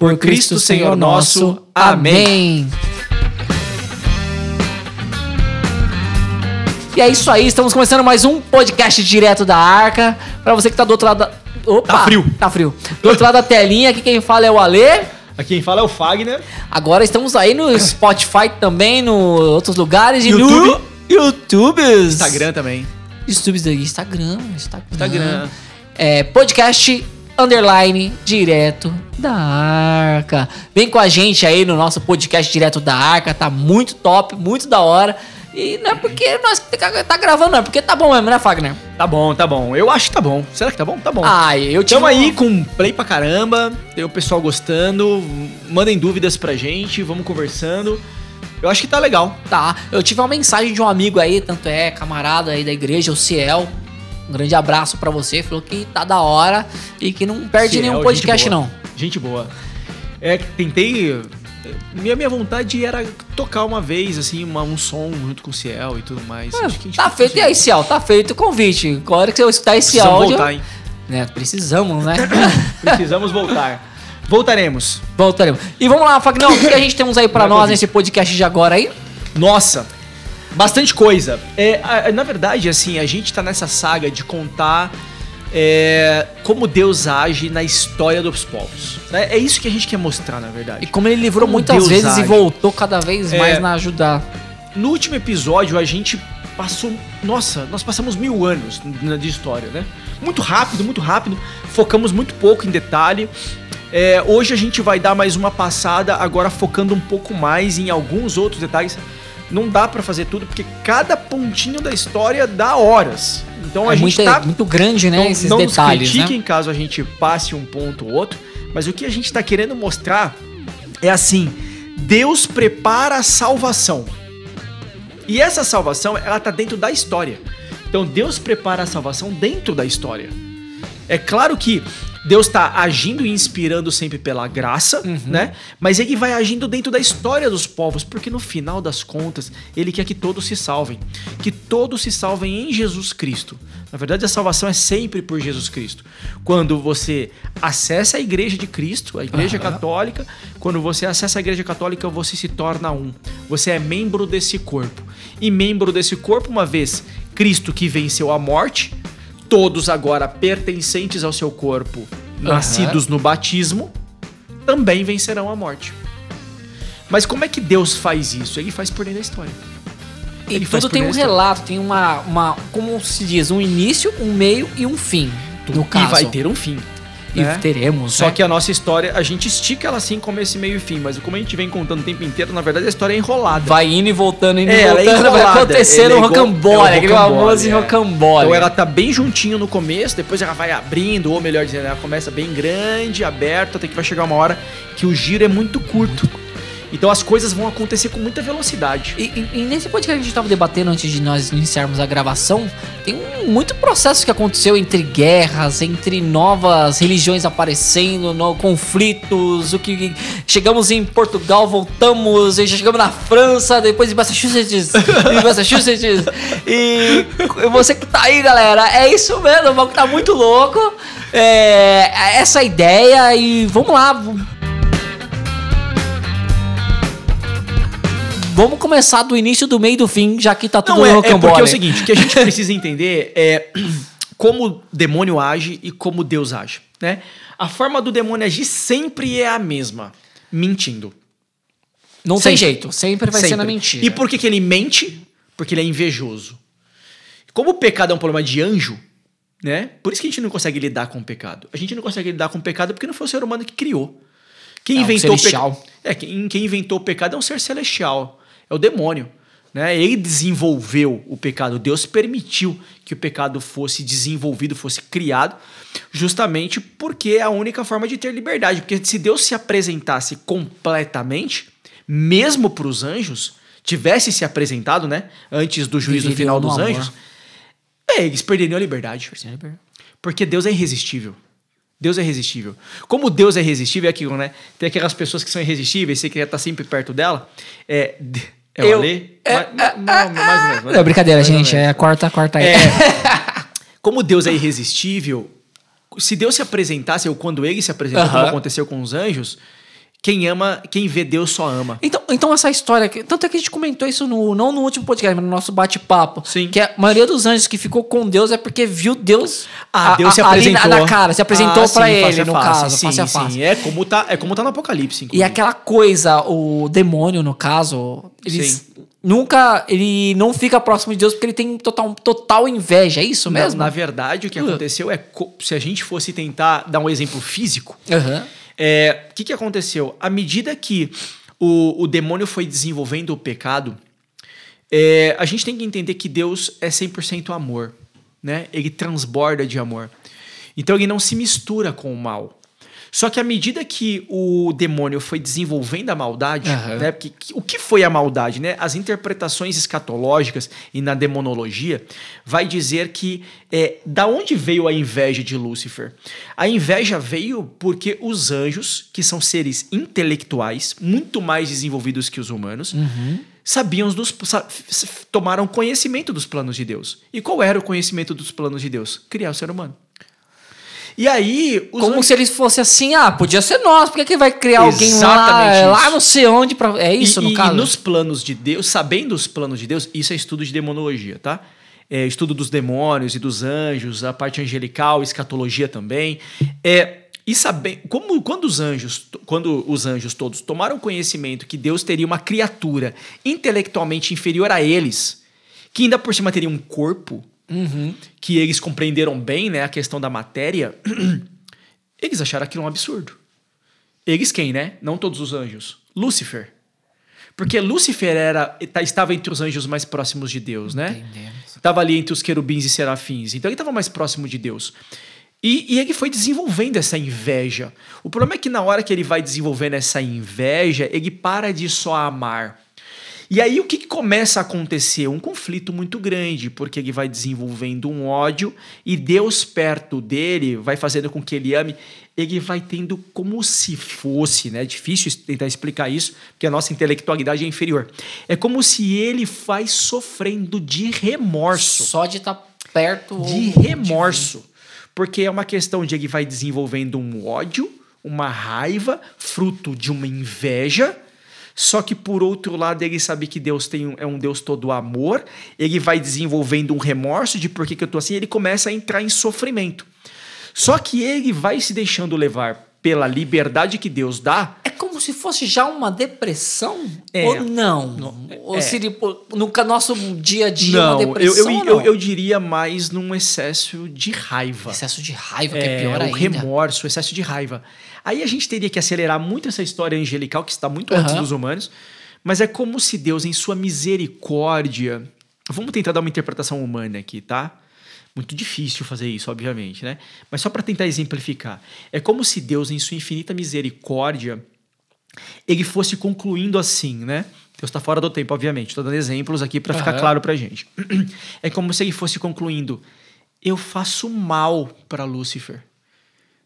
Por Cristo Senhor nosso. Amém. E é isso aí, estamos começando mais um podcast direto da Arca. Para você que tá do outro lado da... Opa, Tá frio. Tá frio. Do outro lado da telinha, aqui quem fala é o Alê. Aqui quem fala é o Fagner. Agora estamos aí no Spotify também, no outros lugares e YouTube. no YouTube. Instagram também. YouTube, Instagram, Instagram. Instagram. É, podcast underline direto da Arca. Vem com a gente aí no nosso podcast direto da Arca, tá muito top, muito da hora. E não é porque nós tá tá gravando, não, é porque tá bom mesmo, né, Fagner? Tá bom, tá bom. Eu acho que tá bom. Será que tá bom? Tá bom. Ah, eu tive Tamo aí uma- com play pra caramba. Tem o pessoal gostando. Mandem dúvidas pra gente. Vamos conversando. Eu acho que tá legal. Tá, eu tive uma mensagem de um amigo aí, tanto é camarada aí da igreja, o Ciel. Um grande abraço pra você, falou que tá da hora e que não perde Ciel, nenhum gente podcast boa. não. Gente boa. É, tentei. Minha, minha vontade era tocar uma vez, assim, uma- um som junto com o Ciel e tudo mais. Acho que a gente Tá não feito, e aí, Ciel, tá feito o convite. Agora que você escutar esse Precisamos áudio. voltar, hein? Né, precisamos, né? Precisamos voltar. Voltaremos. Voltaremos. E vamos lá, Fagnão, o que a gente temos aí pra Vai, nós convite. nesse podcast de agora aí? Nossa, bastante coisa. É, a- na verdade, assim, a gente tá nessa saga de contar é, como Deus age na história dos povos. né? É isso que a gente quer mostrar, na E verdade. como ele livrou Como muitas Deus vezes age. e voltou cada vez É. mais na ajudar. No último episódio, a gente passou. Nossa, nós passamos mil anos na- de história, né? Muito rápido, muito rápido. Focamos muito pouco em detalhe. É, hoje a gente vai dar mais uma passada, agora focando um pouco mais em alguns outros detalhes. Não dá pra fazer tudo, porque cada pontinho da história dá horas. Então a é gente muito, tá muito grande, né? não, esses não detalhes, nos né? critiquem caso a gente passe um ponto ou outro, mas o que a gente está querendo mostrar é assim: Deus prepara a salvação. E essa salvação, ela tá dentro da história. Então Deus prepara a salvação dentro da história. É claro que Deus está agindo e inspirando sempre pela graça, Uhum. né? Mas ele vai agindo dentro da história dos povos, porque no final das contas, ele quer que todos se salvem, que todos se salvem em Jesus Cristo. Na verdade, a salvação é sempre por Jesus Cristo. Quando você acessa a igreja de Cristo, a igreja Aham. católica, quando você acessa a igreja católica, você se torna um. Você é membro desse corpo. E membro desse corpo, uma vez Cristo que venceu a morte, todos agora pertencentes ao seu corpo, nascidos no batismo, também vencerão a morte. Mas como é que Deus faz isso? Ele faz por dentro da história. E Ele faz tudo tem um relato, tem uma, uma. Como se diz? Um início, um meio e um fim. No caso. E vai ter um fim. E né? teremos. Só né? que a nossa história, a gente estica ela assim, começo, meio e fim. Mas como a gente vem contando o tempo inteiro, na verdade a história é enrolada. Vai indo e voltando, indo É, e é voltando, vai enrolada, acontecendo é um rocambole, é aquele famoso é. rocambole. Então ela tá bem juntinho no começo, depois ela vai abrindo, ou melhor dizendo, ela começa bem grande, aberta, até que vai chegar uma hora que o giro é muito curto. Então as coisas vão acontecer com muita velocidade. E, e- e nesse podcast que a gente tava debatendo antes de nós iniciarmos a gravação, tem muito processo que aconteceu entre guerras, entre novas religiões aparecendo, no, conflitos, o que chegamos em Portugal, voltamos, e chegamos na França, depois em Massachusetts, em Massachusetts. E você que tá aí, galera, é isso mesmo, o bagulho tá muito louco. É, essa é a ideia e vamos lá. Vamos começar do início, do meio e do fim, já que tá tudo Não, é, é porque é o seguinte, o que a gente precisa entender é como o demônio age e como Deus age, né? A forma do demônio agir sempre é a mesma, mentindo. Não tem Sempre. jeito, sempre vai ser na Sempre. mentira. E por que, que ele mente? Porque ele é invejoso. Como o pecado é um problema de anjo, né? Por isso que a gente não consegue lidar com o pecado. A gente não consegue lidar com o pecado porque não foi o ser humano que criou. Quem É um inventou o celestial. pecado. É, quem, quem inventou o pecado é um ser celestial. É o demônio. Né? Ele desenvolveu o pecado. Deus permitiu que o pecado fosse desenvolvido, fosse criado, justamente porque é a única forma de ter liberdade. Porque se Deus se apresentasse completamente, mesmo para os anjos, tivesse se apresentado, né, antes do juízo final dos amor. anjos, é, eles perderiam a liberdade. Porque Deus é irresistível. Deus é irresistível. Como Deus é irresistível, é aquilo, né? Tem aquelas pessoas que são irresistíveis, você quer estar sempre perto dela. É, é o Eu- Alê? é, Ma- ma- não, mais ou menos, Não, brincadeira, gente. É, corta, corta aí. É, como Deus é irresistível, se Deus se apresentasse, ou quando ele se apresentou, como Aham. aconteceu com os anjos, quem ama, quem vê Deus só ama. Então, então essa história, tanto é que a gente comentou isso no, não no último podcast, mas no nosso bate-papo. Sim. Que a maioria dos anjos que ficou com Deus é porque viu Deus, Ah, a- Deus se a- ali apresentou. na, na cara, se apresentou Ah, pra sim, ele, face no face, caso, sim, face a sim. face. É como tá, é como tá no Apocalipse, E inclusive. aquela coisa, o demônio, no caso, ele Sim. nunca, ele não fica próximo de Deus porque ele tem total, total inveja, é isso mesmo? Na, verdade, o que Uh. aconteceu é, se a gente fosse tentar dar um exemplo físico, Aham. É, que, que aconteceu? À medida que o, o demônio foi desenvolvendo o pecado, é, a gente tem que entender que Deus é 100% amor, né? Ele transborda de amor. Então ele não se mistura com o mal. Só que à medida que o demônio foi desenvolvendo a maldade, Aham. né? Porque, que- o que foi a maldade, né? As interpretações escatológicas e na demonologia vai dizer que é, da onde veio a inveja de Lúcifer? A inveja veio porque os anjos, que são seres intelectuais, muito mais desenvolvidos que os humanos, sabiam dos tomaram conhecimento dos planos de Deus. E qual era o conhecimento dos planos de Deus? Criar o ser humano. E aí, os Como se eles fossem assim, ah, podia ser nós, por que, vai criar alguém lá, Exatamente lá não sei onde, pra... é isso e, no e- caso? E nos planos de Deus, sabendo os planos de Deus, isso é estudo de demonologia, tá? É estudo dos demônios e dos anjos, a parte angelical, escatologia também. É, e saber como quando os anjos, quando os anjos todos tomaram conhecimento que Deus teria uma criatura intelectualmente inferior a eles, que ainda por cima teria um corpo, Uhum. que eles compreenderam bem, né, a questão da matéria, eles acharam aquilo um absurdo. Eles quem, né? Não todos os anjos. Lúcifer. Porque Lúcifer era, tá- estava entre os anjos mais próximos de Deus, né? Estava ali entre os querubins e serafins. Então ele estava mais próximo de Deus. E, e ele foi desenvolvendo essa inveja. O problema é que na hora que ele vai desenvolvendo essa inveja, ele para de só amar. E aí o que, que começa a acontecer? Um conflito muito grande, porque ele vai desenvolvendo um ódio e Deus perto dele vai fazendo com que ele ame, ele vai tendo como se fosse, né? É difícil tentar explicar isso, porque a nossa intelectualidade é inferior. É como se ele vai sofrendo de remorso Só de estar perto de remorso. Porque é uma questão de ele vai desenvolvendo um ódio, uma raiva, fruto de uma inveja. Só que por outro lado, ele sabe que Deus tem um- é um Deus todo amor. Ele vai desenvolvendo um remorso de por que, que eu tô assim. Ele começa a entrar em sofrimento. Só que ele vai se deixando levar pela liberdade que Deus dá. É como se fosse já uma depressão? É. Ou não? Não, Ou é. seria pô, no nosso dia a dia não, uma eu, depressão? eu, ou eu, não? eu diria mais num excesso de raiva. Excesso de raiva, que é, É, pior o ainda. remorso, o excesso de raiva. Aí a gente teria que acelerar muito essa história angelical, que está muito antes Aham. dos humanos, mas é como se Deus, em sua misericórdia. Vamos tentar dar uma interpretação humana aqui, tá? Muito difícil fazer isso, obviamente, né? Mas só para tentar exemplificar. É como se Deus, em sua infinita misericórdia, ele fosse concluindo assim, né? Deus está fora do tempo, obviamente. Estou dando exemplos aqui para ficar Aham. claro pra gente. É como se ele fosse concluindo: eu faço mal para Lúcifer.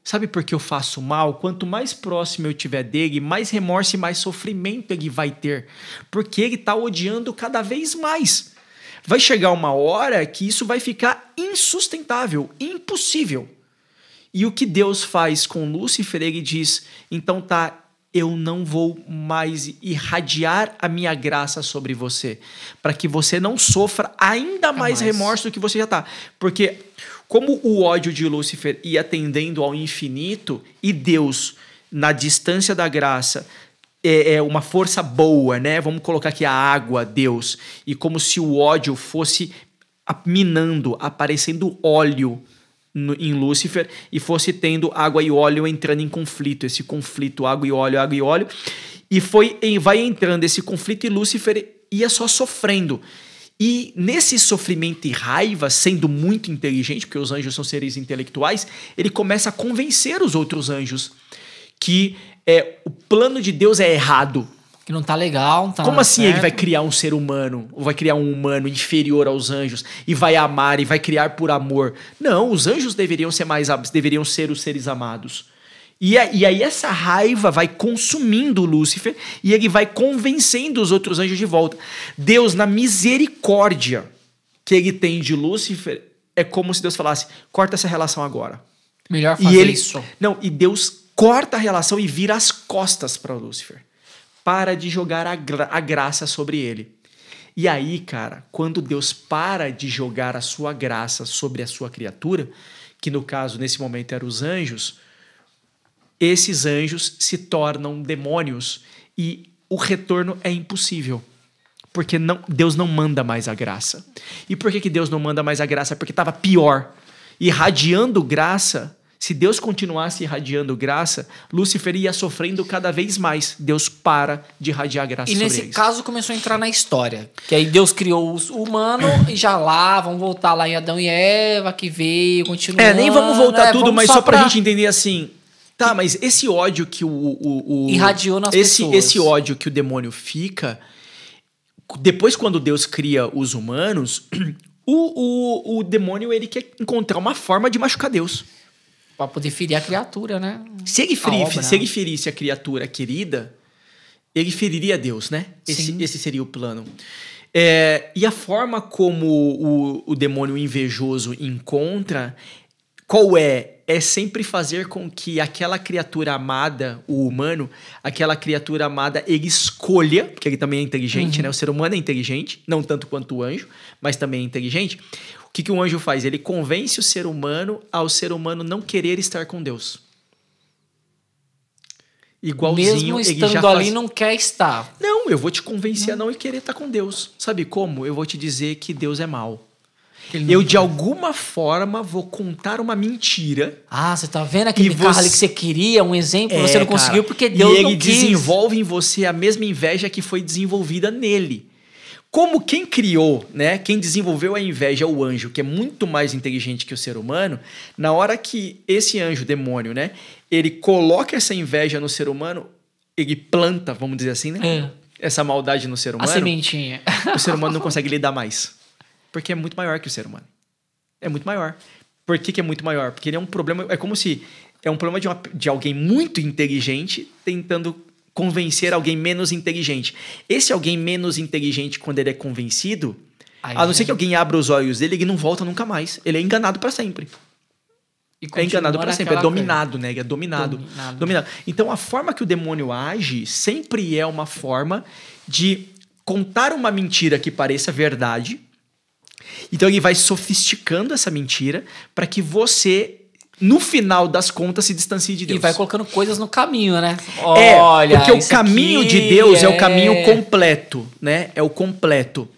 Sabe por que eu faço mal? Quanto mais próximo eu tiver dele, mais remorso e mais sofrimento ele vai ter. Porque ele está odiando cada vez mais. Vai chegar uma hora que isso vai ficar insustentável, impossível. E o que Deus faz com Lúcifer, ele diz: então tá, eu não vou mais irradiar a minha graça sobre você, para que você não sofra ainda mais, mais. remorso do que você já tá. Porque como o ódio de Lúcifer ia tendendo ao infinito e Deus, na distância da graça, é, é uma força boa, né? Vamos colocar aqui a água, Deus, e como se o ódio fosse minando, aparecendo óleo no- em Lúcifer e fosse tendo água e óleo entrando em conflito, esse conflito água e óleo, água e óleo, e foi vai entrando esse conflito e Lúcifer ia só sofrendo. E nesse sofrimento e raiva, sendo muito inteligente, porque os anjos são seres intelectuais, ele começa a convencer os outros anjos que é, o plano de Deus é errado. Que não tá legal, não tá Como assim certo. ele vai criar um ser humano, ou vai criar um humano inferior aos anjos e vai amar e vai criar por amor? Não, os anjos deveriam ser mais deveriam ser os seres amados. E, e aí essa raiva vai consumindo Lúcifer e ele vai convencendo os outros anjos de volta. Deus, na misericórdia que ele tem de Lúcifer, é como se Deus falasse: corta essa relação agora. Melhor fazer e ele, isso. Não, e Deus corta a relação e vira as costas para Lúcifer. Para de jogar a, gra a graça sobre ele. E aí, cara, quando Deus para de jogar a sua graça sobre a sua criatura, que no caso, nesse momento, eram os anjos, esses anjos se tornam demônios e o retorno é impossível. Porque não, Deus não manda mais a graça. E por que, que Deus não manda mais a graça? Porque estava pior. Irradiando graça, se Deus continuasse irradiando graça, Lúcifer ia sofrendo cada vez mais. Deus para de irradiar graça E nesse eles. caso começou a entrar na história. Que aí Deus criou o humano e já lá, vamos voltar lá em Adão e Eva, que veio, continua. É, nem vamos voltar é, tudo, vamos mas só pra, pra gente entender assim. Tá, mas esse ódio que o. o, o Irradiou nas esse, pessoas. Esse ódio que o demônio fica. Depois, quando Deus cria os humanos, o, o, o demônio ele quer encontrar uma forma de machucar Deus. Pra poder ferir a criatura, né? Se ele, A feri, obra. se ele ferisse a criatura querida, ele feriria Deus, né? Esse, esse seria o plano. É, e a forma como o, o demônio invejoso encontra, qual é? É sempre fazer com que aquela criatura amada, o humano, aquela criatura amada, ele escolha, porque ele também é inteligente, né? O ser humano é inteligente, não tanto quanto o anjo, mas também é inteligente. O que, que o anjo faz? Ele convence o ser humano ao ser humano não querer estar com Deus. Igualzinho, Mesmo ele estando ali, faz... não quer estar. Não, eu vou te convencer a não querer estar com Deus. Sabe como? Eu vou te dizer que Deus é mau. Eu, não- de alguma forma, vou contar uma mentira. Ah, você tá vendo aquele E carro você- ali que você queria, um exemplo, você É, não cara, conseguiu porque Deus E ele não quis. desenvolve em você a mesma inveja que foi desenvolvida nele. Como quem criou, né? Quem desenvolveu a inveja é o anjo, que é muito mais inteligente que o ser humano. Na hora que esse anjo demônio, né? Ele coloca essa inveja no ser humano, ele planta, vamos dizer assim, né? Essa maldade no ser A humano. sementinha. o ser humano não consegue lidar mais. Porque é muito maior que o ser humano. É muito maior. Por que, que é muito maior? Porque ele é um problema. É como se. É um problema de, uma- de alguém muito inteligente tentando convencer alguém menos inteligente. Esse alguém menos inteligente, quando ele é convencido, Aí, a não ser né? que alguém abra os olhos dele, ele não volta nunca mais. Ele é enganado para sempre. E É enganado para sempre. É dominado, né? Ele é dominado. Dominado. dominado. Então, a forma que o demônio age sempre é uma forma de contar uma mentira que pareça verdade. Então, ele vai sofisticando essa mentira para que você, no final das contas, se distancie de E Deus. vai colocando coisas no caminho, né? É, Olha, porque o caminho de Deus é... o caminho completo, né? É o completo.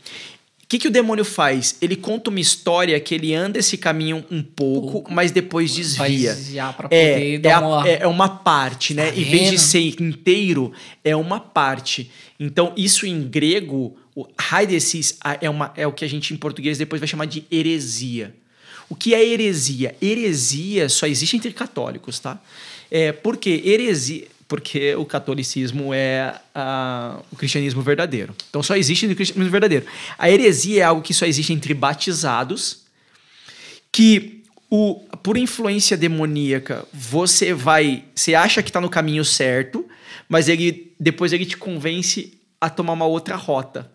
O que, que o demônio faz? Ele conta uma história que ele anda esse caminho um pouco, mas depois desvia. pra poder É, dar é, uma... é- é uma parte, né? Tá Em vez de ser inteiro, é uma parte. Então, isso em grego, o heidesis é, uma, é o que a gente em português depois vai chamar de heresia. O que é heresia? Heresia só existe entre católicos, tá? É, por quê? Heresia. Porque o catolicismo é o cristianismo verdadeiro. Então só existe no cristianismo verdadeiro. A heresia é algo que só existe entre batizados que o, por influência demoníaca você vai, você acha que está no caminho certo, mas ele depois ele te convence a tomar uma outra rota.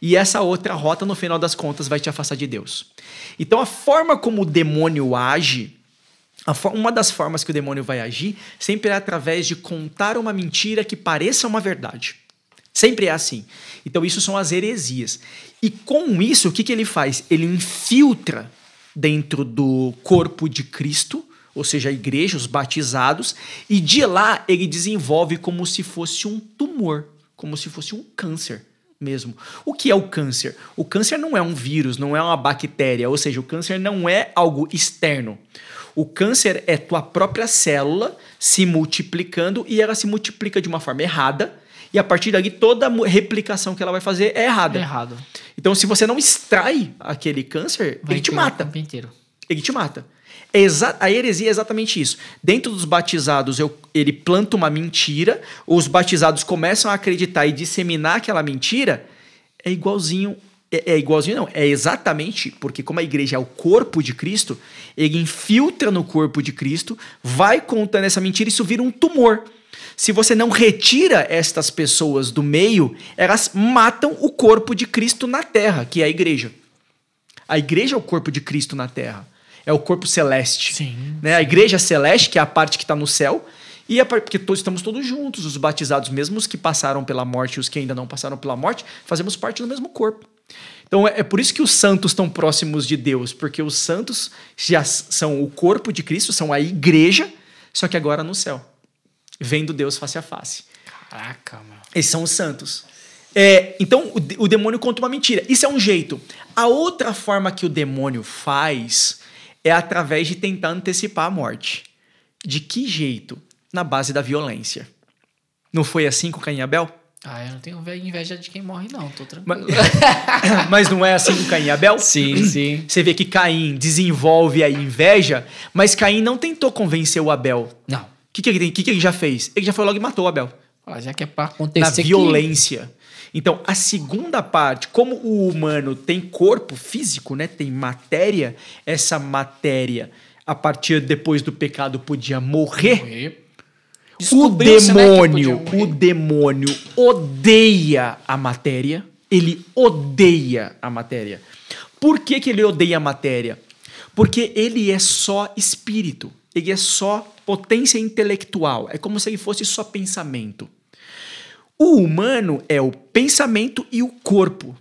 E essa outra rota no final das contas vai te afastar de Deus. Então a forma como o demônio age, uma das formas que o demônio vai agir sempre é através de contar uma mentira que pareça uma verdade. Sempre é assim. Então, isso são as heresias. E com isso, o que, que ele faz? Ele infiltra dentro do corpo de Cristo, ou seja, a igreja, os batizados, e de lá ele desenvolve como se fosse um tumor, como se fosse um câncer mesmo. O que é o câncer? O câncer não é um vírus, não é uma bactéria, ou seja, o câncer não é algo externo. O câncer é tua própria célula se multiplicando e ela se multiplica de uma forma errada E a partir dali, toda replicação que ela vai fazer é errada. É errado. Então, se você não extrai aquele câncer, Vai ele te mata. Ele te mata. A heresia é exatamente isso. Dentro dos batizados, eu- ele planta uma mentira, os batizados começam a acreditar e disseminar aquela mentira, é igualzinho. É, é igualzinho, não. É exatamente porque, como a igreja é o corpo de Cristo, ele infiltra no corpo de Cristo, vai contando essa mentira e isso vira um tumor. Se você não retira estas pessoas do meio, elas matam o corpo de Cristo na terra, que é a igreja. A igreja é o corpo de Cristo na terra. É o corpo celeste. Sim. Né? A igreja celeste, que é a parte que está no céu, e a par- porque todos estamos todos juntos, os batizados, mesmo os que passaram pela morte e os que ainda não passaram pela morte, fazemos parte do mesmo corpo. Então é, é por isso que os santos estão próximos de Deus, porque os santos já são o corpo de Cristo, são a igreja, só que agora no céu, vendo Deus face a face. Caraca, meu. Esses são os santos. É, então, o, o demônio conta uma mentira. Isso é um jeito. A outra forma que o demônio faz é através de tentar antecipar a morte. De que jeito? Na base da violência. Não foi assim com Caim e Abel? Ah, eu não tenho ve- inveja de quem morre, não. Tô Mas, tranquilo. mas não é assim com Caim e Abel? Sim, sim. Você vê que Caim desenvolve a inveja, mas Caim não tentou convencer o Abel. Não. O que, que, ele, que, que ele já fez? Ele já foi logo e matou o Abel. Ah, Já que é pra na acontecer que- violência. Então, a segunda parte, como o humano tem corpo físico, né, tem matéria, essa matéria, a partir depois do pecado, podia morrer. Morrer. O né, que demônio, morrer. o demônio odeia a matéria. Ele odeia a matéria. Por que, que ele odeia a matéria? Porque ele é só espírito. Ele é só potência intelectual. É como se ele fosse só pensamento. O humano é o pensamento e o corpo.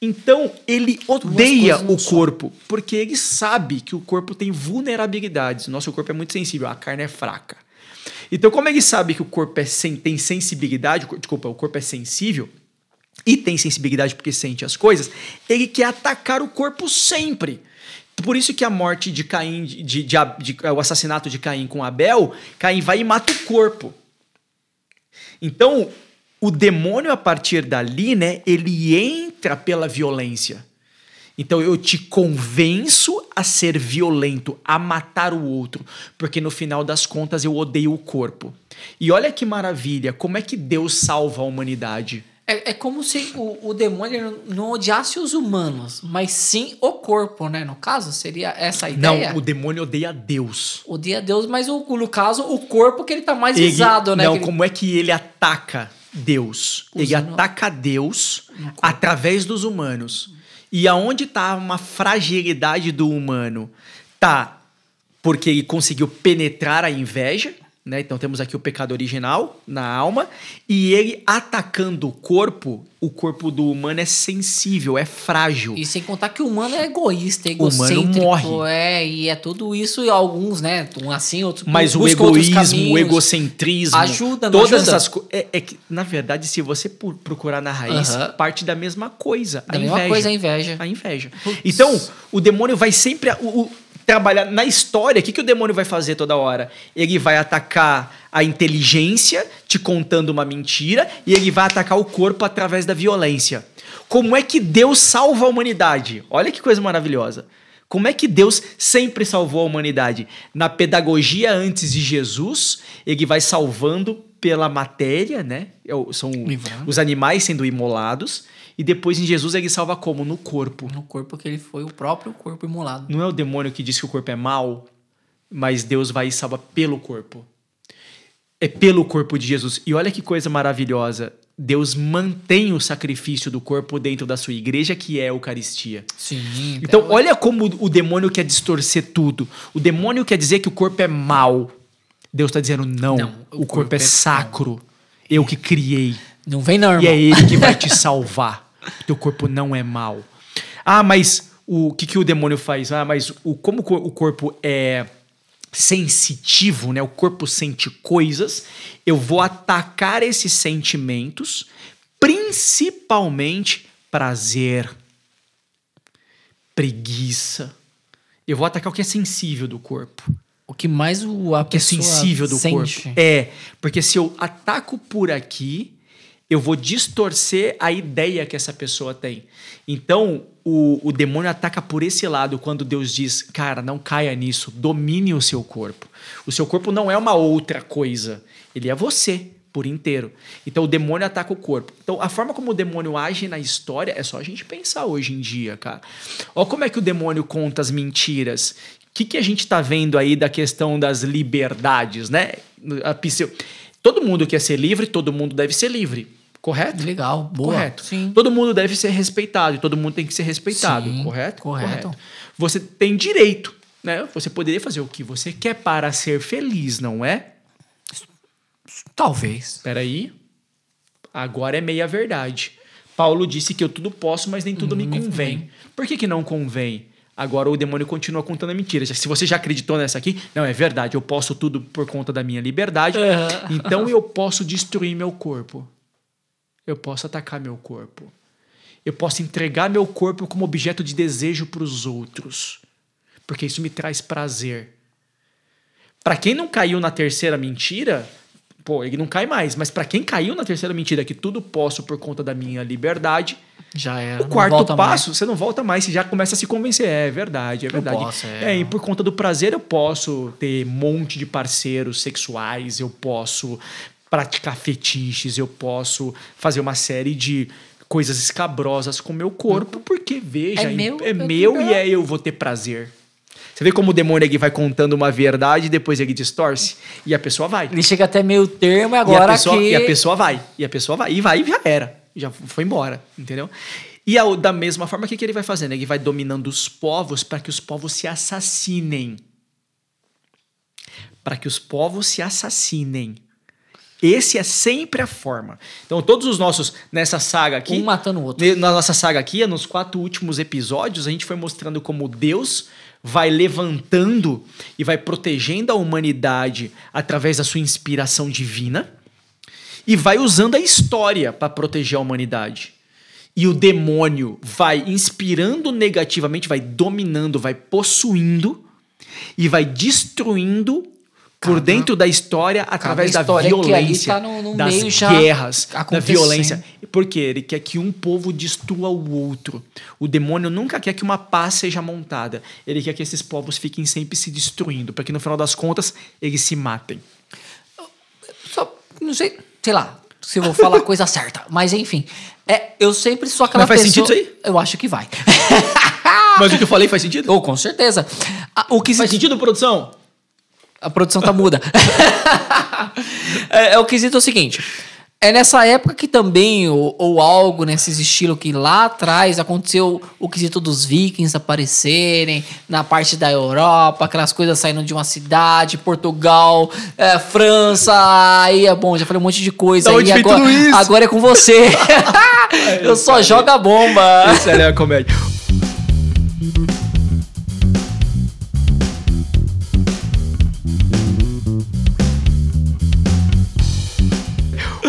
Então, ele odeia o só. corpo, porque ele sabe que o corpo tem vulnerabilidades. Nosso corpo é muito sensível, a carne é fraca. Então, como ele sabe que o corpo é sen- tem sensibilidade, desculpa, o corpo é sensível e tem sensibilidade porque sente as coisas, ele quer atacar o corpo sempre. Por isso que a morte de Caim, de, de- de de- o assassinato de Caim com Abel, Caim vai e mata o corpo. Então, o demônio, a partir dali, né, ele entra pela violência. Então, eu te convenço a ser violento, a matar o outro, porque no final das contas eu odeio o corpo. E olha que maravilha, como é que Deus salva a humanidade? É, é como se o, o demônio não odiasse os humanos, mas sim o corpo, né? No caso, seria essa a ideia? Não, o demônio odeia Deus. Odeia Deus, mas o, no caso, o corpo que ele tá mais Ele- visado, né? Não, ele- como é que ele ataca Deus? Ele ataca Deus através dos humanos. E aonde está uma fragilidade do humano? Tá porque ele conseguiu penetrar a inveja, né? Então temos aqui o pecado original na alma e ele atacando o corpo, o corpo do humano é sensível, é frágil. E sem contar que o humano é egoísta, é O humano egocêntrico. morre. É, e é tudo isso e alguns, né? Um assim, outros Mas o egoísmo, o caminhos. egocentrismo, Ajuda, todas ajuda? essas coisas. É, é que, na verdade, se você procurar na raiz, parte da mesma coisa. Da a mesma inveja. coisa a inveja. A inveja. Putz. Então, o demônio vai sempre o- o- trabalhar na história. O que, que o demônio vai fazer toda hora? Ele vai atacar a inteligência, te contando uma mentira, e ele vai atacar o corpo através da violência. Como é que Deus salva a humanidade? Olha que coisa maravilhosa. Como é que Deus sempre salvou a humanidade? Na pedagogia antes de Jesus, ele vai salvando pela matéria, né? É São Livrando. os animais sendo imolados. E depois em Jesus ele salva como? No corpo. No corpo que ele foi o próprio corpo imolado. Não é o demônio que diz que o corpo é mau, mas Deus vai e salva pelo corpo. É pelo corpo de Jesus. E olha que coisa maravilhosa. Deus mantém o sacrifício do corpo dentro da sua igreja, que é a Eucaristia. Sim. Então, olha como o demônio quer distorcer tudo. O demônio quer dizer que o corpo é mau. Deus está dizendo, não, Não, o, corpo, é, sacro. Eu que criei. Não vem não, E irmão. é ele que vai te salvar. Teu corpo não é mau. Ah, mas o que, que o demônio faz? Ah, mas o, como co- o corpo é sensitivo, né? O corpo sente coisas. Eu vou atacar esses sentimentos, principalmente prazer, preguiça. Eu vou atacar o que é sensível do corpo O que mais o, a que é sensível do sente. corpo. É, porque se eu ataco por aqui, eu vou distorcer a ideia que essa pessoa tem. Então, o, o demônio ataca por esse lado quando Deus diz: cara, não caia nisso, domine o seu corpo. O seu corpo não é uma outra coisa, ele é você por inteiro. Então o demônio ataca o corpo. Então a forma como o demônio age na história é só a gente pensar hoje em dia, cara. Olha como é que o demônio conta as mentiras. O que, que a gente tá vendo aí da questão das liberdades, né? A Todo mundo quer ser livre, todo mundo deve ser livre. Correto? Legal, boa. Correto. Sim. Todo mundo deve ser respeitado e todo mundo tem que ser respeitado, Sim, correto? correto? correto? Você tem direito, né? Você poderia fazer o que você quer para ser feliz, não é? Talvez. Espera aí. Agora é meia verdade. Paulo disse que eu tudo posso, mas nem tudo me convém. convém. Por que, que não convém? Agora o demônio continua contando a mentira. Se você já acreditou nessa aqui, não, é verdade, eu posso tudo por conta da minha liberdade, uhum. então eu posso destruir meu corpo. Eu posso atacar meu corpo. Eu posso entregar meu corpo como objeto de desejo para os outros. Porque isso me traz prazer. Para quem não caiu na terceira mentira, pô, ele não cai mais. Mas para quem caiu na terceira mentira, que tudo posso por conta da minha liberdade, já é. O quarto passo, mais. você não volta mais, você já começa a se convencer. É, verdade, é verdade. Posso, é. é, e por conta do prazer, eu posso ter um monte de parceiros sexuais, eu posso praticar fetiches, eu posso fazer uma série de coisas escabrosas com o meu corpo, porque veja, é meu, é meu e é eu vou ter prazer. Você vê como o demônio aqui vai contando uma verdade e depois ele distorce? E a pessoa vai. Ele chega até meio termo agora e a pessoa, que... E a pessoa vai. E a pessoa vai. E vai e já era. Já foi embora, entendeu? E a, da mesma forma, o que, que ele vai fazendo? Ele vai dominando os povos para que os povos se assassinem. Para que os povos se assassinem. Esse é sempre a forma. Então, todos os nossos, nessa saga aqui. Um matando o outro. Na nossa saga aqui, nos quatro últimos episódios, a gente foi mostrando como Deus vai levantando e vai protegendo a humanidade através da sua inspiração divina e vai usando a história para proteger a humanidade. E o demônio vai inspirando negativamente, vai dominando, vai possuindo e vai destruindo por dentro da história através da violência, tá no, no das guerras, da violência. Porque ele quer que um povo destrua o outro. O demônio nunca quer que uma paz seja montada. Ele quer que esses povos fiquem sempre se destruindo, para que no final das contas eles se matem. Só, não sei, sei lá, se eu vou falar a coisa certa, mas enfim. É, eu sempre sou aquela mas faz pessoa. Sentido isso aí? Eu acho que vai. mas o que eu falei faz sentido? Oh, com certeza. O que faz sentido, produção? A produção tá muda. é, é, o quesito é o seguinte. É nessa época que também, ou, ou, algo nesses estilos que lá atrás aconteceu o quesito dos vikings aparecerem na parte da Europa, aquelas coisas saindo de uma cidade, Portugal, é, França, aí é bom, já falei um monte de coisa. aí, agora, agora é com você. Eu só jogo a bomba. Isso é a comédia.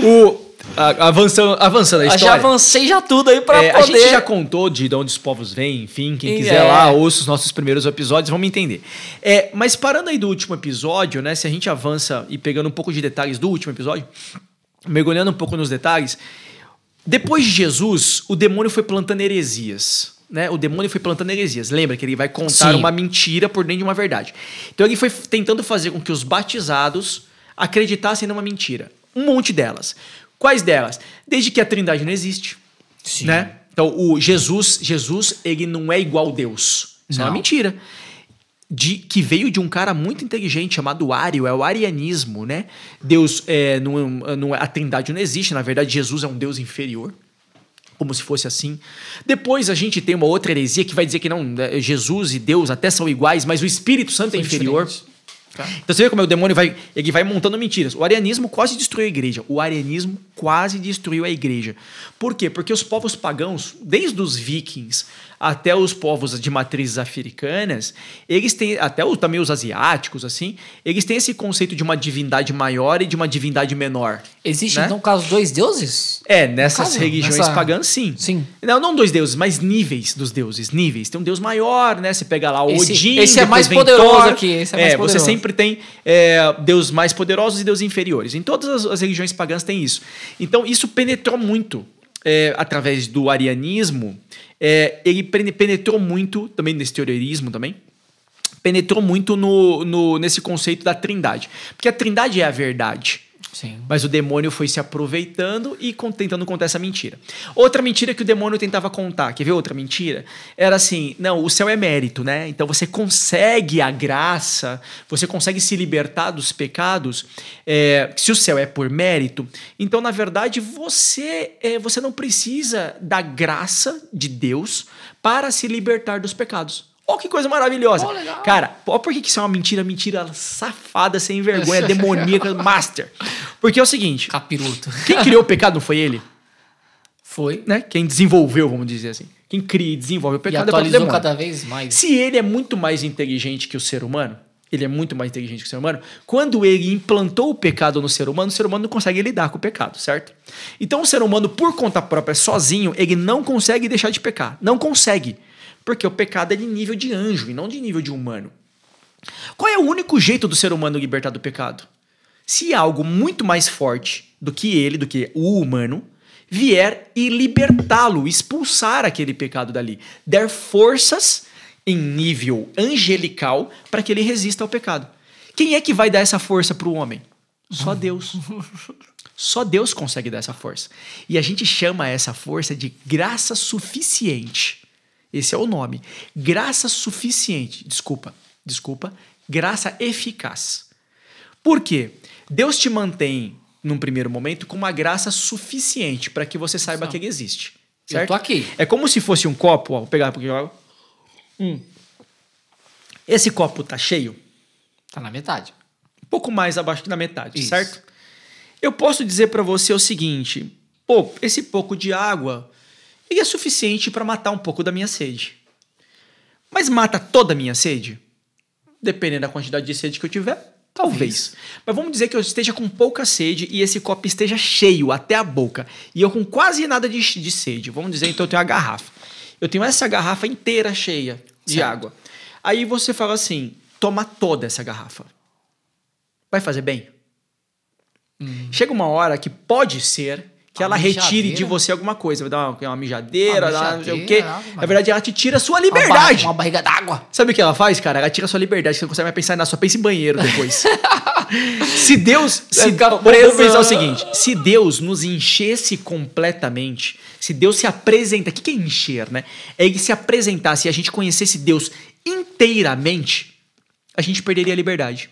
O, a, avançando, avançando a história. Já avancei já tudo aí pra é, poder... A gente já contou de, de onde os povos vêm, enfim, quem quiser é. lá, ouça os nossos primeiros episódios, vamos entender. É, mas parando aí do último episódio, né, se a gente avança e pegando um pouco de detalhes do último episódio, mergulhando um pouco nos detalhes, depois de Jesus, o demônio foi plantando heresias. Né? O demônio foi plantando heresias. Lembra que ele vai contar Sim. uma mentira por dentro de uma verdade. Então ele foi tentando fazer com que os batizados acreditassem numa mentira. Um monte delas. Quais delas? Desde que a Trindade não existe, Sim. né? Então, o Jesus, Jesus, ele não é igual a Deus. Isso não. é uma mentira. De, que veio de um cara muito inteligente chamado Ario, é o arianismo, né? Deus, é, não, não, a Trindade não existe, na verdade, Jesus é um Deus inferior como se fosse assim. Depois a gente tem uma outra heresia que vai dizer que não, né, Jesus e Deus até são iguais, mas o Espírito Santo é são é inferior. Diferentes. Tá. Então você vê como é o demônio vai, ele vai montando mentiras. O arianismo quase destruiu a igreja. O arianismo quase destruiu a igreja. Por quê? Porque os povos pagãos, desde os vikings até os povos de matrizes africanas, eles têm, até os, também os asiáticos, assim, eles têm esse conceito de uma divindade maior e de uma divindade menor. Existe, né? então, caso dois deuses? É, nessas caso, religiões nessa... pagãs, sim. Sim. Não, não dois deuses, mas níveis dos deuses, níveis. Tem um deus maior, né? Você pega lá o esse, Odin, Esse é mais poderoso Thor. aqui, esse é mais é, poderoso. Você sempre sempre tem é, deuses mais poderosos e deuses inferiores. Em todas as, as religiões pagãs tem isso. Então isso penetrou muito é, através do arianismo. É, ele penetrou muito também nesse teorismo também penetrou muito no, no, nesse conceito da trindade. Porque a trindade é a verdade. Sim. Mas o demônio foi se aproveitando e tentando contar essa mentira. Outra mentira que o demônio tentava contar, quer ver outra mentira? Era assim: não, o céu é mérito, né? Então você consegue a graça, você consegue se libertar dos pecados. É, se o céu é por mérito, então na verdade você, é, você não precisa da graça de Deus para se libertar dos pecados. Olha que coisa maravilhosa. Oh, Cara, olha por que isso é uma mentira, mentira safada, sem vergonha, demoníaca, master. Porque é o seguinte: Capiroto. Quem criou o pecado não foi ele? Foi. Né? Quem desenvolveu, vamos dizer assim. Quem cria e desenvolve o pecado e atualizou é o cada vez mais. Se ele é muito mais inteligente que o ser humano, ele é muito mais inteligente que o ser humano, quando ele implantou o pecado no ser humano, o ser humano não consegue lidar com o pecado, certo? Então o ser humano, por conta própria, sozinho, ele não consegue deixar de pecar. Não consegue. Porque o pecado é de nível de anjo e não de nível de humano. Qual é o único jeito do ser humano libertar do pecado? Se algo muito mais forte do que ele, do que o humano, vier e libertá-lo, expulsar aquele pecado dali, der forças em nível angelical para que ele resista ao pecado. Quem é que vai dar essa força para o homem? Só Deus. Só Deus consegue dar essa força. E a gente chama essa força de graça suficiente. Esse é o nome. Graça suficiente. Desculpa, desculpa. Graça eficaz. Por quê? Deus te mantém, num primeiro momento, com uma graça suficiente para que você saiba que ele existe. Certo? Eu tô aqui. É como se fosse um copo, ó, vou pegar um pouquinho de água. Hum. Esse copo tá cheio? Tá na metade. Um pouco mais abaixo que na metade, Isso. certo? Eu posso dizer para você o seguinte: pô, esse pouco de água e é suficiente para matar um pouco da minha sede. Mas mata toda a minha sede? Dependendo da quantidade de sede que eu tiver, talvez. talvez. Mas vamos dizer que eu esteja com pouca sede e esse copo esteja cheio até a boca e eu com quase nada de, de sede. Vamos dizer então eu tenho a garrafa. Eu tenho essa garrafa inteira cheia de certo. água. Aí você fala assim: toma toda essa garrafa. Vai fazer bem? Hum. Chega uma hora que pode ser que ela retire de você alguma coisa. Vai dar uma, uma mijadeira, uma não sei o quê. Na verdade, ela te tira a sua liberdade. Uma, barriga d'água. Sabe o que ela faz, cara? Ela tira a sua liberdade. Você não consegue mais pensar na sua. Pensa em banheiro depois. se Deus. Se, vamos pensar o seguinte: se Deus nos enchesse completamente, se Deus se apresenta. O que é encher, né? É ele se apresentasse e a gente conhecesse Deus inteiramente, a gente perderia a liberdade.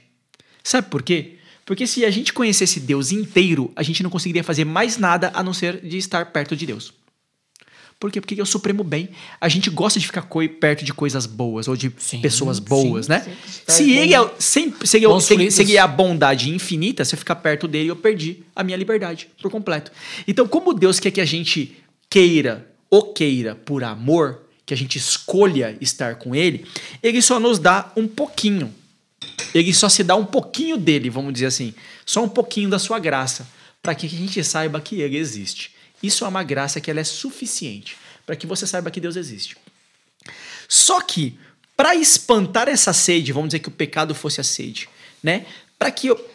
Sabe por quê? Porque se a gente conhecesse Deus inteiro, a gente não conseguiria fazer mais nada a não ser de estar perto de Deus. Por quê? Porque é o supremo bem. A gente gosta de ficar perto de coisas boas ou de sim, pessoas boas, sim, né? Sim, se ele é, sempre, se, ele, se, se ele é a bondade infinita, se eu ficar perto dele, eu perdi a minha liberdade por completo. Então, como Deus quer que a gente queira ou queira por amor, que a gente escolha estar com ele, ele só nos dá um pouquinho ele só se dá um pouquinho dele, vamos dizer assim, só um pouquinho da sua graça, para que a gente saiba que ele existe. Isso é uma graça que ela é suficiente para que você saiba que Deus existe. Só que para espantar essa sede, vamos dizer que o pecado fosse a sede, né? Para que eu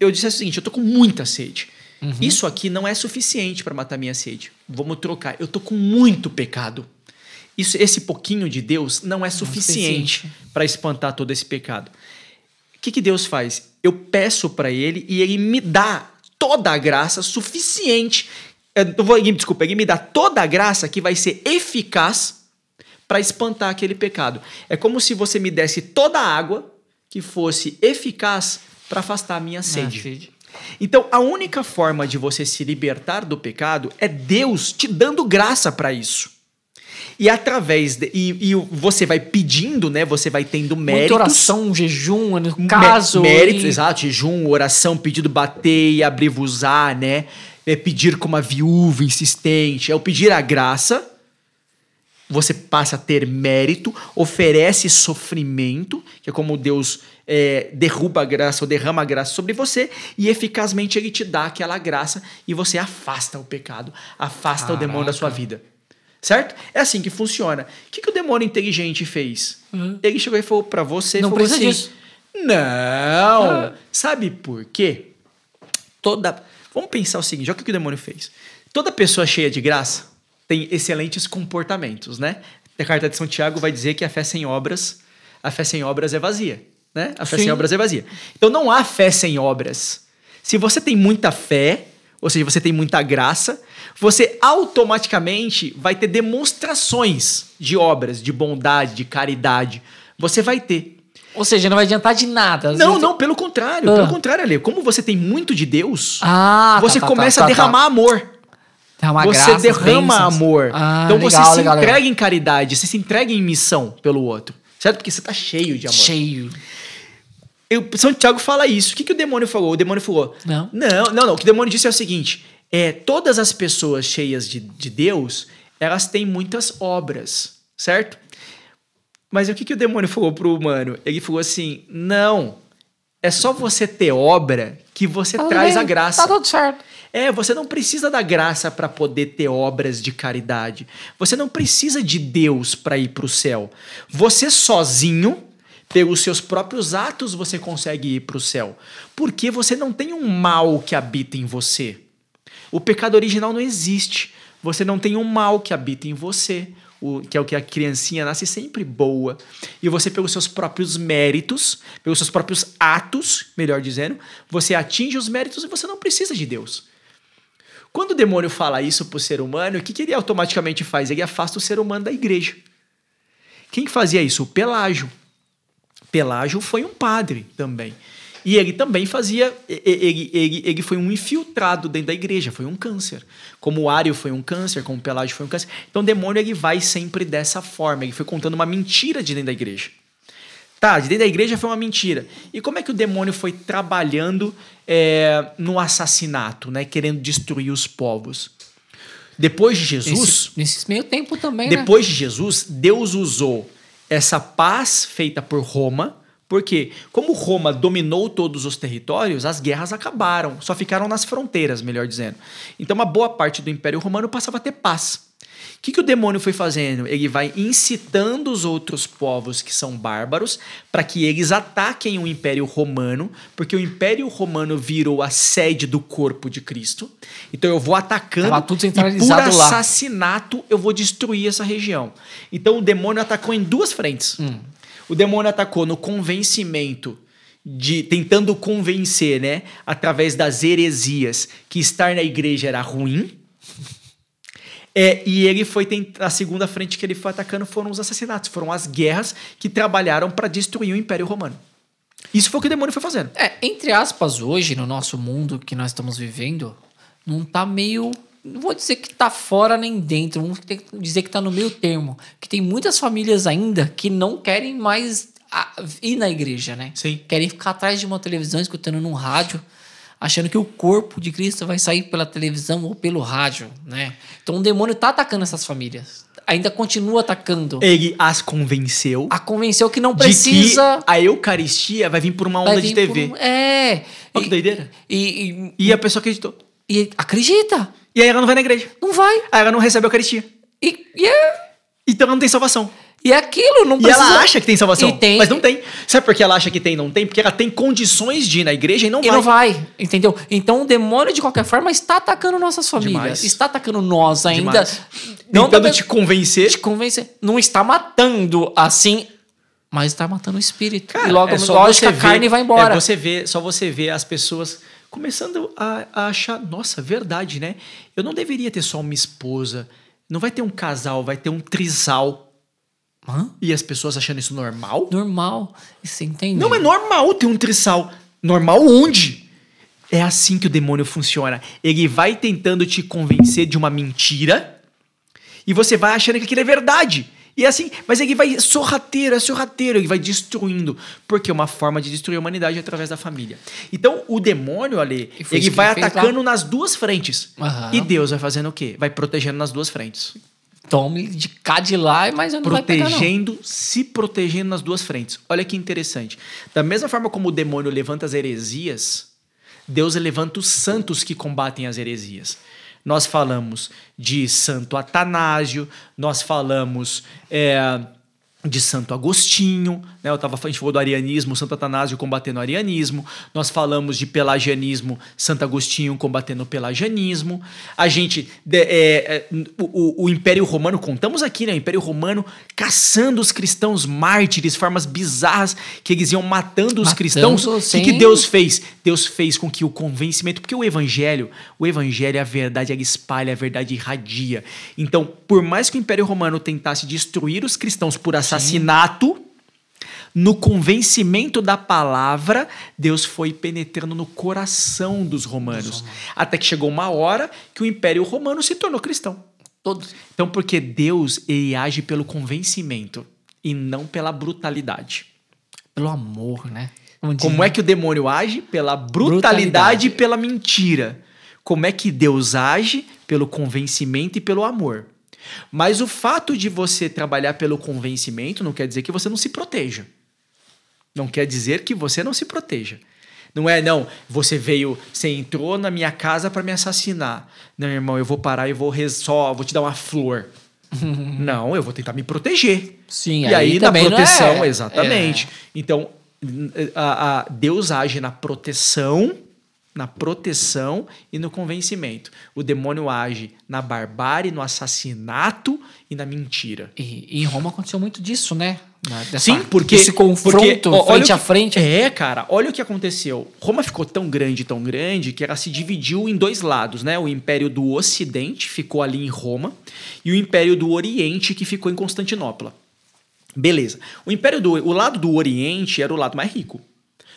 eu dissesse o seguinte, eu tô com muita sede. Uhum. Isso aqui não é suficiente para matar minha sede. Vamos trocar. Eu tô com muito pecado. Isso, esse pouquinho de Deus não é suficiente, suficiente. para espantar todo esse pecado que, que Deus faz? Eu peço para ele e ele me dá toda a graça suficiente. Eu vou, desculpa, ele me dá toda a graça que vai ser eficaz para espantar aquele pecado. É como se você me desse toda a água que fosse eficaz para afastar a minha sede. Então, a única forma de você se libertar do pecado é Deus te dando graça para isso. E através de, e, e, você vai pedindo, né? Você vai tendo méritos. Muita oração, jejum, no caso. Méritos, e... exato, jejum, oração, pedido bater e abrir-vos-á, né? É pedir como a viúva insistente, é o pedir a graça. Você passa a ter mérito, oferece sofrimento, que é como Deus é, derruba a graça ou derrama a graça sobre você, e eficazmente ele te dá aquela graça e você afasta o pecado, afasta Caraca. o demônio da sua vida. Certo? É assim que funciona. O que, que o demônio inteligente fez? Uhum. Ele chegou e falou para você: Não falou precisa assim, disso. Não! Ah. Sabe por quê? Toda. Vamos pensar o seguinte: olha o que o demônio fez. Toda pessoa cheia de graça tem excelentes comportamentos, né? A carta de São Tiago vai dizer que a fé sem obras, a fé sem obras é vazia, né? A fé Sim. sem obras é vazia. Então não há fé sem obras. Se você tem muita fé, ou seja, você tem muita graça, você automaticamente vai ter demonstrações de obras, de bondade, de caridade. Você vai ter. Ou seja, não vai adiantar de nada. Não, vezes- não, pelo contrário. Ah. Pelo contrário, Ale. Como você tem muito de Deus, Ah, tá, você tá, começa tá, a tá, derramar amor. Tá. Derramar você graças, derrama bênçãos. amor. Ah, então você legal, se legal, legal. entrega em caridade, você se entrega em missão pelo outro. Certo? Porque você tá cheio de amor. Cheio. Eu, São Tiago fala isso. O que, que o demônio falou? O demônio falou: Não. Não, não, não. O que o demônio disse é o seguinte: é, todas as pessoas cheias de, de Deus, elas têm muitas obras, certo? Mas o que, que o demônio falou pro humano? Ele falou assim: não, é só você ter obra que você traz bem, a graça. Tá tudo certo. É, você não precisa da graça para poder ter obras de caridade. Você não precisa de Deus para ir para o céu. Você sozinho, pelos seus próprios atos, você consegue ir para o céu. Porque você não tem um mal que habita em você. O pecado original não existe. Você não tem um mal que habita em você, o, que é o que a criancinha nasce sempre boa. E você, pelos seus próprios méritos, pelos seus próprios atos, melhor dizendo, você atinge os méritos e você não precisa de Deus. Quando o demônio fala isso pro ser humano, o que, que ele automaticamente faz? Ele afasta o ser humano da igreja. Quem fazia isso? O Pelágio. Pelágio foi um padre também. E ele também fazia. Ele, ele, ele foi um infiltrado dentro da igreja, foi um câncer. Como o Ário foi um câncer, como o Pelágio foi um câncer. Então o demônio ele vai sempre dessa forma. Ele foi contando uma mentira de dentro da igreja. Tá, de dentro da igreja foi uma mentira. E como é que o demônio foi trabalhando é, no assassinato, né? Querendo destruir os povos? Depois de Jesus. Nesse, nesse meio tempo também, né? Depois de Jesus, Deus usou essa paz feita por Roma, porque como Roma dominou todos os territórios, as guerras acabaram, só ficaram nas fronteiras, melhor dizendo. Então, uma boa parte do Império Romano passava a ter paz. O que, que o demônio foi fazendo? Ele vai incitando os outros povos que são bárbaros para que eles ataquem o Império Romano, porque o Império Romano virou a sede do corpo de Cristo. Então eu vou atacando Tava tudo e por centralizado lá. assassinato eu vou destruir essa região. Então o demônio atacou em duas frentes. Hum. O demônio atacou no convencimento de tentando convencer, né, através das heresias, que estar na igreja era ruim. É, e ele foi tent- a segunda frente que ele foi atacando foram os assassinatos, foram as guerras que trabalharam para destruir o Império Romano. Isso foi o que o demônio foi fazendo. É, entre aspas, hoje, no nosso mundo que nós estamos vivendo, não tá meio. Não vou dizer que tá fora nem dentro, vamos dizer que tá no meio termo. Que tem muitas famílias ainda que não querem mais a- ir na igreja, né? Sim. Querem ficar atrás de uma televisão, escutando num rádio, achando que o corpo de Cristo vai sair pela televisão ou pelo rádio, né? Então o demônio tá atacando essas famílias. Ainda continua atacando. Ele as convenceu A convenceu que não precisa. que a Eucaristia vai vir por uma onda de TV. um- É. Olha que E- doideira. E, e, E a pessoa acreditou. e acredita. E aí ela não vai na igreja. Não vai. Aí ela não recebe a Eucaristia. E, e, é, Então ela não tem salvação. E é aquilo, não E precisa. ela acha que tem salvação, E tem. mas não tem. Sabe por que ela acha que tem e não tem? Porque ela tem condições de ir na igreja e não E vai. não vai, entendeu? Então o demônio, de qualquer forma, está atacando nossas famílias. Demais. Está atacando nós ainda. Demais. Não Tentando da- te convencer. te convencer. Não está matando assim, mas está matando o espírito. Cara, e logo, é só lógico, a carne ver- vai embora. É você vê, só você vê as pessoas começando a, a achar, nossa, verdade, né? Eu não deveria ter só uma esposa. Não vai ter um casal, vai ter um trisal. Hã? E as pessoas achando isso normal? Normal. Você entende? Não é normal ter um trisal. Normal onde? É assim que o demônio funciona. Ele vai tentando te convencer de uma mentira e você vai achando que aquilo é verdade. E é assim, mas ele vai sorrateiro, é sorrateiro, ele vai destruindo. Porque é uma forma de destruir a humanidade é através da família. Então, o demônio ali, ele vai atacando nas duas frentes. Aham. E Deus vai fazendo o quê? Vai protegendo nas duas frentes. Tome de lá, mas não vai pegar, não. protegendo, se protegendo nas duas frentes. Olha que interessante. Da mesma forma como o demônio levanta as heresias, Deus levanta os santos que combatem as heresias. Nós falamos de Santo Atanásio, nós falamos é, de Santo Agostinho, né? Eu tava, a gente falou do arianismo, Santo Atanásio combatendo o arianismo. Nós falamos de pelagianismo, Santo Agostinho combatendo o pelagianismo. A gente, de, é, é, o, o, Império Romano, contamos aqui, né? O Império Romano caçando os cristãos mártires, formas bizarras que eles iam matando os matando, cristãos. O que, que Deus fez? Deus fez com que o convencimento, porque o Evangelho, o Evangelho é a verdade, ele espalha, a verdade irradia. Então, por mais que o Império Romano tentasse destruir os cristãos por assassinato, assassinato, no convencimento da palavra, Deus foi penetrando no coração dos romanos. Até que chegou uma hora que o Império Romano se tornou cristão. Todos. Então, porque Deus ele age pelo convencimento e não pela brutalidade. Pelo amor, né? Como é que o demônio age? Pela brutalidade, brutalidade e pela mentira. Como é que Deus age? Pelo convencimento e pelo amor. Mas o fato de você trabalhar pelo convencimento não quer dizer que você não se proteja. Não quer dizer que você não se proteja. Não é, não, você veio, você entrou na minha casa para me assassinar. Não, irmão, eu vou parar e vou só, vou te dar uma flor. não, eu vou tentar me proteger. Sim, e aí, aí na proteção, é, exatamente. É. Então, a, a, Deus age na proteção na proteção e no convencimento. O demônio age na barbárie, no assassinato e na mentira. E, em Roma aconteceu muito disso, né? Dessa, Sim, porque esse confronto porque, frente a frente. É, cara, olha o que aconteceu. Roma ficou tão grande, tão grande que ela se dividiu em dois lados, né? O Império do Ocidente ficou ali em Roma e o Império do Oriente que ficou em Constantinopla. Beleza. O Império do o lado do Oriente era o lado mais rico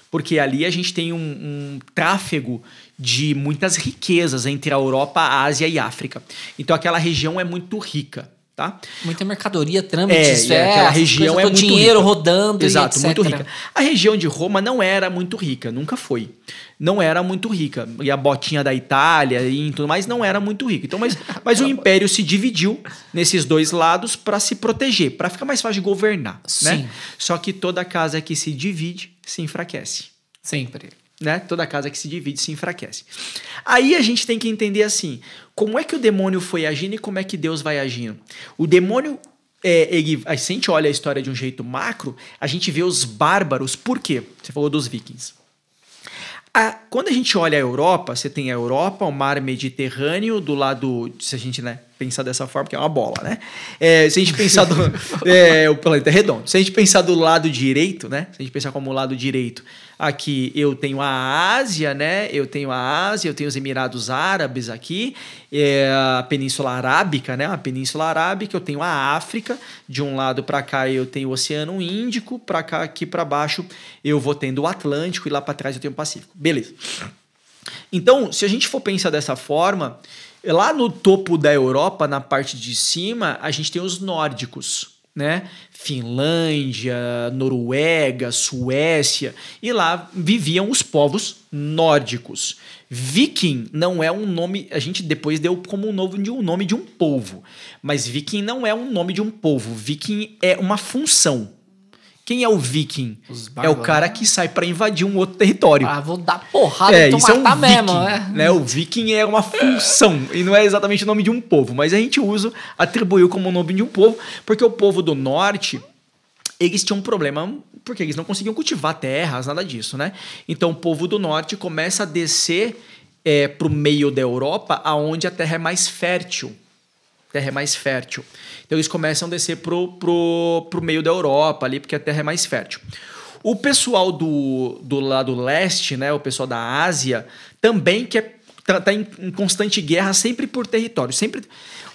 porque ali a gente tem um, um, tráfego de muitas riquezas entre a Europa, a Ásia e a África. Então aquela região é muito rica. Tá? Muita mercadoria, trâmites, é, é, aquela região é muito dinheiro rica. rodando, exato, muito rica. A região de Roma não era muito rica, nunca foi. Não era muito rica. E a botinha da Itália e tudo mais não era muito rica. Então, mas, mas o império se dividiu nesses dois lados para se proteger, para ficar mais fácil de governar, né? Sim. né? Só que toda casa que se divide se enfraquece. Sempre. Né? Toda casa que se divide se enfraquece. Aí a gente tem que entender assim: como é que o demônio foi agindo e como é que Deus vai agindo? O demônio é, ele, se a gente olha a história de um jeito macro, a gente vê os bárbaros. Por quê? Você falou dos vikings. A, quando a gente olha a Europa, você tem a Europa, o mar Mediterrâneo, do lado, se a gente né, pensar dessa forma, que é uma bola, né? É, se a gente pensar do. é, o planeta é redondo. Se a gente pensar do lado direito, né? Se a gente pensar como o lado direito, aqui eu tenho a Ásia, né? Eu tenho a Ásia, eu tenho os Emirados Árabes aqui, é a Península Arábica, né? A Península Arábica, eu tenho a África, de um lado para cá eu tenho o Oceano Índico, para cá aqui para baixo eu vou tendo o Atlântico e lá para trás eu tenho o Pacífico. Beleza. Então, se a gente for pensar dessa forma, lá no topo da Europa, na parte de cima, a gente tem os nórdicos né? Finlândia, Noruega, Suécia, e lá viviam os povos nórdicos. Viking não é um nome, a gente depois deu como um nome de um nome de um povo, mas viking não é um nome de um povo. Viking é uma função. Quem é o viking? É o cara que sai para invadir um outro território. Ah, vou dar porrada é, e isso é um mesmo, né? né? O viking é uma função e não é exatamente o nome de um povo, mas a gente usa, atribuiu como nome de um povo, porque o povo do norte, eles tinham um problema porque eles não conseguiam cultivar terras, nada disso, né? Então o povo do norte começa a descer é, para o meio da Europa, aonde a terra é mais fértil. Terra é mais fértil. Então eles começam a descer pro, pro, pro meio da Europa ali, porque a terra é mais fértil. O pessoal do, do lado leste, né, o pessoal da Ásia, também quer tá, tá em, em, constante guerra sempre por território, sempre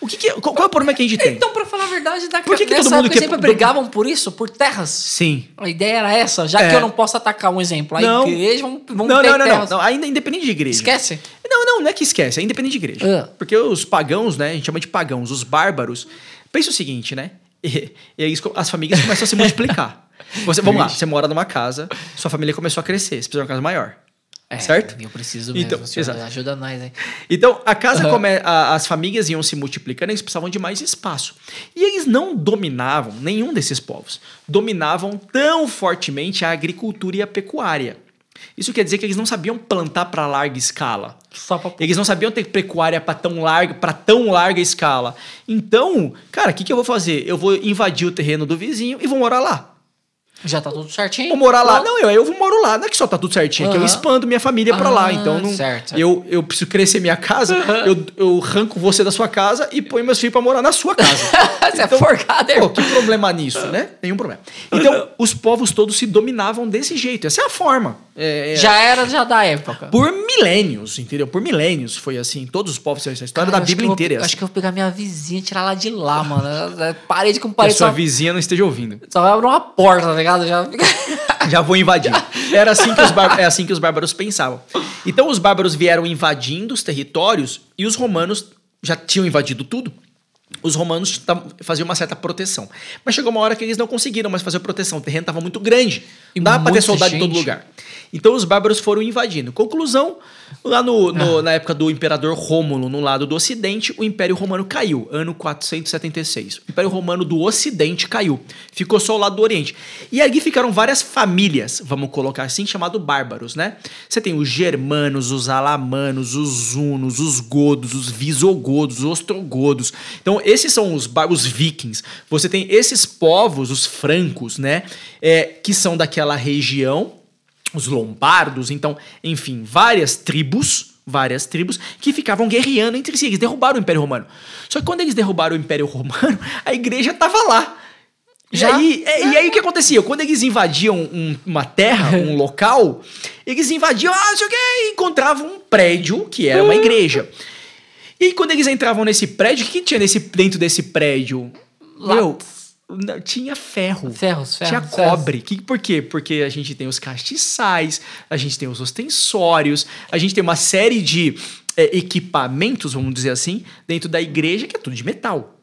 o que, que qual, qual, é o problema que a gente tem? Então, para falar a verdade, da por que, que todo mundo quer... sempre brigavam por isso, por terras. Sim. A ideia era essa, já é. que eu não posso atacar um exemplo, a não. igreja vamos, vamos não, não, não, não, não, ainda independente de igreja. Esquece. Não, não, não é que esquece, é independente de igreja. Uh. Porque os pagãos, né, a gente chama de pagãos, os bárbaros, Pensa o seguinte, né? E, e aí as famílias começam a se multiplicar. Você, vamos lá, você mora numa casa, sua família começou a crescer, você precisa de uma casa maior. É, certo? Eu preciso mesmo. Então, exato. Ajuda nós, hein? Então, a casa, uhum. come, a, as famílias iam se multiplicando, eles precisavam de mais espaço. E eles não dominavam, nenhum desses povos, dominavam tão fortemente a agricultura e a pecuária. Isso quer dizer que eles não sabiam plantar para larga escala. Só pra... Eles não sabiam ter pecuária para tão larga, para tão larga escala. Então, cara, o que, que eu vou fazer? Eu vou invadir o terreno do vizinho e vou morar lá. Já tá tudo certinho. Vou morar lá. Não, eu, eu moro lá. Não é que só tá tudo certinho, é que eu expando minha família pra lá. Ah, Então, não, certo. eu, eu preciso crescer minha casa, eu, eu arranco você da sua casa e ponho meus filhos pra morar na sua casa. Você é forcado, Pô, irmão. que problema nisso, né? Nenhum problema. Então, os povos todos se dominavam desse jeito. Essa é a forma. É, é- Já era já da época. Por milênios, entendeu? Por milênios foi assim. Todos os povos essa história Cara, da Bíblia vou- inteira. é Acho assim. que eu vou pegar minha vizinha e tirar ela de lá, mano. Parede com Que a parede. sua Só, vizinha não esteja ouvindo. só vai abrir uma porta, tá ligado? Já... Já vou invadir. Era assim que os bar- é assim que os bárbaros pensavam. Então os bárbaros vieram invadindo os territórios e os romanos já tinham invadido tudo. Os romanos tam- faziam uma certa proteção. Mas chegou uma hora que eles não conseguiram mais fazer proteção. O terreno estava muito grande. E Não dava para ter soldado em todo gente. lugar. Então os bárbaros foram invadindo. Conclusão, lá no, no- Ah. na época do imperador Rômulo, no lado do ocidente, o Império Romano caiu, ano 476. O Império Romano do ocidente caiu. Ficou só o lado do oriente. E ali ficaram várias famílias, vamos colocar assim, chamado bárbaros, né? Você tem os germanos, os alamanos, os hunos, os godos, os visigodos, os ostrogodos. Então, esses são os, bar- os vikings. Você tem esses povos, os francos, né? É, que são daquela região os lombardos, então, enfim, várias tribos, várias tribos que ficavam guerreando entre si. Eles derrubaram o Império Romano. Só que quando eles derrubaram o Império Romano, a igreja tava lá. Já? E aí, é, e aí o que acontecia? Quando eles invadiam um- uma terra, um local, eles invadiam, ah, não sei o quê, e encontravam um prédio que era uma igreja. E aí, quando eles entravam nesse prédio, o que tinha nesse, dentro desse prédio? Meu, não, tinha ferro. Ferros, ferros. Tinha ferros. cobre. Que, por quê? Porque a gente tem os castiçais, a gente tem os ostensórios, a gente tem uma série de é, equipamentos, vamos dizer assim, dentro da igreja que é tudo de metal.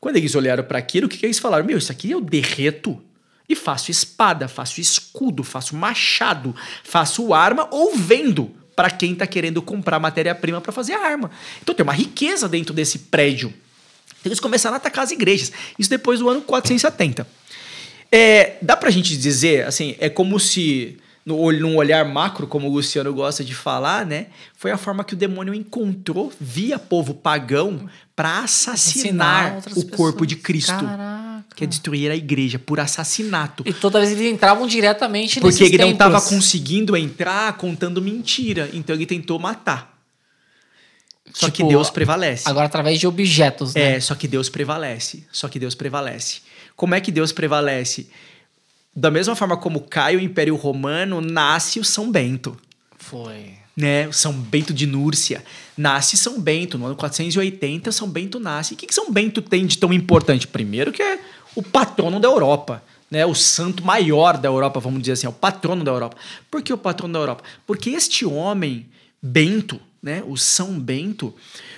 Quando eles olharam para aquilo, o que, que eles falaram? Meu, isso aqui eu derreto e faço espada, faço escudo, faço machado, faço arma ou vendo para quem tá querendo comprar matéria-prima para fazer a arma. Então tem uma riqueza dentro desse prédio. Então, eles começaram a atacar as igrejas. Isso depois do ano 470. É, dá pra gente dizer, assim, é como se, no, num olhar macro, como o Luciano gosta de falar, né? Foi a forma que o demônio encontrou, via povo pagão, para assassinar outras o corpo pessoas. de Cristo. Caraca. Que é destruir a igreja por assassinato. E toda vez eles entravam diretamente Porque ele não estava conseguindo entrar contando mentira. Então ele tentou matar. Só que Tipo, Deus prevalece. Agora através de objetos, né? É, só que Deus prevalece. Só que Deus prevalece. Como é que Deus prevalece? Da mesma forma como cai o Império Romano, nasce o São Bento. Foi. Né? O São Bento de Núrcia. Nasce São Bento. No ano 480, São Bento nasce. O que, que São Bento tem de tão importante? Primeiro que é o patrono da Europa. Né? O santo maior da Europa, vamos dizer assim. É o patrono da Europa. Por que o patrono da Europa? Porque este homem, Bento, né? o São Bento,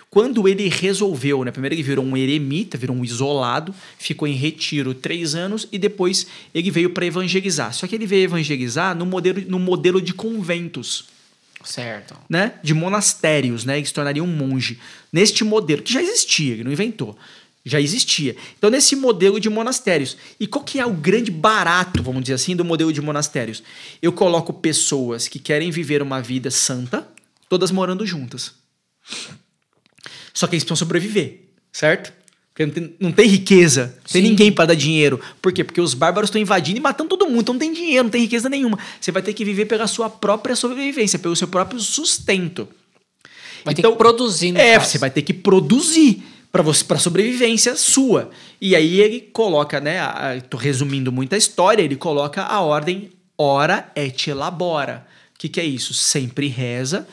quando ele resolveu, né? Primeiro ele virou um eremita, virou um isolado, ficou em retiro três anos e depois ele veio para evangelizar. Só que ele veio evangelizar no modelo, no modelo de conventos Certo. né, de monastérios, né, que se tornaria um monge. Neste modelo, que já existia, ele não inventou, já existia. Então, nesse modelo de monastérios. E qual que é o grande barato, vamos dizer assim, do modelo de monastérios? Eu coloco pessoas que querem viver uma vida santa, todas morando juntas. Só que eles precisam sobreviver, certo? Porque não tem, não tem riqueza, não tem ninguém para dar dinheiro. Por quê? Porque os bárbaros estão invadindo e matando todo mundo, então não tem dinheiro, não tem riqueza nenhuma. Você vai ter que viver pela sua própria sobrevivência, pelo seu próprio sustento. Vai ter Então, que produzir, no É, caso. você vai ter que produzir para você para sobrevivência sua. E aí ele coloca, né, a- tô resumindo muito a história, ele coloca a ordem ora et labora. O que, que é isso? Sempre reza,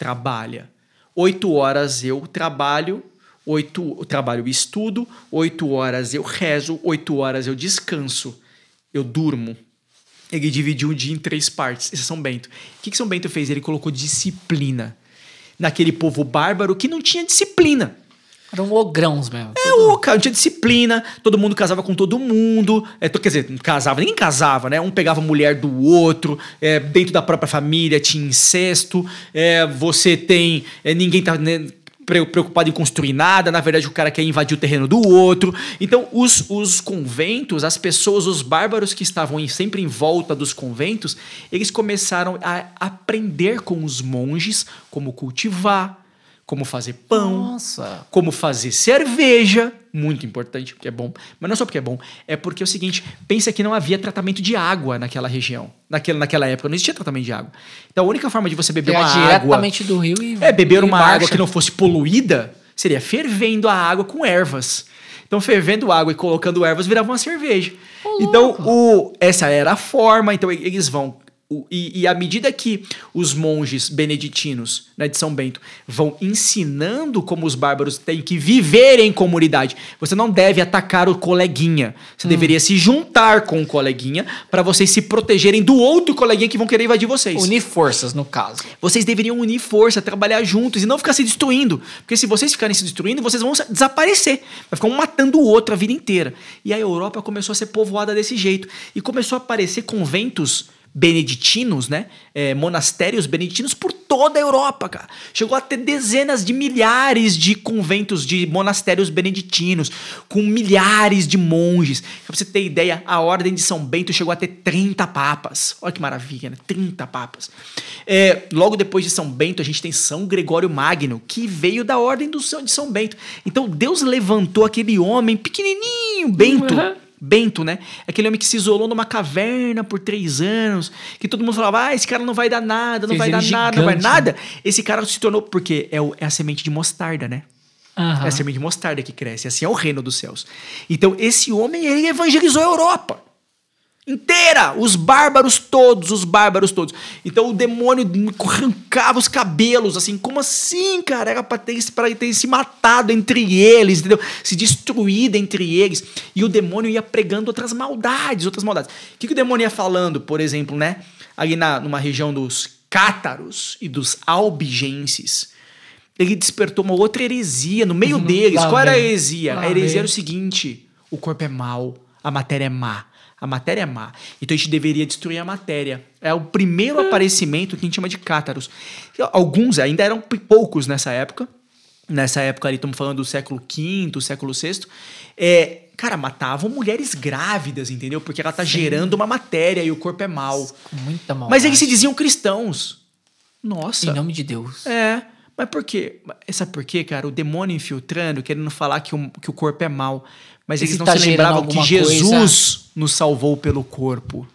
trabalha. Oito horas eu trabalho, oito eu trabalho e estudo, oito horas eu rezo, oito horas eu descanso, eu durmo. Ele dividiu o dia em três partes. Esse é São Bento. O que, que São Bento fez? Ele colocou disciplina naquele povo bárbaro que não tinha disciplina. Eram ogrãos mesmo. É o cara, tinha disciplina, todo mundo casava com todo mundo. É, quer dizer, não casava, ninguém casava, né? Um pegava a mulher do outro, é, dentro da própria família tinha incesto, é, você tem. é, ninguém tá. né, pre- preocupado em construir nada, na verdade o cara quer invadir o terreno do outro. Então, os, os conventos, as pessoas, os bárbaros que estavam em- sempre em volta dos conventos, eles começaram a aprender com os monges como cultivar, como fazer pão, Nossa. como fazer cerveja, muito importante, porque é bom. Mas não só porque é bom, é porque é o seguinte, pensa que não havia tratamento de água naquela região. Naquela, naquela época não existia tratamento de água. Então a única forma de você beber Pegar uma água... diretamente do rio e. É, beber e uma marcha. água que não fosse poluída, seria fervendo a água com ervas. Então, fervendo água e colocando ervas virava uma cerveja. então, o, essa era a forma. Então, eles vão. O- e, e à medida que os monges beneditinos né, de São Bento vão ensinando como os bárbaros têm que viver em comunidade, você não deve atacar o coleguinha. Você deveria se juntar com o coleguinha para vocês se protegerem do outro coleguinha que vão querer invadir vocês. Unir forças, no caso. Vocês deveriam unir força, trabalhar juntos e não ficar se destruindo. Porque se vocês ficarem se destruindo, vocês vão desaparecer. Vai ficar um matando o outro a vida inteira. E a Europa começou a ser povoada desse jeito. E começou a aparecer conventos beneditinos, né? É, monastérios beneditinos por toda a Europa, cara. Chegou a ter dezenas de milhares de conventos de monastérios beneditinos, com milhares de monges. Pra você ter ideia, a Ordem de São Bento chegou a ter 30 papas. Olha que maravilha, né? 30 papas. É, logo depois de São Bento, a gente tem São Gregório Magno, que veio da Ordem do São, de São Bento. Então Deus levantou aquele homem pequenininho, Bento. Uhum. Bento, né? Aquele homem que se isolou numa caverna por três anos, que todo mundo falava, ah, esse cara não vai dar nada, não vai dar ele nada, não vai gigante, nada. Esse cara se tornou, porque é, o- é a semente de mostarda, né? Aham. É a semente de mostarda que cresce, assim é o reino dos céus. Então, esse homem, ele evangelizou a Europa inteira, os bárbaros todos, os bárbaros todos. Então o demônio arrancava os cabelos, assim, como assim, cara? Era pra ter, pra ter se matado entre eles, entendeu? Se destruído entre eles. E o demônio ia pregando outras maldades, outras maldades. O que, que o demônio ia falando, por exemplo, né? Ali na, numa região dos cátaros e dos albigenses. Ele despertou uma outra heresia no meio deles. lá Qual era a heresia? Lá a heresia vem. era o seguinte: o corpo é mau, a matéria é má. A matéria é má. Então a gente deveria destruir a matéria. É o primeiro aparecimento que a gente chama de cátaros. Alguns ainda eram poucos nessa época. Nessa época ali, estamos falando do século V, século VI. É, cara, matavam mulheres grávidas, entendeu? Porque ela tá gerando uma matéria e o corpo é mau. Muita maldade. Mas eles se diziam cristãos. Nossa. Em nome de Deus. É, mas por quê? Sabe por quê, cara? O demônio infiltrando, querendo falar que o, que o corpo é mau. Mas eles não tá se lembravam que Jesus nos salvou pelo corpo.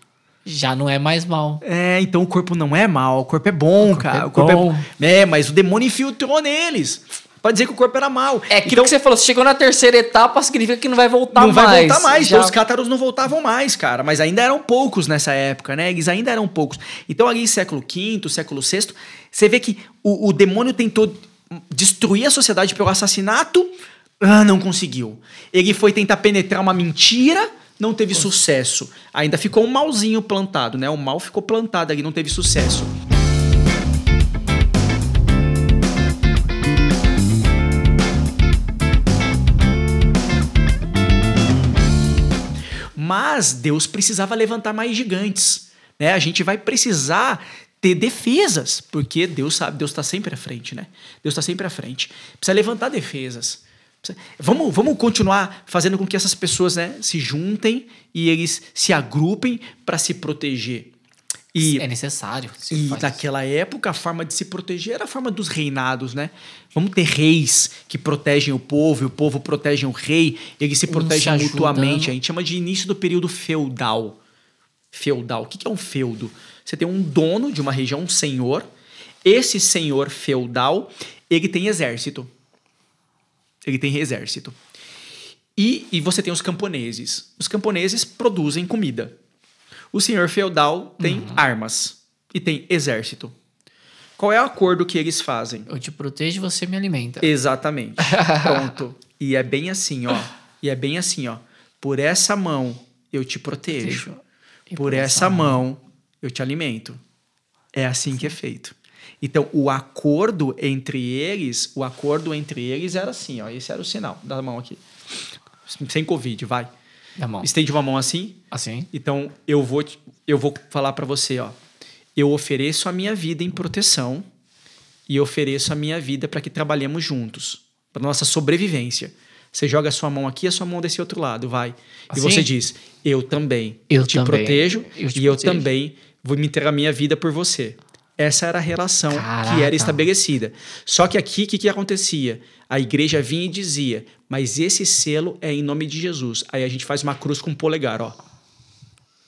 Já não é mais mal. É, então o corpo não é mal, o corpo é bom, corpo cara. é o corpo bom. é... é, mas o demônio infiltrou neles. Pra dizer que o corpo era mal. É aquilo Então, que você falou, se chegou na terceira etapa, significa que não vai voltar não mais. vai voltar mais. Já- Então os cátaros não voltavam mais, cara. Mas ainda eram poucos nessa época, né? Eles ainda eram poucos. Então ali século V, século VI, você vê que o, o demônio tentou destruir a sociedade pelo assassinato, ah, não conseguiu. Ele foi tentar penetrar uma mentira, não teve sucesso. Ainda ficou um malzinho plantado, né? O mal ficou plantado ali, não teve sucesso. Mas Deus precisava levantar mais gigantes. Né? A gente vai precisar ter defesas, porque Deus sabe, Deus está sempre à frente, né? Deus está sempre à frente. Precisa levantar defesas. Vamos, vamos continuar fazendo com que essas pessoas né, se juntem e eles se agrupem para se proteger. E, É necessário. e naquela época, a forma de se proteger era a forma dos reinados, né? Vamos ter reis que protegem o povo e o povo protege o rei, e eles se Um protegem se mutuamente. A gente chama de início do período feudal. Feudal. O que que é um feudo? Você tem um dono de uma região, um senhor. Esse senhor feudal, ele tem exército. Ele tem exército. E, e você tem os camponeses. Os camponeses produzem comida. O senhor feudal tem Uhum. armas e tem exército. Qual é o acordo que eles fazem? Eu te protejo e você me alimenta. Exatamente. Pronto. E é bem assim, ó. E é bem assim, ó. Por essa mão eu te protejo. Protejo. E Por essa mão eu te alimento. É assim que é feito. Então, o acordo entre eles, o acordo entre eles era assim, ó. Esse era o sinal da mão aqui. Sem Covid, vai. Da mão. Estende uma mão assim. Assim. Então, eu vou, eu vou falar pra você, ó. Eu ofereço a minha vida em proteção e ofereço a minha vida para que trabalhemos juntos, para nossa sobrevivência. Você joga a sua mão aqui, a sua mão desse outro lado, vai. Assim? E você diz: Eu também Eu te também. protejo Eu te e eu protejo. também vou me entregar a minha vida por você. Essa era a relação que Caraca. era estabelecida. Só que aqui, o que, que acontecia? A igreja vinha e dizia: Mas esse selo é em nome de Jesus. Aí a gente faz uma cruz com um polegar, ó.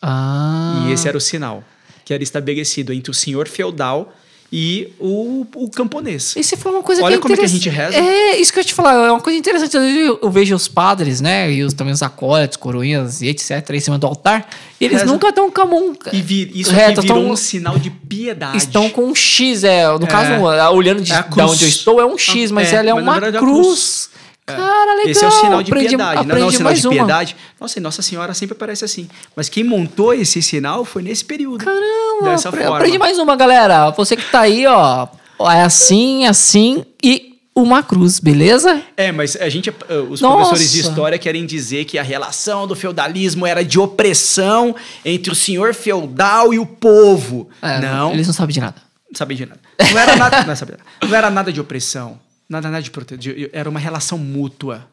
Ah. E esse era o sinal que era estabelecido entre o senhor feudal e o, o camponês. Você falou uma coisa Olha que é como é que a gente reza. É, isso que eu ia te falar, é uma coisa interessante. Eu, eu vejo os padres, né, e os, também os acólitos, coroinhas e etc, em cima do altar, e eles Reza. nunca estão com a mão... E vi- isso aqui virou tão- um sinal de piedade. Estão com um X, é, no É. caso, olhando de, É cruz. onde eu estou, é um X, mas É, ela é uma é cruz. cruz. Cara, legal. Esse é o sinal de aprendi, piedade. Não, não, o aprendi sinal de uma. piedade. Nossa, e Nossa Senhora sempre aparece assim. Mas quem montou esse sinal foi nesse período. Caramba, Dessa apre- forma. aprendi mais uma, galera. Você que tá aí, ó, é assim, assim e uma cruz, beleza? É, mas a gente, eh, os Nossa. professores de história querem dizer que a relação do feudalismo era de opressão entre o senhor feudal e o povo. É, não, Eles não sabem de nada. não sabia de nada. Não era nada, não, sabia, não era nada de opressão. Nada, nada de proteção. Era uma relação mútua.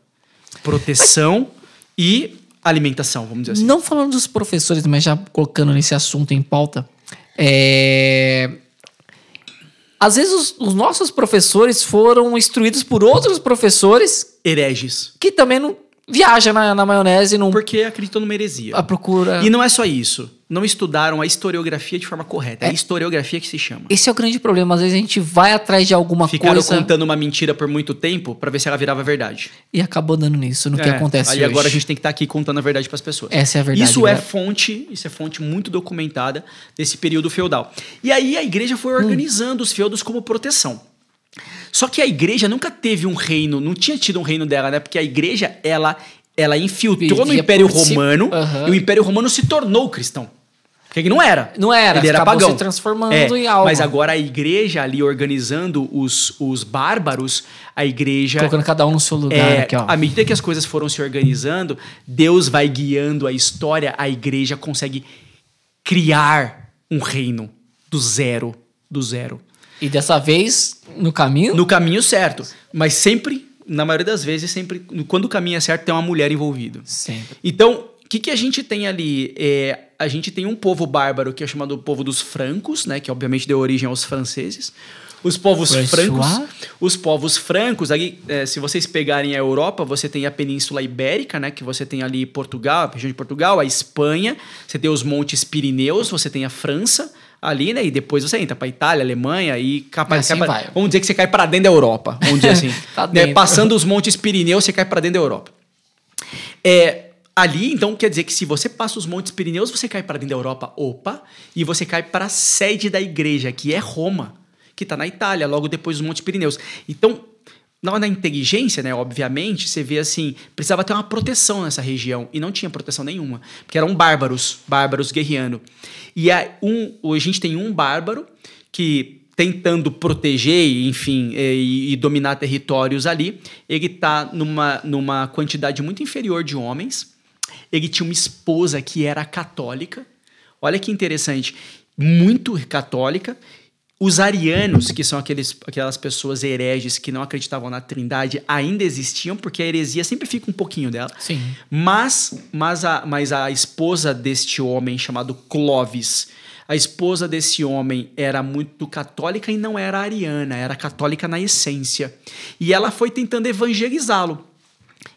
Proteção e alimentação, vamos dizer assim. Não falando dos professores, mas já colocando nesse assunto em pauta, é... Às vezes os, os nossos professores foram instruídos por outros professores Hereges. que também não viajam na, na maionese e não Porque acreditam numa heresia. a procura. E não é só isso. Não estudaram a historiografia de forma correta. É, a historiografia que se chama. Esse é o grande problema. Às vezes a gente vai atrás de alguma Ficaram coisa contando uma mentira por muito tempo pra ver se ela virava verdade. e acabou dando nisso, no que É, acontece Aí hoje. agora a gente tem que estar aqui contando a verdade pras pessoas. Essa é a verdade, Isso é galera. fonte, isso é fonte muito documentada desse período feudal. E aí a igreja Hum. foi organizando os feudos como proteção. Só que a igreja nunca teve um reino, não tinha tido um reino dela, né? Porque a igreja, ela, ela infiltrou no Vivia Império por si- Romano Aham. e o Império Romano se tornou cristão. Porque não era. Não era, Ele era pagão. se transformando É, em algo. Mas agora a igreja ali organizando os, os bárbaros, a igreja Colocando cada um no seu lugar é, aqui, ó. à medida que as coisas foram se organizando, Deus vai guiando a história, a igreja consegue criar um reino do zero, do zero. E dessa vez, no caminho, No caminho certo, mas sempre, na maioria das vezes, sempre quando o caminho é certo, tem uma mulher envolvida. sempre. Então, o que, que a gente tem ali? É, a gente tem um povo bárbaro que é chamado povo dos francos, né? Que obviamente deu origem aos franceses. Os povos François. francos. Os povos francos, ali, é, se vocês pegarem a Europa, você tem a Península Ibérica, né? Que você tem ali Portugal, a região de Portugal, a Espanha, você tem os Montes Pirineus, você tem a França ali, né? E depois você entra para Itália, Alemanha e capa, Assim vai. vamos dizer que você cai para dentro da Europa, vamos dizer assim. Tá Né. Passando os Montes Pirineus, você cai para dentro da Europa. É, ali, então, quer dizer que se você passa os Montes Pirineus, você cai para dentro da Europa, opa, e você cai para a sede da igreja, que é Roma, que está na Itália, logo depois dos Montes Pirineus. Então, na, na inteligência, né, obviamente, você vê assim, precisava ter uma proteção nessa região, e não tinha proteção nenhuma, porque eram bárbaros, bárbaros guerreando. E a, um, a gente tem um bárbaro que tentando proteger, enfim, eh, e, e dominar territórios ali, ele tá numa, numa quantidade muito inferior de homens. Ele tinha uma esposa que era católica. Olha que interessante, muito católica. Os arianos, que são aqueles, aquelas pessoas hereges que não acreditavam na Trindade, ainda existiam, porque a heresia sempre fica um pouquinho dela. Sim. Mas, mas, a, mas a esposa deste homem chamado Clovis, a esposa desse homem era muito católica e não era ariana, era católica na essência. E ela foi tentando evangelizá-lo.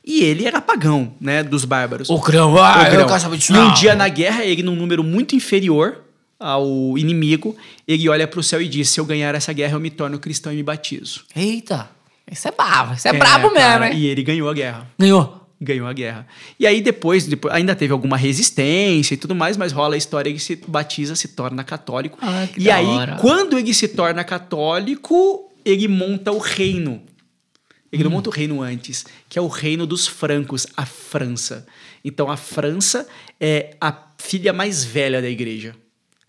E ele era pagão, né, dos bárbaros. O grão, ah, O eu grão. quero saber disso E um dia na guerra, ele num número muito inferior ao inimigo, ele olha para o céu e diz: "Se eu ganhar essa guerra, eu me torno cristão e me batizo". Eita, isso é brabo, isso é, brabo cara, mesmo, hein? E ele ganhou a guerra Ganhou. ganhou a guerra. E aí depois, depois ainda teve alguma resistência e tudo mais, mas rola a história que se batiza, se torna católico. Ah, e aí, hora. quando ele se torna católico, ele monta o reino. Ele Hum. não monta o reino antes, que é o reino dos francos, a França. Então a França é a filha mais velha da igreja.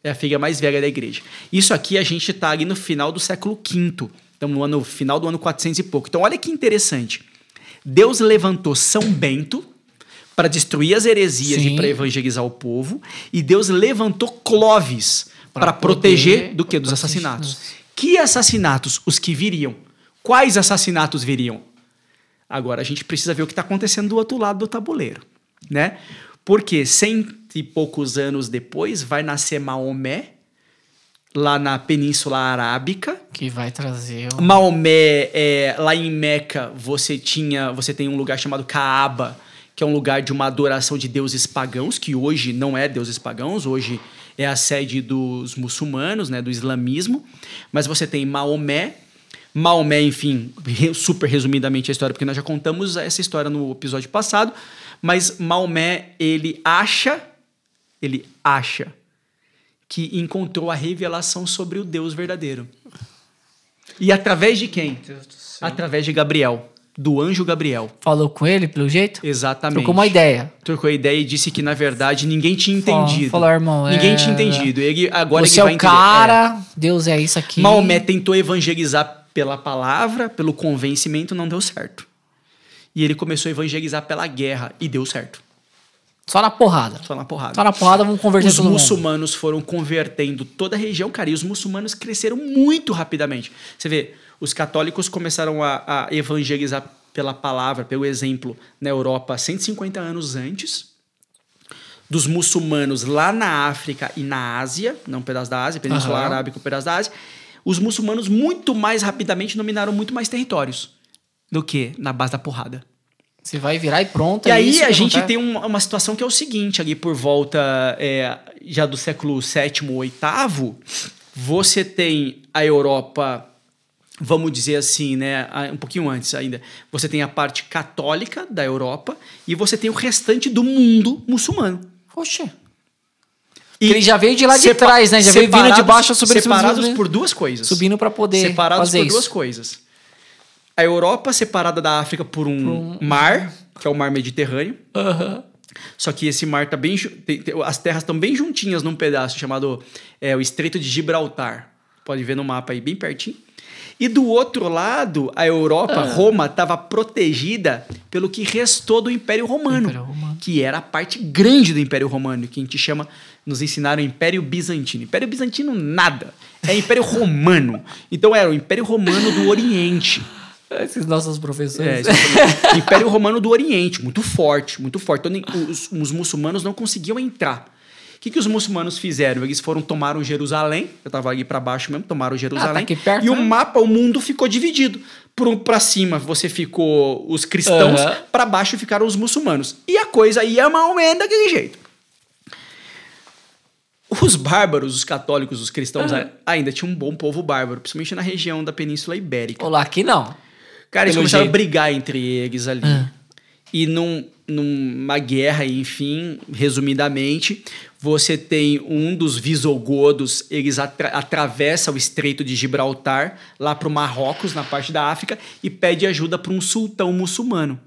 É a filha mais velha da igreja. Isso aqui a gente está ali no final do século V. Estamos no ano, final do ano 400 e pouco. Então olha que interessante. Deus levantou São Bento para destruir as heresias Sim. e para evangelizar o povo. E Deus levantou Clovis para proteger do que? Dos assassinatos. dos- Que assassinatos? Os que viriam. Quais assassinatos viriam? Agora a gente precisa ver o que está acontecendo do outro lado do tabuleiro, né? Porque cento e poucos anos depois vai nascer Maomé, lá na Península Arábica. Que vai trazer. O... Maomé, é, lá em Meca, você tinha, você tem um lugar chamado Kaaba, que é um lugar de uma adoração de deuses pagãos, que hoje não é deuses pagãos, hoje é a sede dos muçulmanos, né, do islamismo. Mas você tem Maomé. Maomé, enfim, super resumidamente a história, porque nós já contamos essa história no episódio passado. Mas Maomé, ele acha, ele acha que encontrou a revelação sobre o Deus verdadeiro. E através de quem? Através de Gabriel, do anjo Gabriel. Falou com ele, pelo jeito? Exatamente. Trocou uma ideia. Trocou a ideia e disse que, na verdade, ninguém tinha entendido. Falou, irmão. Ninguém é... tinha entendido. Ele, agora Você ele vai é o entender. cara, Deus é isso aqui. É. Maomé tentou evangelizar pela palavra, pelo convencimento, não deu certo. E ele começou a evangelizar pela guerra e deu certo. Só na porrada. Só na porrada. Só na porrada vamos converter Os todo mundo. muçulmanos foram convertendo toda a região, cara, e os muçulmanos cresceram muito rapidamente. Você vê, os católicos começaram a, a evangelizar pela palavra, pelo exemplo, na Europa 150 anos antes. Dos muçulmanos lá na África e na Ásia, não um pedaço da Ásia, Península Aham. Arábica, um pedaço da Ásia. Os muçulmanos muito mais rapidamente dominaram muito mais territórios do que na base da porrada. Você vai virar e pronto. E é aí a gente tem um- uma situação que é o seguinte, ali por volta é, já do século VII, VIII, você tem a Europa, vamos dizer assim, né, um pouquinho antes ainda, você tem a parte católica da Europa e você tem o restante do mundo muçulmano. Oxe. E Ele já veio de lá de trás, né? Já veio vindo de baixo sobre separados sobre- por duas coisas. Subindo pra poder separados por isso. duas coisas. A Europa separada da África por um, mar, que é o mar Mediterrâneo. Aham. Só que esse mar tá bem. tem- tem- as terras estão bem juntinhas num pedaço chamado é, o Estreito de Gibraltar. Pode ver no mapa aí, bem pertinho. E do outro lado, a Europa, Ah. Roma, estava protegida pelo que restou do Império Romano, Império Romano. que era a parte grande do Império Romano, que a gente chama, nos ensinaram Império Bizantino. Império Bizantino, nada. É Império Romano. Então era o Império Romano do Oriente. Esses nossos É, professores. exatamente. Império Romano do Oriente, muito forte, muito forte. Então, os, os muçulmanos não conseguiam entrar. O que, que os muçulmanos fizeram? Eles foram, tomaram Jerusalém, eu tava ali para baixo mesmo, tomaram Jerusalém. tá aqui perto, e o né? mapa, o mundo ficou dividido. Para cima você ficou os cristãos, Aham. para baixo ficaram os muçulmanos. E a coisa ia mal menos daquele jeito. Os bárbaros, os católicos, os cristãos a- ainda tinham um bom povo bárbaro, principalmente na região da Península Ibérica. Olá, aqui não. Cara, eles Pelo começaram jeito. a brigar entre eles ali. Ah. E num, numa guerra, enfim, resumidamente, você tem um dos visigodos, eles atra atravessa o Estreito de Gibraltar, lá para o Marrocos, na parte da África, e pede ajuda para um sultão muçulmano.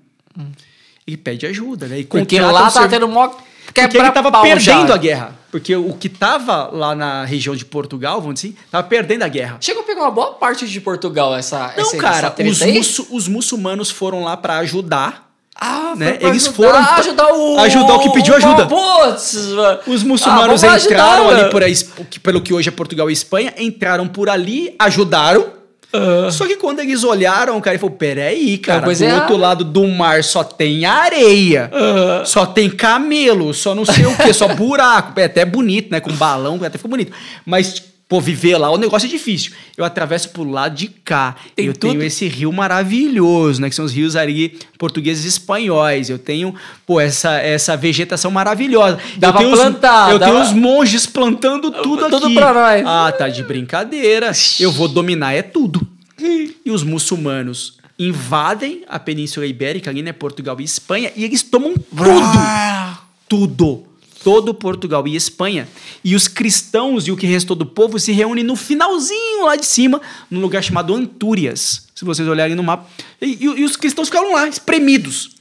Ele pede ajuda, né? E Hum. Porque lá tá tendo mó porque ele tava quebra-pau perdendo já. a guerra. Porque o que tava lá na região de Portugal, vamos dizer assim, tava perdendo a guerra. Chegou a pegar uma boa parte de Portugal essa Não, essa, cara, essa os, os muçulmanos foram lá para ajudar Ah, né? Eles ajudar, foram pra- ajudar o ajudar o que pediu ajuda. Putz, mano. Os muçulmanos Ah, entraram ajudar, ali por que- pelo que hoje é Portugal e Espanha, entraram por ali, ajudaram. Ah. Só que quando eles olharam, o cara falou: peraí, cara, do coisa outro errada." lado do mar só tem areia, Ah. só tem camelo, só não sei o que, só buraco. É até bonito, né? Com balão, até ficou bonito. Mas, pô, viver lá, o negócio é difícil. Eu atravesso pro lado de cá. Tem eu tudo. tenho esse rio maravilhoso, né? Que são os rios ali portugueses e espanhóis. Eu tenho, pô, essa, essa vegetação maravilhosa. Dá eu pra tenho os- plantar, eu tenho os monges plantando tudo aqui. Tudo pra nós. Ah, tá de brincadeira. Eu vou dominar é tudo. E os muçulmanos invadem a Península Ibérica, ali, né? Portugal e Espanha, e eles tomam tudo. Tudo. Todo Portugal e Espanha. E os cristãos e o que restou do povo se reúnem no finalzinho lá de cima, num lugar chamado Antúrias. Se vocês olharem no mapa. E, e- e os cristãos ficaram lá, espremidos.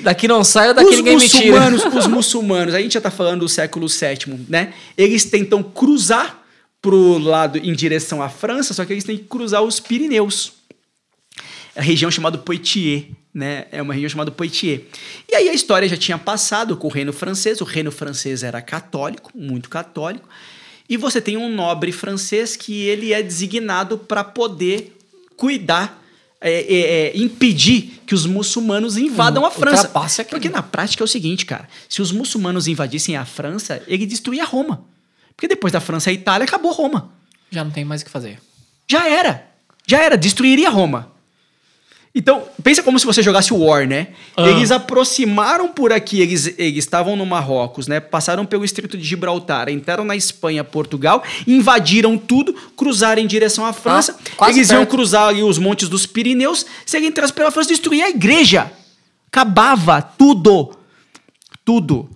Daqui não saio, daqui Os ninguém muçulmanos, os muçulmanos, a gente já tá falando do século VII, né? Eles tentam cruzar pro lado em direção à França, só que eles têm que cruzar os Pirineus. A região chamada Poitiers, né? É uma região chamada Poitiers. E aí a história já tinha passado com o reino francês, o reino francês era católico, muito católico. E você tem um nobre francês que ele é designado para poder cuidar, é, é, é, impedir que os muçulmanos invadam a França. Porque na prática é o seguinte, cara: se os muçulmanos invadissem a França, ele destruía Roma. Porque depois da França e a Itália acabou Roma. Já não tem mais o que fazer. Já era. Já era. Destruiria Roma. Então, pensa como se você jogasse o War, né? Ah. Eles aproximaram por aqui, eles, eles estavam no Marrocos, né? Passaram pelo Estreito de Gibraltar, entraram na Espanha, Portugal, invadiram tudo, cruzaram em direção à França. Ah, eles iam perto. cruzar ali os montes dos Pirineus, se ele entrasse pela França, destruía a igreja. Acabava tudo. Tudo.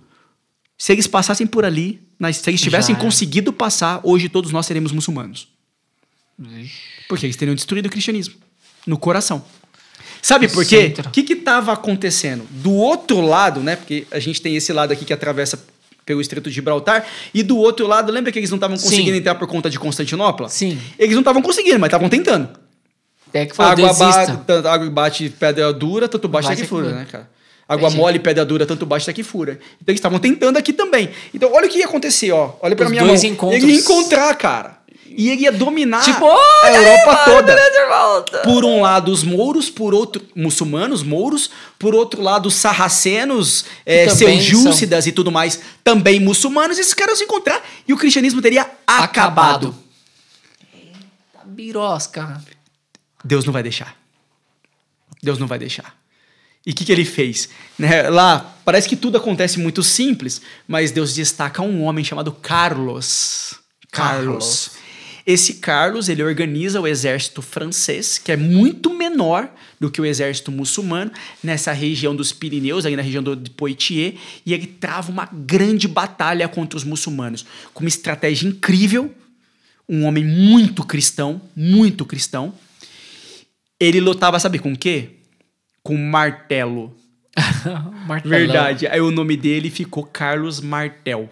Se eles passassem por ali, se eles tivessem Já conseguido passar, hoje todos nós seremos muçulmanos. Porque eles teriam destruído o cristianismo no coração. Sabe por quê? O que estava acontecendo? Do outro lado, né? Porque a gente tem esse lado aqui que atravessa pelo Estreito de Gibraltar, e do outro lado, lembra que eles não estavam Sim. conseguindo entrar por conta de Constantinopla? Sim. Eles não estavam conseguindo, mas estavam tentando. É que falou, Água bate, água bate pedra dura, tanto bate até Bate que fura, fura. né, cara? Água Entendi. mole, pedra dura, tanto bate até que fura. Então eles estavam tentando aqui também. Então olha o que ia acontecer, ó. Olha pra Os minha dois mão. encontros. Ele ia encontrar, cara. E ele ia dominar Tipo, a aí, Europa mano, toda. Por um lado, os mouros, por outro, muçulmanos, mouros, por outro lado, os sarracenos, é, seljúcidas e tudo mais, também muçulmanos, esses caras se encontrar e o cristianismo teria acabado. Tá birosca. Deus não vai deixar. Deus não vai deixar. E o que, que ele fez? Né, Lá, parece que tudo acontece muito simples, mas Deus destaca um homem chamado Carlos. Carlos. Carlos. Esse Carlos, ele organiza o exército francês, que é muito menor do que o exército muçulmano, nessa região dos Pirineus, aí na região do, de Poitiers, e ele trava uma grande batalha contra os muçulmanos, com uma estratégia incrível, um homem muito cristão, muito cristão. Ele lutava, sabe com o quê? Com martelo. Verdade. Aí o nome dele ficou Carlos Martel.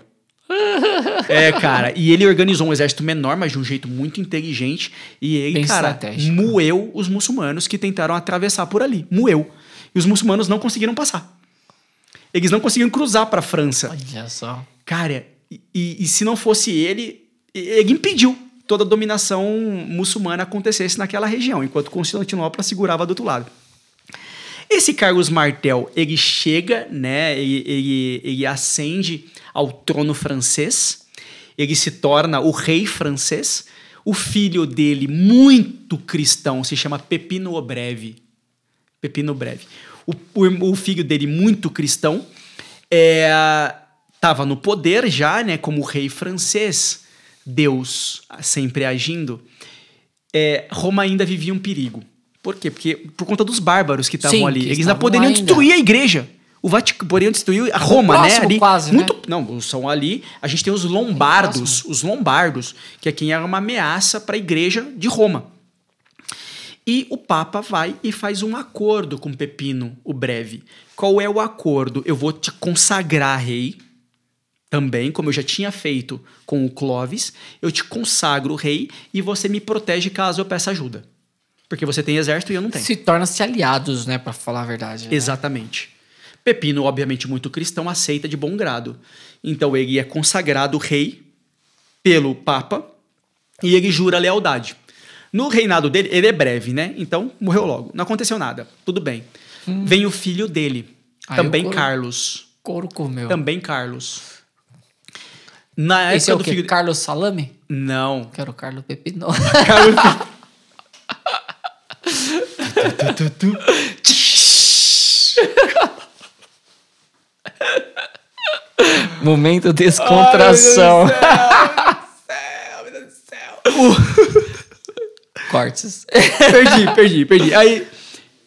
É, cara. E ele organizou um exército menor, mas de um jeito muito inteligente. E ele, Bem cara, moeu os muçulmanos que tentaram atravessar por ali. Moeu. E os muçulmanos não conseguiram passar. Eles não conseguiram cruzar pra França. Olha só. Cara, e, e- e se não fosse ele, ele impediu toda a dominação muçulmana acontecesse naquela região, enquanto Constantinopla segurava do outro lado. Esse Carlos Martel, ele chega, né? Ele, ele, ele ascende ao trono francês, ele se torna o rei francês. O filho dele, muito cristão, se chama Pepino Breve. Pepino Breve. O, o, o filho dele, muito cristão, estava no poder já, né, como rei francês. Deus sempre agindo. É, Roma ainda vivia um perigo. Por quê? Porque por conta dos bárbaros que estavam ali. que Eles ainda poderiam ainda. destruir a igreja. O Vaticano poderiam destruir a Roma, né? próximo Ali, quase, né? muito, Não, são ali. A gente tem os lombardos, os lombardos, que é quem era uma ameaça para a igreja de Roma. E o Papa vai e faz um acordo com Pepino, o breve. Qual é o acordo? Eu vou te consagrar rei, também, como eu já tinha feito com o Clovis. Eu te consagro rei e você me protege caso eu peça ajuda. Porque você tem exército e eu não tenho. Se torna-se aliados, né? Pra falar a verdade. né? Exatamente. Pepino, obviamente muito cristão, aceita de bom grado. Então ele é consagrado rei pelo Papa e ele jura lealdade. No reinado dele, ele é breve, né? Então morreu logo. Não aconteceu nada. Tudo bem. Vem o filho dele, Aí também o coro- Carlos. Couro comeu. Também Carlos. Na Esse é o do filho. Carlos Salame? Não. Quero Carlos Pepino. Carlos. Momento descontração. Cortes. perdi, perdi, perdi. Aí.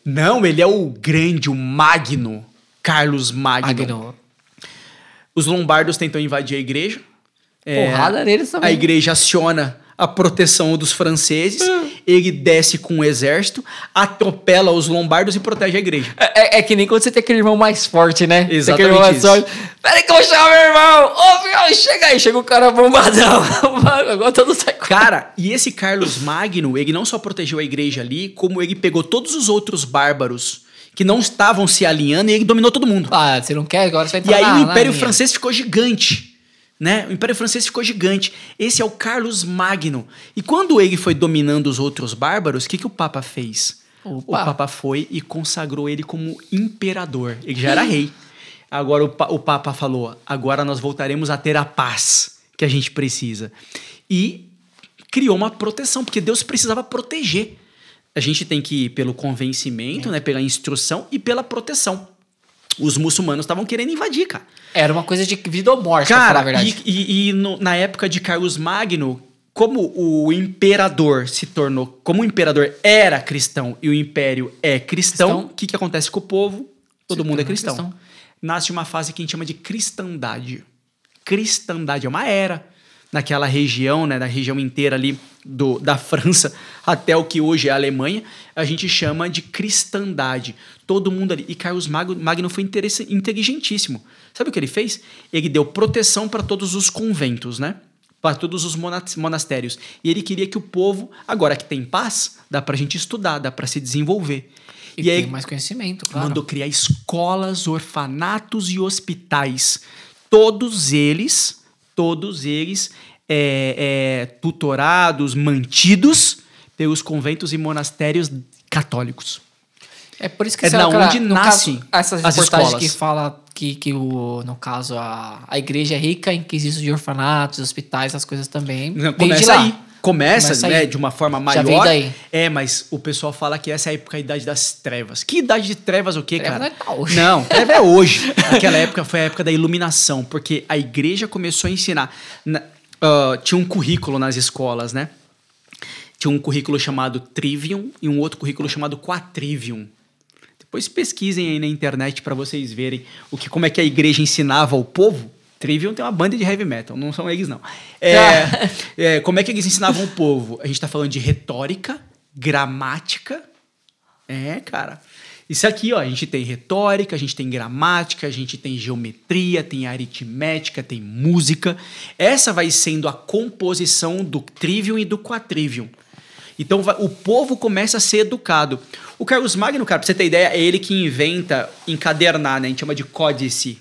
Não, ele é o grande, o Magno. Carlos Magno. Magno. Os lombardos tentam invadir a igreja. É, Porrada neles também. A igreja aciona a proteção dos franceses. Ele desce com o exército, atropela os lombardos e protege a igreja. É, é- é que nem quando você tem aquele irmão mais forte, né? Você Exatamente irmão mais forte. Peraí que eu vou chamar meu irmão! Ô, filho, chega aí. Chega o cara bombadão. Agora todo sai. Cara, e esse Carlos Magno, ele não só protegeu a igreja ali, como ele pegou todos os outros bárbaros que não estavam se alinhando e ele dominou todo mundo. Ah, você não quer? Agora você vai E aí o Império. Francês ficou gigante. Né? O Império Francês ficou gigante. Esse é o Carlos Magno. E quando ele foi dominando os outros bárbaros, o que, que o Papa fez? Opa. O Papa foi e consagrou ele como imperador. Ele já era rei. Agora o, pa- o Papa falou: agora nós voltaremos a ter a paz que a gente precisa. E criou uma proteção, porque Deus precisava proteger. A gente tem que ir pelo convencimento, né, pela instrução e pela proteção. Os muçulmanos estavam querendo invadir, cara. Era uma coisa de vida ou morte, pra falar a Cara, verdade. e, e- e no- na época de Carlos Magno, como o imperador se tornou, como o imperador era cristão e o império é cristão, o que, que acontece com o povo? Todo Se mundo é cristão. cristão. Nasce uma fase que a gente chama de cristandade. Cristandade é uma era naquela região, né, na região inteira ali do, da França até o que hoje é a Alemanha, a gente chama de cristandade. Todo mundo ali. E Carlos Magno, Magno foi inteligentíssimo. Sabe o que ele fez? Ele deu proteção para todos os conventos, né? Para todos os mona- monastérios. E ele queria que o povo, agora que tem paz, dá pra gente estudar, dá pra se desenvolver. E, E, aí mais conhecimento, claro. mandou criar escolas, orfanatos e hospitais. Todos eles, todos eles é, é, tutorados, mantidos pelos conventos e monastérios católicos. É por isso que É da onde nascem essas as reportagens escolas. que fala que, que o, no caso, a, a igreja é rica em quesitos de orfanatos, hospitais, essas coisas também. Não, Começa aí. Começa, Começa né, aí. de uma forma maior. É, mas o pessoal fala que essa é a época a idade das trevas. Que idade de trevas o quê, Treva cara? não é hoje. Não, treva é hoje. Aquela época foi a época da iluminação, porque a igreja começou a ensinar. Na- ah, tinha um currículo nas escolas, né? Tinha um currículo chamado Trivium e um outro currículo chamado Quatrivium. Depois pesquisem aí na internet para vocês verem o que, como é que a igreja ensinava ao povo. Trivium tem uma banda de heavy metal, não são eles não. É, é, como é que eles ensinavam o povo? A gente está falando de retórica, gramática. É, cara. Isso aqui, ó, a gente tem retórica, a gente tem gramática, a gente tem geometria, tem aritmética, tem música. Essa vai sendo a composição do trivium e do quatrivium. Então o povo começa a ser educado. O Carlos Magno, cara, pra você ter ideia, é ele que inventa encadernar, né? A gente chama de códice.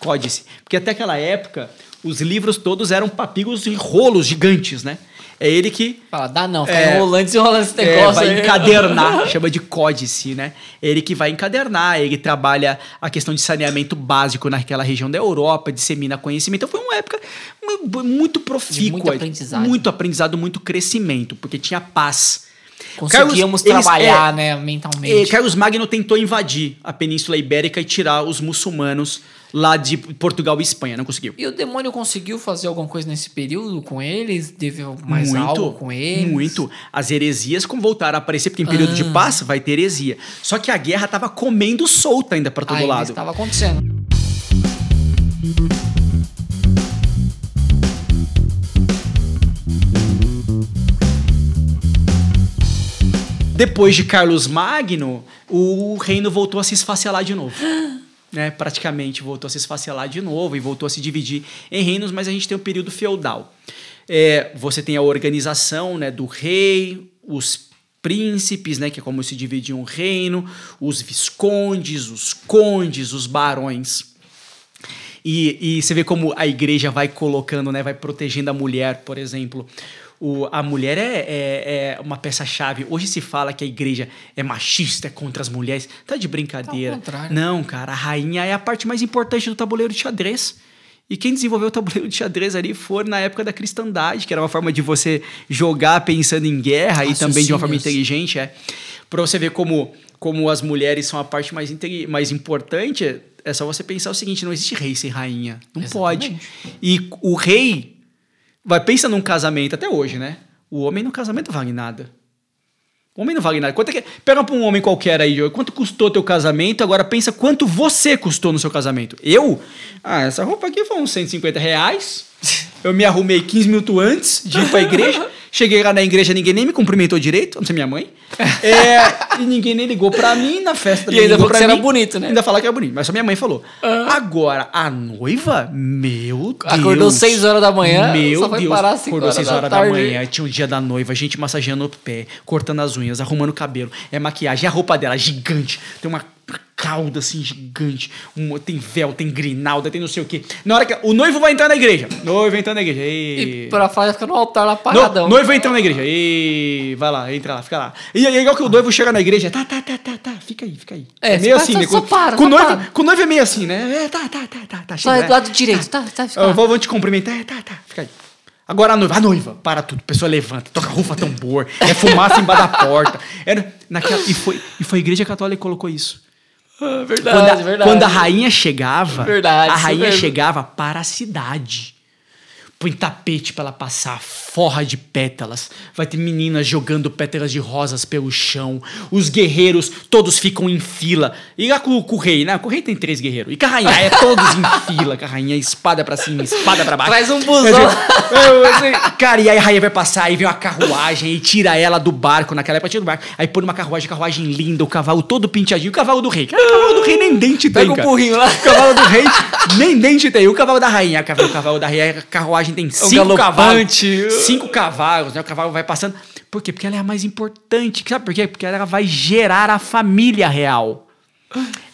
Códice. Porque até aquela época, os livros todos eram papiros e rolos gigantes, né? É ele que Fala, dá não, fica É. enrolando, desenrolando esse é, negócio vai aí. encadernar, chama de códice, né? Ele que vai encadernar, ele trabalha a questão de saneamento básico naquela região da Europa, dissemina conhecimento. Então foi uma época mu- muito profícua. muito aprendizado. Muito aprendizado, muito crescimento, porque tinha paz. Conseguíamos Carlos- eles- trabalhar, é, né, é, mentalmente. Carlos Magno tentou invadir a Península Ibérica e tirar os muçulmanos lá de Portugal e Espanha, não conseguiu. E o demônio conseguiu fazer alguma coisa nesse período com eles? Teve mais muito, algo com eles? Muito. As heresias como voltaram a aparecer, porque em período de Ah. paz vai ter heresia. Só que a guerra tava comendo solta ainda para todo Ainda lado. estava acontecendo. Depois de Carlos Magno, o reino voltou a se esfacelar de novo. né? Praticamente voltou a se esfacelar de novo e voltou a se dividir em reinos, mas a gente tem o período feudal. É, você tem a organização né, do rei, os príncipes, né, que é como se dividia um reino, os viscondes, os condes, os barões. E, e você vê como a igreja vai colocando, né, vai protegendo a mulher, por exemplo. O, a mulher é, é, é uma peça-chave. Hoje se fala que a igreja é machista, é contra as mulheres. Tá de brincadeira. Tá. Não, cara, a rainha é a parte mais importante do tabuleiro de xadrez. E quem desenvolveu o tabuleiro de xadrez ali foi na época da cristandade, que era uma forma de você jogar pensando em guerra e também de uma forma inteligente, é. Pra você ver como, como as mulheres são a parte mais, mais importante, é só você pensar o seguinte: não existe rei sem rainha. Não Exatamente. pode. E o rei. Vai, pensa num casamento, até hoje, né? O homem no casamento vale nada. O homem não vale nada. Quanto é que, pega pra um homem qualquer aí, Joey, quanto custou teu casamento, agora pensa quanto você custou no seu casamento. Eu? Ah, essa roupa aqui foi uns 150 reais. Eu me arrumei 15 minutos antes de ir pra igreja. Cheguei lá na igreja, ninguém nem me cumprimentou direito, não sei minha mãe. É, e ninguém nem ligou pra mim na festa. E ainda falou que você era mim. bonito, né? Ainda falar que era bonito, mas só minha mãe falou. Agora, a noiva, meu Deus. Acordou 6 horas da manhã, Meu só foi Deus. parar às cinco Acordou horas 6 da horas da, tarde. manhã, tinha o dia da noiva, gente massageando o pé, cortando as unhas, arrumando o cabelo, é maquiagem, a roupa dela gigante, tem uma cauda assim gigante, um, tem véu, tem grinalda, tem não sei o quê. Na hora que o noivo vai entrar na igreja, noivo entrando na igreja. E pra falar fica no altar lá paradão. No, noivo entrando na igreja. E vai lá, entra lá, fica lá. E é igual que o noivo chega na igreja, tá, tá, tá, tá, tá, fica aí, fica aí. É, É meio só- assim, só- né? só Com, para, com, só o noivo, para. com noivo é meio assim, né? É, tá, tá, tá, tá, tá. Só chega, é vai. do lado direito, tá, tá, fica Eu vou, vou te cumprimentar. É, tá, tá, fica aí. Agora a noiva, a noiva, para tudo. A pessoa levanta, toca rufa tambor, é fumaça embaixo da porta. Era naquela, e, foi, e foi a igreja católica que colocou isso. Ah, Quando Verdade, a, verdade. quando a rainha chegava, Verdade, a rainha chegava para a cidade. Põe tapete para ela passar, forra de pétalas. Vai ter meninas jogando pétalas de rosas pelo chão. Os guerreiros todos ficam em fila. E lá com, com o rei, né? Com o rei tem três guerreiros. E com a rainha, é todos em fila. Com a rainha, espada pra cima, espada pra baixo. Traz um busão. Cara, e aí a rainha vai passar, aí vem uma carruagem e tira ela do barco, naquela época tira do barco. Aí põe uma carruagem, carruagem linda, o cavalo todo penteadinho, o cavalo do rei. Cara, o cavalo do rei nem dente tem, Pega o cara. burrinho lá. O cavalo do rei nem dente tem. O cavalo da rainha, o cavalo da rainha, a carruagem tem cinco cavalos. Cinco cavalos, né? O cavalo vai passando. Por quê? Porque ela é a mais importante. Sabe por quê? Porque ela vai gerar a família real.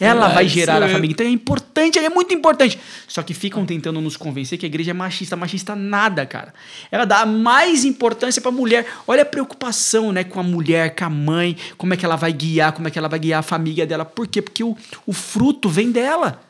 Ela vai gerar a família. Então é importante, é muito importante. Só que ficam tentando nos convencer que a igreja é machista. Machista nada, cara. Ela dá mais importância pra mulher. Olha a preocupação, né, com a mulher, com a mãe, como é que ela vai guiar, como é que ela vai guiar a família dela. Por quê? Porque o, o fruto vem dela.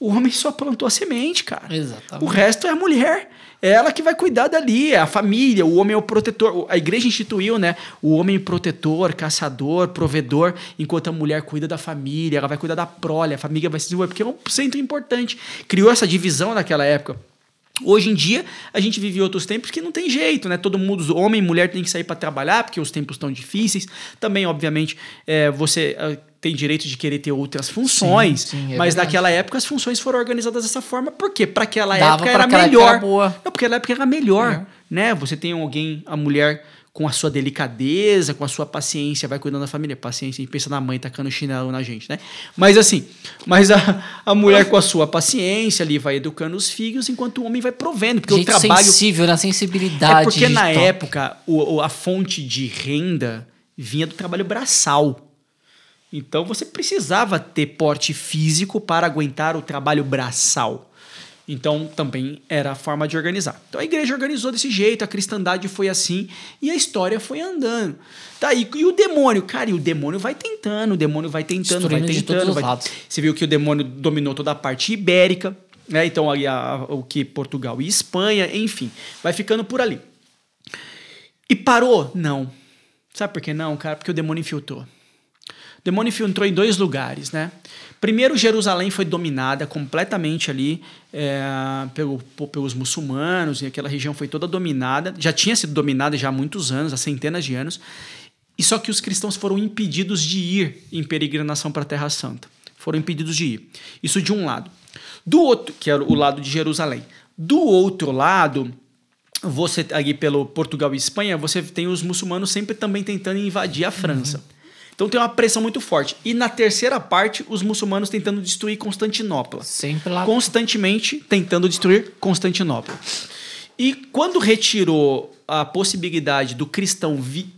O homem só plantou a semente, cara. Exatamente. O resto é a mulher. É ela que vai cuidar dali, é a família, o homem é o protetor. A igreja instituiu, né? O homem protetor, caçador, provedor, enquanto a mulher cuida da família, ela vai cuidar da prole, a família vai se desenvolver, porque é um centro importante. Criou essa divisão naquela época. Hoje em dia, a gente vive outros tempos que não tem jeito, né? Todo mundo, homem e mulher, tem que sair para trabalhar, porque os tempos estão difíceis. Também, obviamente, é, você ah, tem direito de querer ter outras funções, Sim, sim, é mas verdade. naquela época as funções foram organizadas dessa forma. Por quê? Para aquela Dava época era aquela época melhor. era boa. Não, porque naquela época era melhor, É. né? Você tem alguém, a mulher com a sua delicadeza, com a sua paciência, vai cuidando da família. Paciência, a gente pensa na mãe tacando chinelo na gente, né? Mas assim, mas a, a mulher com a sua paciência ali vai educando os filhos, enquanto o homem vai provendo. Porque Gente o trabalho. sensível, na sensibilidade. É porque na época o, o- a fonte de renda vinha do trabalho braçal. Então você precisava ter porte físico para aguentar o trabalho braçal. Então também era a forma de organizar. Então a igreja organizou desse jeito, a cristandade foi assim e a história foi andando. Tá, e, e o demônio, cara, e o demônio vai tentando, o demônio vai tentando, vai Destruindo tentando. vai-. Você viu que o demônio dominou toda a parte ibérica, né? Então ali a- o que Portugal e Espanha, enfim, vai ficando por ali. E parou? Não. Sabe por que não, cara? Porque o demônio infiltrou. O demônio infiltrou em dois lugares, né? Primeiro, Jerusalém foi dominada completamente ali é, pelo- pelos muçulmanos, e aquela região foi toda dominada. Já tinha sido dominada já há muitos anos, há centenas de anos. E só que os cristãos foram impedidos de ir em peregrinação para a Terra Santa. Foram impedidos de ir. Isso de um lado. Do outro, que era o lado de Jerusalém. Do outro lado, você ali pelo Portugal e Espanha, você tem os muçulmanos sempre também tentando invadir a França. Então tem uma pressão muito forte. E na terceira parte, os muçulmanos tentando destruir Constantinopla. Sempre lá. Constantemente tentando destruir Constantinopla. E quando retirou a possibilidade do cristão vi-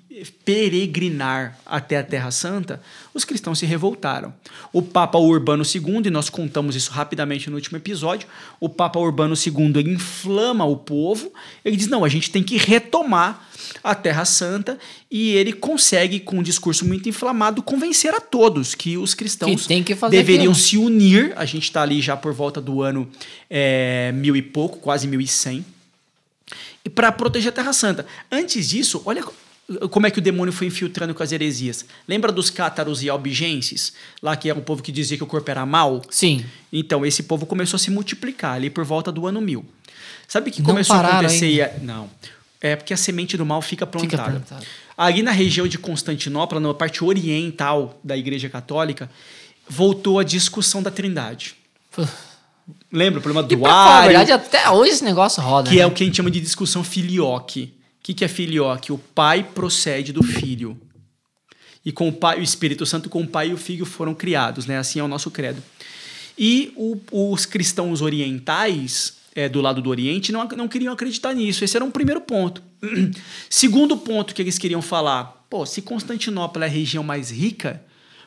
peregrinar até a Terra Santa, os cristãos se revoltaram. O Papa Urbano II, e nós contamos isso rapidamente no último episódio, o Papa Urbano II inflama o povo, ele diz: não, a gente tem que retomar a Terra Santa, e ele consegue, com um discurso muito inflamado, convencer a todos que os cristãos Que que fazer deveriam aquilo. se unir. A gente está ali já por volta do ano é, mil e pouco, quase mil e cem, e para proteger a Terra Santa. Antes disso, olha como é que o demônio foi infiltrando com as heresias. Lembra dos cátaros e albigenses? Lá que era um povo que dizia que o corpo era mau? Sim. Então, esse povo começou a se multiplicar ali por volta do ano mil. Sabe o que Não começou a acontecer? ainda. Não. É porque a semente do mal fica Fica plantada. plantada. Ali na região de Constantinopla, na parte oriental da Igreja Católica, voltou a discussão da Trindade. Lembra o problema do pra falar a Ario? verdade, até hoje esse negócio roda. que né? é o que a gente chama de discussão filioque. Que, que é filioque? O pai procede do filho. E com o pai, o Espírito Santo, com o pai e o filho foram criados, né? Assim é o nosso credo. E o- os cristãos orientais, é, do lado do Oriente, não, não queriam acreditar nisso. Esse era um primeiro ponto. Segundo ponto que eles queriam falar: pô, se Constantinopla é a região mais rica,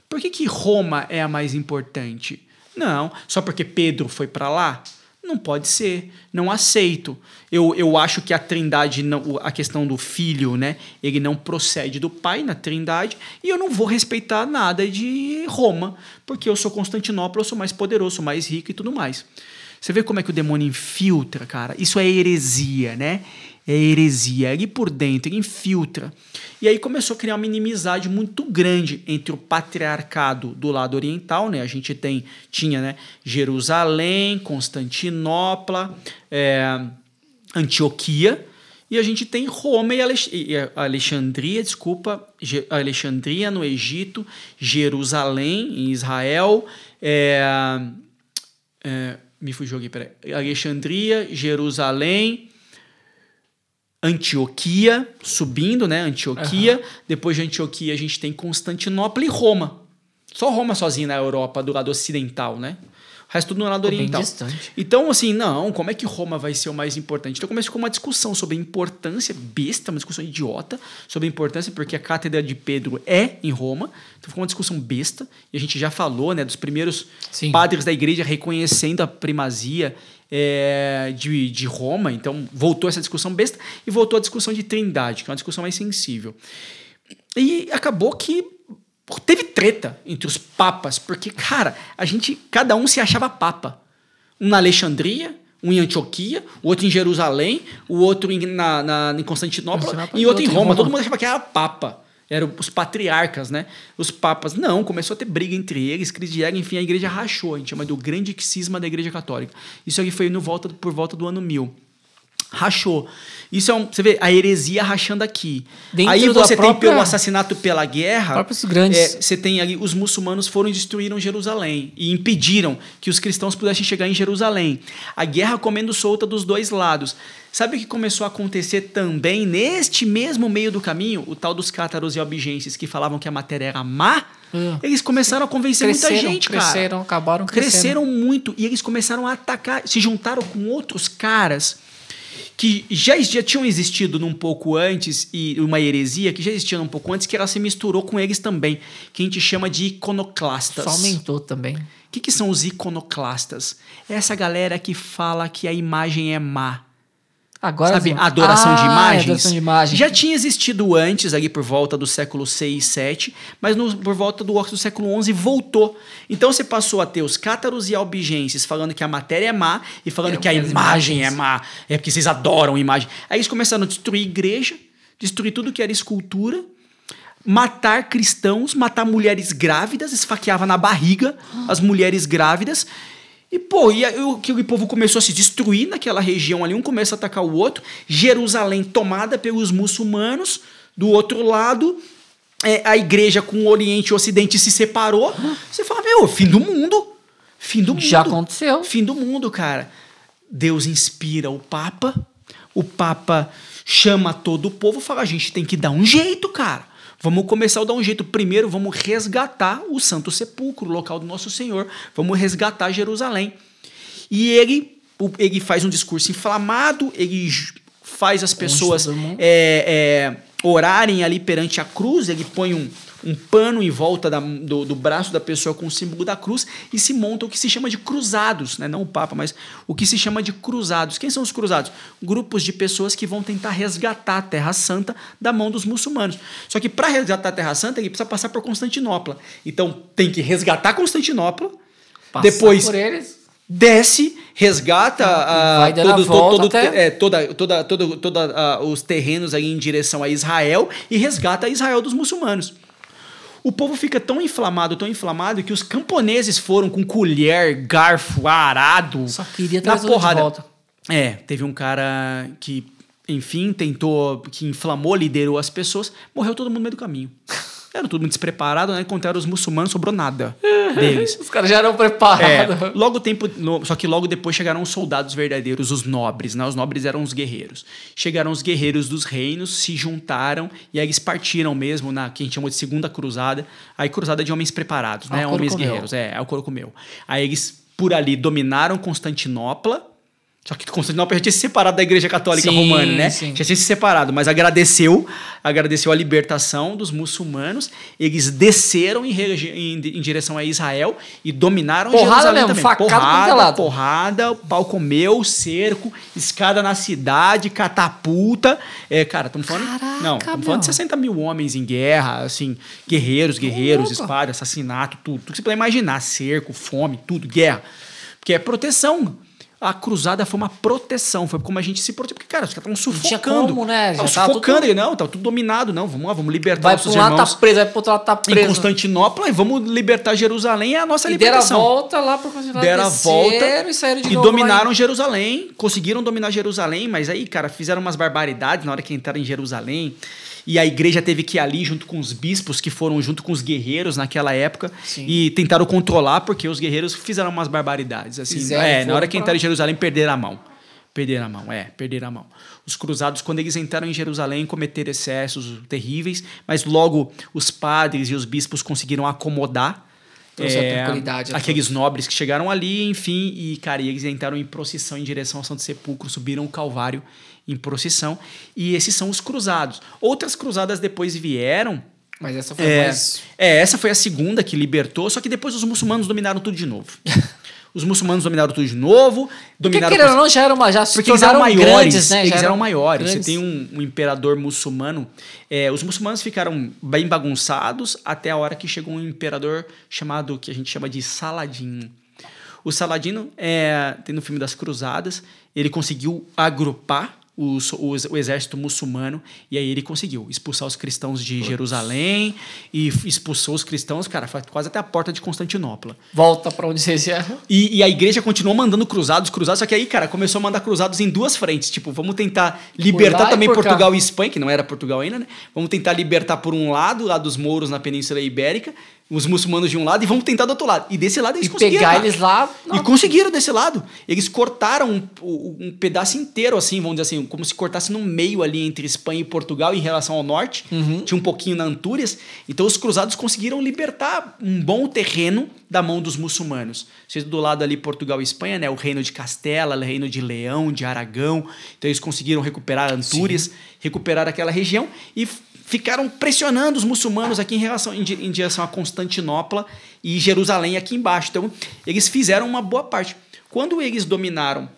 Por que, que Roma é a mais importante? Não, só porque Pedro foi para lá? Não pode ser, não aceito. Eu, eu acho que a trindade, não, a questão do filho, né? Ele não procede do pai na trindade e eu não vou respeitar nada de Roma, porque eu sou Constantinopla, eu sou mais poderoso, sou mais rico e tudo mais. Você vê como é que o demônio infiltra, cara? Isso é heresia, né? É heresia. Ali por dentro, ele infiltra. E aí começou a criar uma inimizade muito grande entre o patriarcado do lado oriental, né? A gente tem, tinha, né? Jerusalém, Constantinopla, é, Antioquia, e a gente tem Roma e Alexandria, desculpa, Alexandria no Egito, Jerusalém em Israel, é, é, me fugiu aqui, peraí, Alexandria, Jerusalém, Antioquia, subindo, né? Antioquia. Uhum. Depois de Antioquia, a gente tem Constantinopla e Roma. Só Roma sozinha na Europa, do lado ocidental, né? O resto tudo no lado oriental. Então, assim, não, como é que Roma vai ser o mais importante? Então começou com uma discussão sobre importância, besta, uma discussão idiota, sobre a importância, porque a cátedra de Pedro é em Roma. Então ficou uma discussão besta. E a gente já falou, né, dos primeiros Sim. padres da igreja reconhecendo a primazia é, de, de Roma, então voltou essa discussão besta e voltou a discussão de trindade, que é uma discussão mais sensível. E acabou que teve treta entre os papas, porque, cara, a gente, cada um se achava papa. Um na Alexandria, um em Antioquia, o outro em Jerusalém, o outro em, na, na, em Constantinopla e outro em Roma. Roma. Todo mundo achava que era papa eram os patriarcas, né? Os papas. Não, começou a ter briga entre eles, crise de ego, enfim, a igreja rachou. A gente chama do grande cisma da igreja católica. Isso aqui foi no volta, por volta do ano mil. Rachou. Isso é um. Você vê a heresia rachando aqui. Dentro aí você tem pelo assassinato pela guerra. grandes. É, você tem ali. Os muçulmanos foram e destruíram Jerusalém e impediram que os cristãos pudessem chegar em Jerusalém. A guerra comendo solta dos dois lados. Sabe o que começou a acontecer também neste mesmo meio do caminho? O tal dos cátaros e albigenses que falavam que a matéria era má. Hum. Eles começaram a convencer cresceram, muita gente, cara. Cresceram, acabaram crescendo. Cresceram muito. E eles começaram a atacar, se juntaram com outros caras que já, já tinham existido num pouco antes, e uma heresia que já existia um pouco antes, que ela se misturou com eles também, que a gente chama de iconoclastas. Só aumentou também. O que, que são os iconoclastas? É essa galera que fala que a imagem é má Agora Sabe, a adoração, ah, de imagens, adoração de imagens. Já tinha existido antes, ali por volta do século 6 e 7, mas no, por volta do, do século 11 voltou. Então você passou a ter os cátaros e albigenses falando que a matéria é má e falando que a imagem imagens. é má. É porque vocês adoram imagem. Aí eles começaram a destruir igreja, destruir tudo que era escultura, matar cristãos, matar mulheres grávidas, esfaqueava na barriga as mulheres grávidas e, pô, e aí, o, que o povo começou a se destruir naquela região ali, um começa a atacar o outro. Jerusalém tomada pelos muçulmanos, do outro lado, é, a igreja com o Oriente e o Ocidente se separou. Você fala, meu, fim do mundo. Fim do mundo. Já aconteceu. Fim do mundo, cara. Deus inspira o Papa, o Papa chama todo o povo e fala: a gente tem que dar um jeito, cara. Vamos começar a dar um jeito. Primeiro, vamos resgatar o Santo Sepulcro, o local do Nosso Senhor. Vamos resgatar Jerusalém. E ele, ele faz um discurso inflamado, ele faz as pessoas é, é, orarem ali perante a cruz, ele põe um, um pano em volta da, do, do, braço da pessoa com o símbolo da cruz e se monta o que se chama de cruzados, né? não o Papa, mas o que se chama de cruzados. Quem são os cruzados? Grupos de pessoas que vão tentar resgatar a Terra Santa da mão dos muçulmanos. Só que para resgatar a Terra Santa, ele precisa passar por Constantinopla. Então tem que resgatar Constantinopla, Passar depois desce, resgata a, todo, todo, todo, é, toda, toda, toda, toda, uh, os terrenos aí em direção a Israel e resgata Israel dos muçulmanos. O povo fica tão inflamado, tão inflamado, que os camponeses foram com colher, garfo, arado. Só queria na porrada. De volta. É, teve um cara que, enfim, tentou, que inflamou, liderou as pessoas, morreu todo mundo no meio do caminho. Era todo mundo despreparado, né? Encontraram os muçulmanos, sobrou nada deles. os caras já eram preparados. É, logo tempo, só que logo depois chegaram os soldados verdadeiros, os nobres, né? Os nobres eram os guerreiros. Chegaram os guerreiros dos reinos, se juntaram e aí eles partiram mesmo na que a gente chamou de segunda cruzada. Aí cruzada de homens preparados, né? Homens guerreiros, é, é o coro comeu. Aí eles por ali dominaram Constantinopla Só que Constantinopla já tinha se separado da Igreja Católica Sim, Romana, né? sim. Já tinha se separado, mas agradeceu, agradeceu a libertação dos muçulmanos. Eles desceram em, em, em direção a Israel e dominaram Porrada Jerusalém mesmo, também. facada porrada, porrada, o pau comeu, cerco, escada na cidade, catapulta. É, cara, estamos falando. Caraca, não, estamos falando de meu. 60 mil homens em guerra, assim, guerreiros, guerreiros, espada, assassinato, tudo. Tudo que você puder imaginar, cerco, fome, tudo, guerra. Porque é proteção. A cruzada foi uma proteção, foi como a gente se protegeu. Porque, cara, os caras estavam tinha sufocando. como, né? Estavam tava sufocando. tudo- Ele, não, tá tudo dominado. Não, vamos lá, vamos libertar Vai nossos lado irmãos tá preso, vai pro outro lado tá em preso. Constantinopla e vamos libertar Jerusalém. É a nossa E deram a libertação. volta lá pro Constantinopla. Deram a volta e saíram de e dominaram em- Jerusalém, conseguiram dominar Jerusalém, mas aí, cara, fizeram umas barbaridades na hora que entraram em Jerusalém. E a igreja teve que ir ali junto com os bispos que foram junto com os guerreiros naquela época Sim. e tentaram controlar porque os guerreiros fizeram umas barbaridades assim. Fizeram, é, na hora que entraram em Jerusalém perderam a mão. Perderam a mão, é, perderam a mão. Os cruzados, quando eles entraram em Jerusalém, cometeram excessos terríveis, mas logo os padres e os bispos conseguiram acomodar é, aqueles nobres que chegaram ali, enfim, e, cara, e eles entraram em procissão em direção ao Santo Sepulcro, subiram o Calvário em procissão, e esses são os cruzados. Outras cruzadas depois vieram. Mas essa foi É, mais. é, essa foi a segunda que libertou, só que depois os muçulmanos dominaram tudo de novo. os muçulmanos dominaram tudo de novo, Porque dominaram querendo ou não, já era uma. Já porque eles eram maiores, grandes, né? eles Já eram maiores. grandes. Você tem um, um imperador muçulmano. é, os muçulmanos ficaram bem bagunçados até a hora que chegou um imperador chamado, que a gente chama de Saladino. O Saladino, é, tem no filme das Cruzadas, ele conseguiu agrupar os- os- o exército muçulmano e aí ele conseguiu expulsar os cristãos de Jerusalém e expulsou os cristãos, cara, quase até a porta de Constantinopla. Volta pra onde vocês eram. E, e a igreja continuou mandando cruzados, cruzados, só que aí, cara, começou a mandar cruzados em duas frentes. Tipo, vamos tentar libertar lá e também por cá. Portugal e Espanha, que não era Portugal ainda, né? Vamos tentar libertar por um lado, lá dos mouros na Península Ibérica, os muçulmanos de um lado, e vamos tentar do outro lado. E desse lado eles E conseguiram. pegar cara. eles lá. E conseguiram desse lado. Eles cortaram um, um- pedaço inteiro, assim, vamos dizer assim, como se cortasse no meio ali entre Espanha e Portugal em relação ao norte. Uhum. Tinha um pouquinho na Antúrias. Então os cruzados conseguiram libertar um bom terreno da mão dos muçulmanos. Vocês do lado ali, Portugal e Espanha, né? O reino de Castela, o reino de Leão, de Aragão. Então eles conseguiram recuperar Antúrias, recuperar aquela região e ficaram pressionando os muçulmanos aqui em, relação, em, em direção a Constantinopla e Jerusalém aqui embaixo. Então, eles fizeram uma boa parte. Quando eles dominaram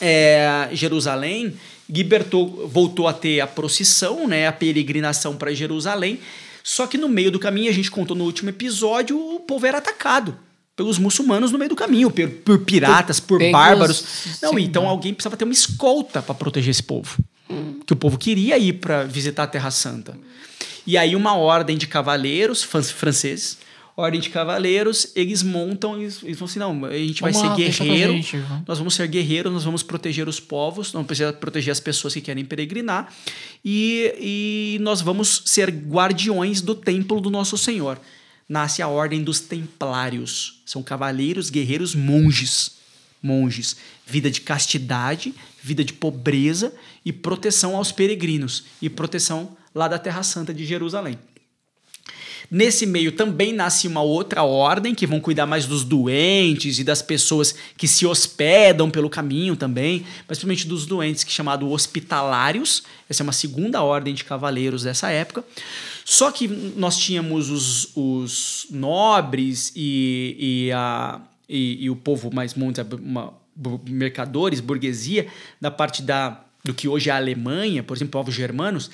é, Jerusalém, libertou, voltou a ter a procissão, né, a peregrinação para Jerusalém. Só que no meio do caminho, a gente contou no último episódio, o povo era atacado pelos muçulmanos no meio do caminho, por, por piratas, por bárbaros. Não, sim, então né? alguém precisava ter uma escolta para proteger esse povo. Que o povo queria ir para visitar a Terra Santa. E aí uma ordem de cavaleiros fran- franceses, ordem de cavaleiros, eles montam, eles, eles vão assim, não, a gente vai Vamos lá, ser guerreiro, gente, vamos. nós vamos ser guerreiros, nós vamos proteger os povos, não precisa proteger as pessoas que querem peregrinar, e, e nós vamos ser guardiões do templo do nosso Senhor. Nasce a ordem dos templários. São cavaleiros, guerreiros, monges. Monges. Vida de castidade, vida de pobreza e proteção aos peregrinos. E proteção lá da Terra Santa de Jerusalém. Nesse meio também nasce uma outra ordem que vão cuidar mais dos doentes e das pessoas que se hospedam pelo caminho também, principalmente dos doentes, que é chamado hospitalários. Essa é uma segunda ordem de cavaleiros dessa época. Só que nós tínhamos os, os nobres e, e, a, e, e o povo mais bu- mercadores, burguesia, da parte da, do que hoje é a Alemanha, por exemplo, povos germanos,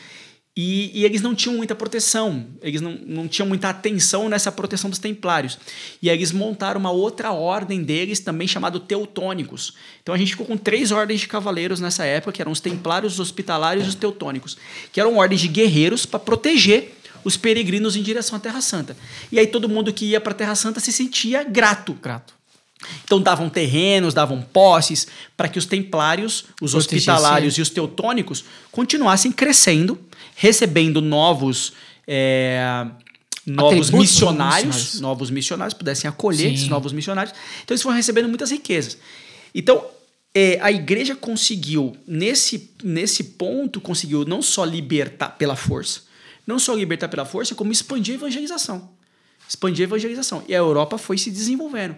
e, e eles não tinham muita proteção, eles não, não tinham muita atenção nessa proteção dos templários. E eles montaram uma outra ordem deles, também chamado teutônicos. Então a gente ficou com três ordens de cavaleiros nessa época, que eram os templários, os hospitalários e os teutônicos, que eram ordens de guerreiros para proteger os peregrinos em direção à Terra Santa. E aí todo mundo que ia para a Terra Santa se sentia grato. Grato. Então davam terrenos, davam posses para que os templários, os hospitalários e os teutônicos continuassem crescendo, recebendo novos é, novos missionários, missionários. novos missionários pudessem acolher Sim. esses novos missionários. Então eles foram recebendo muitas riquezas. Então é, a igreja conseguiu nesse nesse ponto conseguiu não só libertar pela força, não só libertar pela força, como expandir a evangelização. expandir a evangelização. E a Europa foi se desenvolvendo.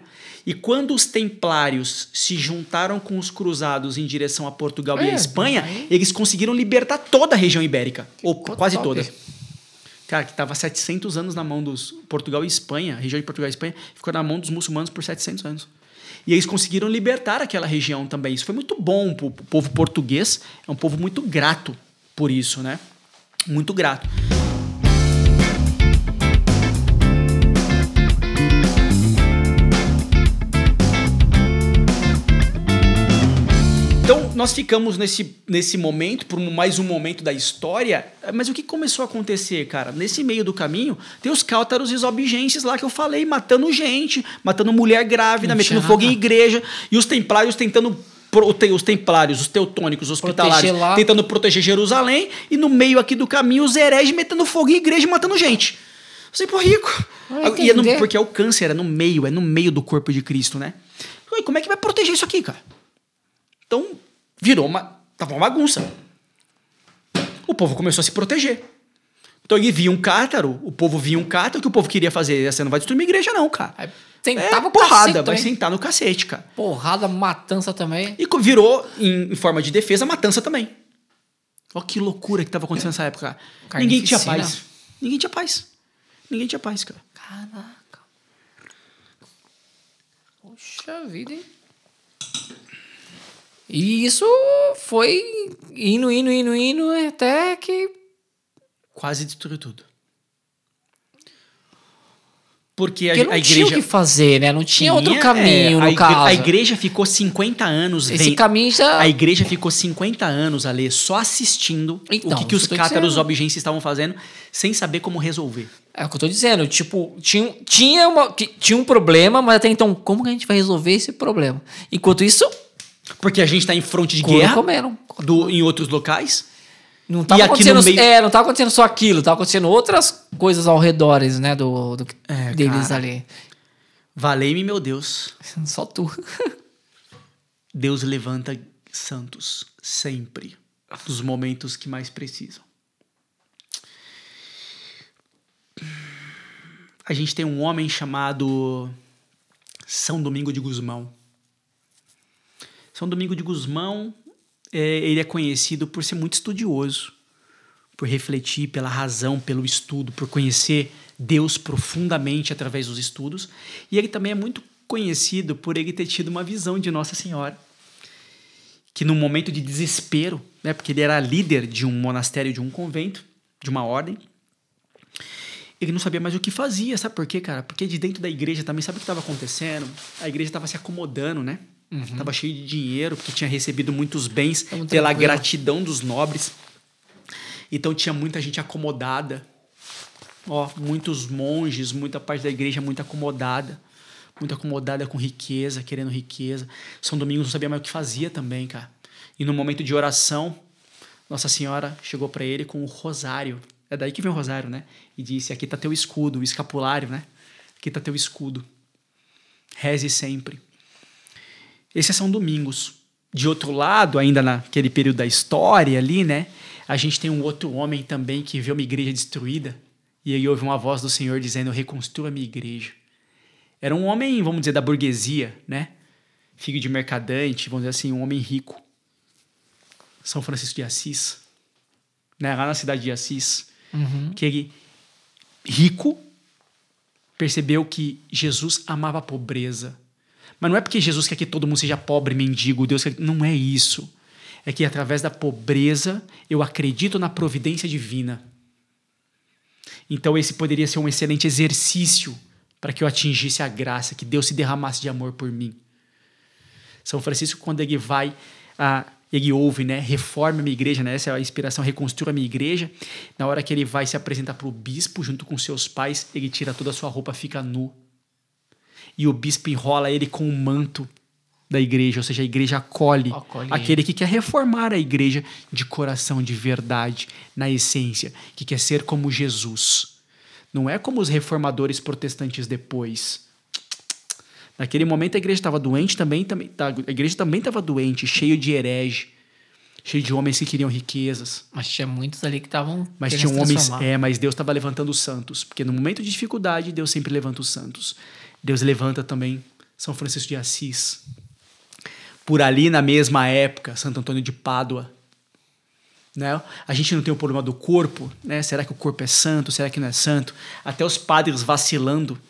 E quando os templários se juntaram com os cruzados em direção a Portugal e a É, Espanha, aí- eles conseguiram libertar toda a região ibérica, ou quase top. toda. Cara, que estava 700 anos na mão dos Portugal e Espanha, a região de Portugal e Espanha, ficou na mão dos muçulmanos por 700 anos. E eles conseguiram libertar aquela região também. Isso foi muito bom para o povo português. É um povo muito grato por isso, né? Muito grato. Nós ficamos nesse, nesse momento, por mais um momento da história, mas o que começou a acontecer, cara? Nesse meio do caminho, tem os cáltaros e os albigenses lá que eu falei, matando gente, matando mulher grávida, metendo fogo em igreja, e os templários tentando. Os templários, os teutônicos, os hospitalários, Proteger tentando proteger Jerusalém, e no meio aqui do caminho, os hereges metendo fogo em igreja e matando gente. Você, pô, rico. E é no- porque é o câncer, é no meio, é no meio do corpo de Cristo, né? Ué, Como é que vai proteger isso aqui, cara? Então, virou uma. Tava uma bagunça. O povo começou a se proteger. Então ele via um cátaro, o povo via um cátaro, o que o povo queria fazer? Você não vai destruir minha igreja, não, cara. Aí É porrada, cacete vai também. sentar no cacete, cara. Porrada, matança também. E virou, em, em forma de defesa, matança também. Olha que loucura que tava acontecendo nessa época. cara. Ninguém tinha paz. Ninguém tinha paz. Ninguém tinha paz, cara. Caraca. Poxa vida, hein? E isso foi indo, indo, indo, indo, até que. Quase destruiu tudo. Porque a, Porque não a tinha o igreja. que fazer, né? Não tinha, outro é, caminho, a no igre- caso. A igreja ficou 50 anos Esse vem- caminho já. A igreja ficou 50 anos ali só assistindo Então, o que, que os isso que tô cátaros obigenses estavam fazendo, sem saber como resolver. É o que eu tô dizendo. Tipo, tinha, tinha, uma, tinha um problema, mas até então, como que a gente vai resolver esse problema? Enquanto isso, Porque a gente está em fronte de couro guerra comeram. do, em outros locais. Não tava E aqui acontecendo, meio- é, não tava acontecendo só aquilo, tava acontecendo outras coisas ao redor, né, do, do- É, deles cara. ali. Valei-me, meu Deus. Só tu. Deus levanta santos sempre nos momentos que mais precisam. A gente tem um homem chamado São Domingo de Gusmão. São Domingo de Gusmão, é, ele é conhecido por ser muito estudioso, por refletir pela razão, pelo estudo, por conhecer Deus profundamente através dos estudos. E ele também é muito conhecido por ele ter tido uma visão de Nossa Senhora que num momento de desespero, né, porque ele era líder de um monastério, de um convento, de uma ordem, ele não sabia mais o que fazia, sabe por quê, cara? Porque de dentro da igreja também, sabe o que estava acontecendo? A igreja estava se acomodando, né? Tava cheio de dinheiro, porque tinha recebido muitos bens pela tranquilo. gratidão dos nobres. Então tinha muita gente acomodada. Ó, muitos monges, muita parte da igreja muito acomodada. Muito acomodada com riqueza, querendo riqueza. São Domingos não sabia mais o que fazia também, cara. E no momento de oração, Nossa Senhora chegou para ele com o rosário. É daí que vem o rosário, né? E disse: Aqui tá teu escudo, o escapulário, né? Aqui tá teu escudo. Reze sempre. Esses são domingos. De outro lado, ainda naquele período da história ali, né? A gente tem um outro homem também que vê uma igreja destruída e ele ouve uma voz do Senhor dizendo: Reconstrua a minha igreja. Era um homem, vamos dizer, da burguesia, né? Filho de mercadante, vamos dizer assim, um homem rico. São Francisco de Assis, né? Lá na cidade de Assis, que ele, rico, percebeu que Jesus amava a pobreza. Mas não é porque Jesus quer que todo mundo seja pobre, mendigo, Deus quer... Não é isso. É que através da pobreza eu acredito na providência divina. Então esse poderia ser um excelente exercício para que eu atingisse a graça, que Deus se derramasse de amor por mim. São Francisco, quando ele vai, ah, ele ouve, né? Reforma a minha igreja, né? Essa é a inspiração, reconstrua a minha igreja. Na hora que ele vai se apresentar para o bispo, junto com seus pais, ele tira toda a sua roupa, fica nu. E o bispo enrola ele com o manto da igreja, ou seja, a igreja acolhe, Acolhe aquele que quer reformar a igreja de coração, de verdade, na essência, que quer ser como Jesus. Não é como os reformadores protestantes depois. Naquele momento a igreja estava doente também, também tá- a igreja também estava doente, cheio de herege, cheio de homens que queriam riquezas. Mas tinha muitos ali que estavam. Mas tinham homens. É, mas Deus estava levantando os santos. Porque no momento de dificuldade, Deus sempre levanta os santos. Deus levanta também São Francisco de Assis. Por ali, na mesma época, Santo Antônio de Pádua. Né? A gente não tem o problema do corpo, né? Será que o corpo é santo? Será que não é santo? Até os padres vacilando.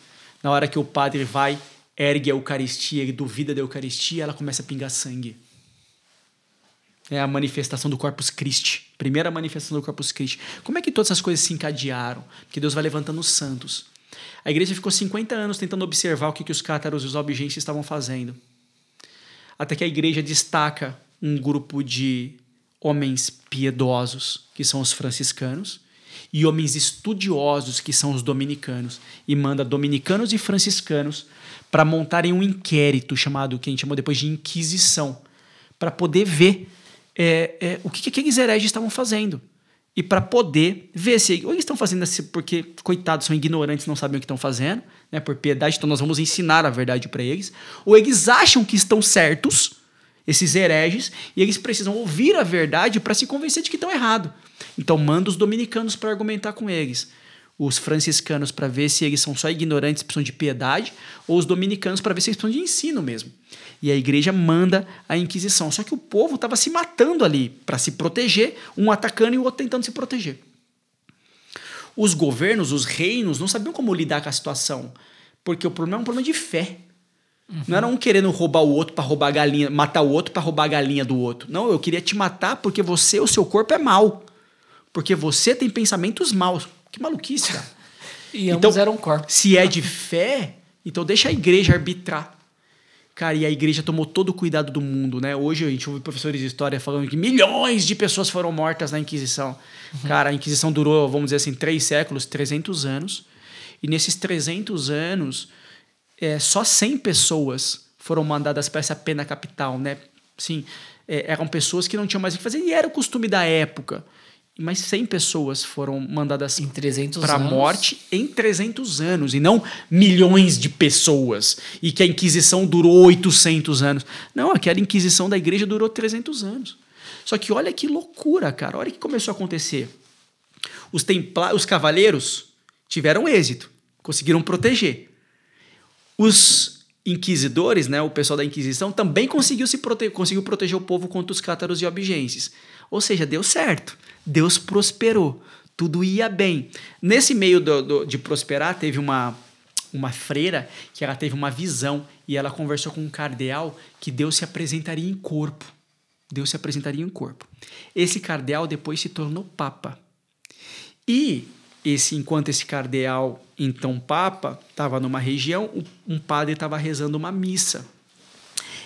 Na hora que o padre vai, ergue a Eucaristia, ele duvida da Eucaristia, ela começa a pingar sangue. É a manifestação do Corpus Christi. Primeira manifestação do Corpus Christi. Como é que todas essas coisas se encadearam? Porque Deus vai levantando os santos. A igreja ficou 50 anos tentando observar o que, que os cátaros e os albigenses estavam fazendo. Até que a igreja destaca um grupo de homens piedosos, que são os franciscanos, e homens estudiosos, que são os dominicanos, e manda dominicanos e franciscanos para montarem um inquérito chamado, que a gente chamou depois de Inquisição, para poder ver é, é, o que, que aqueles hereges estavam fazendo. E para poder ver se ou eles estão fazendo assim porque, coitados, são ignorantes, não sabem o que estão fazendo, né, por piedade, então nós vamos ensinar a verdade para eles, ou eles acham que estão certos, esses hereges, e eles precisam ouvir a verdade para se convencer de que estão errados. Então manda os dominicanos para argumentar com eles os franciscanos para ver se eles são só ignorantes, precisam de piedade, ou os dominicanos para ver se eles precisam de ensino mesmo. E a igreja manda a Inquisição. Só que o povo estava se matando ali para se proteger, um atacando e o outro tentando se proteger. Os governos, os reinos, não sabiam como lidar com a situação, porque o problema é um problema de fé. Uhum. Não era um querendo roubar o outro para roubar a galinha, matar o outro para roubar a galinha do outro. Não, eu queria te matar porque você, o seu corpo é mau. Porque você tem pensamentos maus. Que maluquice, cara. e ambos então, eram corpos. Se é de fé, então deixa a igreja arbitrar. Cara, e a igreja tomou todo o cuidado do mundo, né? Hoje a gente ouve professores de história falando que milhões de pessoas foram mortas na Inquisição. Uhum. Cara, a Inquisição durou, vamos dizer assim, três séculos, 300 anos. E nesses 300 anos, é, só 100 pessoas foram mandadas para essa pena capital, né? Sim, é, eram pessoas que não tinham mais o que fazer e era o costume da época mais 100 pessoas foram mandadas para a morte em 300 anos, e não milhões de pessoas, e que a Inquisição durou 800 anos. Não, aquela Inquisição da igreja durou 300 anos. Só que olha que loucura, cara, olha o que começou a acontecer. Os, templa os cavaleiros tiveram êxito, conseguiram proteger. Os inquisidores, né, o pessoal da Inquisição, também conseguiu, se prote conseguiu proteger o povo contra os cátaros e albigenses. Ou seja, deu certo. Deus prosperou. Tudo ia bem. Nesse meio do, do, de prosperar, teve uma, uma freira que ela teve uma visão e ela conversou com um cardeal que Deus se apresentaria em corpo. Deus se apresentaria em corpo. Esse cardeal depois se tornou papa. E esse enquanto esse cardeal, então papa, estava numa região, um padre estava rezando uma missa.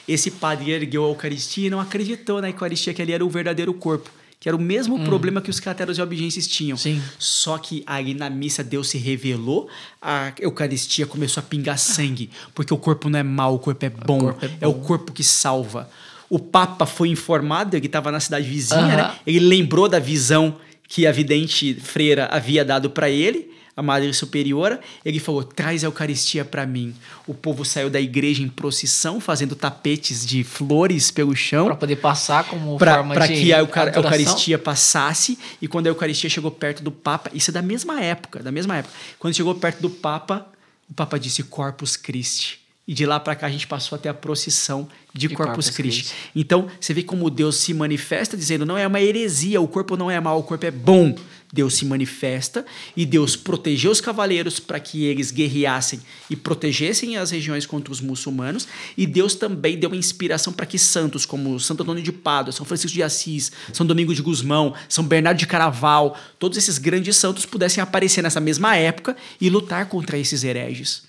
Esse padre ergueu a Eucaristia e não acreditou na Eucaristia que ali era o verdadeiro corpo que era o mesmo hum. problema que os cateros e albigenses tinham. Sim. Só que aí na missa Deus se revelou, a Eucaristia começou a pingar sangue, porque o corpo não é mau, o corpo é bom, o corpo é, bom. é, o corpo que salva. O Papa foi informado, ele estava na cidade vizinha, uh -huh. né? Ele lembrou da visão que a vidente freira havia dado para ele a Madre Superiora, ele falou: traz a Eucaristia para mim. O povo saiu da igreja em procissão, fazendo tapetes de flores pelo chão. Para poder passar como pra, forma pra de. Para que a Eucaristia passasse. E quando a Eucaristia chegou perto do Papa, isso é da mesma época, da mesma época. Quando chegou perto do Papa, o Papa disse Corpus Christi. E de lá para cá a gente passou até a procissão de, de Corpus, Corpus Christi. Christi. Então, você vê como Deus se manifesta dizendo: não é uma heresia, o corpo não é mau, o corpo é bom. Deus se manifesta e Deus protegeu os cavaleiros para que eles guerreassem e protegessem as regiões contra os muçulmanos. E Deus também deu inspiração para que santos como Santo Antônio de Pádua, São Francisco de Assis, São Domingo de Gusmão, São Bernardo de Caraval, todos esses grandes santos pudessem aparecer nessa mesma época e lutar contra esses hereges.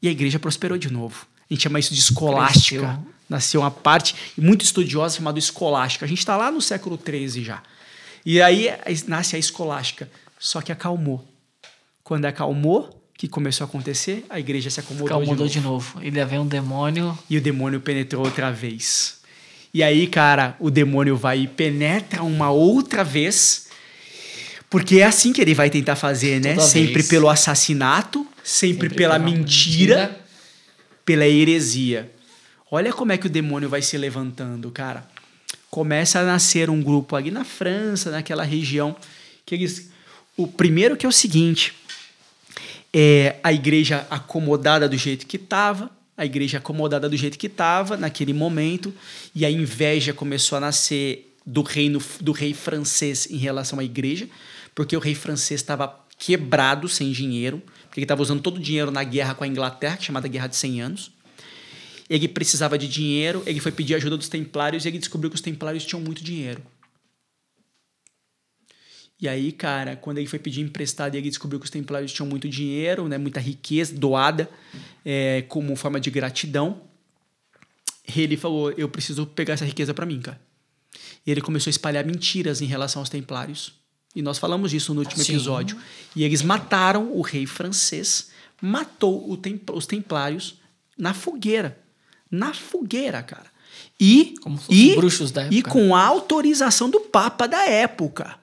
E a igreja prosperou de novo. A gente chama isso de escolástica. Nasceu uma parte muito estudiosa chamada escolástica. A gente está lá no século XIII já. E aí nasce a escolástica, só que acalmou. Quando acalmou, que começou a acontecer? A igreja se acomodou Acomodou de novo. de novo. E daí um demônio. E o demônio penetrou outra vez. E aí, cara, o demônio vai e penetra uma outra vez. Porque é assim que ele vai tentar fazer, né? Toda sempre vez. pelo assassinato, sempre, sempre pela, pela mentira, mentira, pela heresia. Olha como é que o demônio vai se levantando, cara começa a nascer um grupo ali na França, naquela região, que eles. O primeiro que é o seguinte: é a igreja acomodada do jeito que estava, a igreja acomodada do jeito que estava naquele momento, e a inveja começou a nascer do reino do rei francês em relação à igreja, porque o rei francês estava quebrado, sem dinheiro, porque ele estava usando todo o dinheiro na guerra com a Inglaterra, chamada Guerra de 100 Anos. Ele precisava de dinheiro, ele foi pedir ajuda dos templários e ele descobriu que os templários tinham muito dinheiro. E aí, cara, quando ele foi pedir emprestado e ele descobriu que os templários tinham muito dinheiro, né, muita riqueza doada é, como forma de gratidão, ele falou: Eu preciso pegar essa riqueza para mim, cara. E ele começou a espalhar mentiras em relação aos templários. E nós falamos disso no último Sim. episódio. E eles mataram o rei francês, matou templ os templários na fogueira. Na fogueira, cara. E, Como e, bruxos da época. E com a autorização do Papa da época.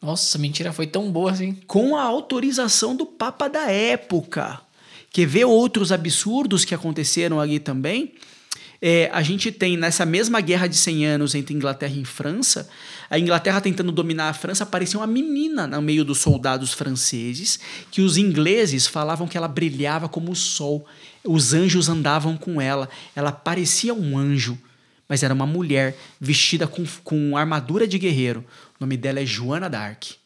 Nossa, mentira foi tão boa assim. Com a autorização do Papa da época. Quer ver outros absurdos que aconteceram ali também? É, a gente tem nessa mesma guerra de 100 anos entre Inglaterra e França, a Inglaterra tentando dominar a França, apareceu uma menina no meio dos soldados franceses, que os ingleses falavam que ela brilhava como o sol, os anjos andavam com ela, ela parecia um anjo, mas era uma mulher vestida com, com armadura de guerreiro. O nome dela é Joana d'Arc.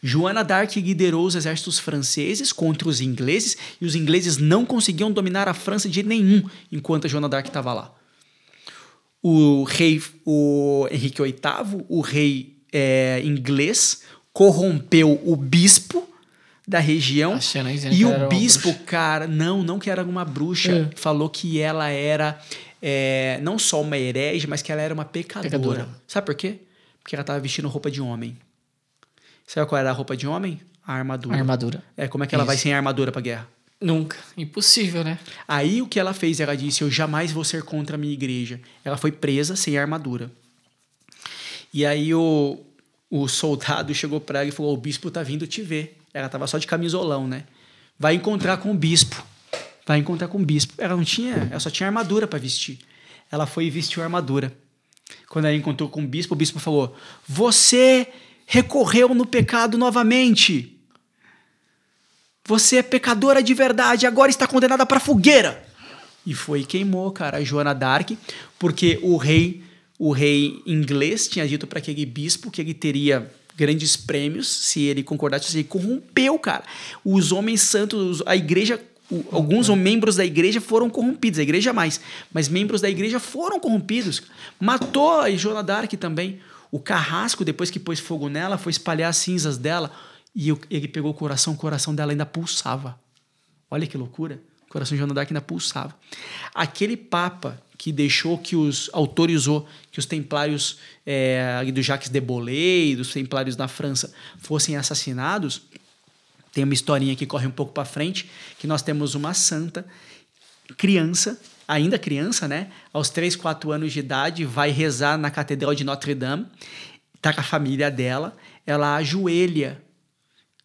Joana d'Arc liderou os exércitos franceses contra os ingleses e os ingleses não conseguiam dominar a França de nenhum enquanto a Joana d'Arc estava lá. O rei, o Henrique VIII, o rei é, inglês, corrompeu o bispo da região e o bispo, cara, não, não que era uma bruxa, é. falou que ela era é, não só uma herege, mas que ela era uma pecadora. pecadora. Sabe por quê? Porque ela estava vestindo roupa de homem. Sabe qual era a roupa de homem? A armadura. A armadura. É, como é que ela Isso. vai sem armadura pra guerra? Nunca. Impossível, né? Aí o que ela fez? Ela disse: Eu jamais vou ser contra a minha igreja. Ela foi presa sem armadura. E aí o, o soldado chegou pra ela e falou: O bispo tá vindo te ver. Ela tava só de camisolão, né? Vai encontrar com o bispo. Vai encontrar com o bispo. Ela não tinha, ela só tinha armadura para vestir. Ela foi e vestiu a armadura. Quando ela encontrou com o bispo, o bispo falou: Você recorreu no pecado novamente. Você é pecadora de verdade, agora está condenada para fogueira. E foi e queimou, cara, a Joana d'Arc, porque o rei, o rei inglês tinha dito para aquele bispo que ele teria grandes prêmios se ele concordasse, ele corrompeu, cara. Os homens santos, a igreja o, alguns membros da igreja foram corrompidos, a igreja mais, mas membros da igreja foram corrompidos. Matou a Joana d'Arc também. O carrasco, depois que pôs fogo nela, foi espalhar as cinzas dela e ele pegou o coração, o coração dela ainda pulsava. Olha que loucura. O coração de Joana d'Arc ainda pulsava. Aquele papa que deixou que os autorizou que os templários é, do Jacques de Molay, dos templários na França, fossem assassinados, tem uma historinha que corre um pouco para frente, que nós temos uma santa criança ainda criança, né? Aos 3, 4 anos de idade, vai rezar na Catedral de Notre Dame, tá com a família dela, ela ajoelha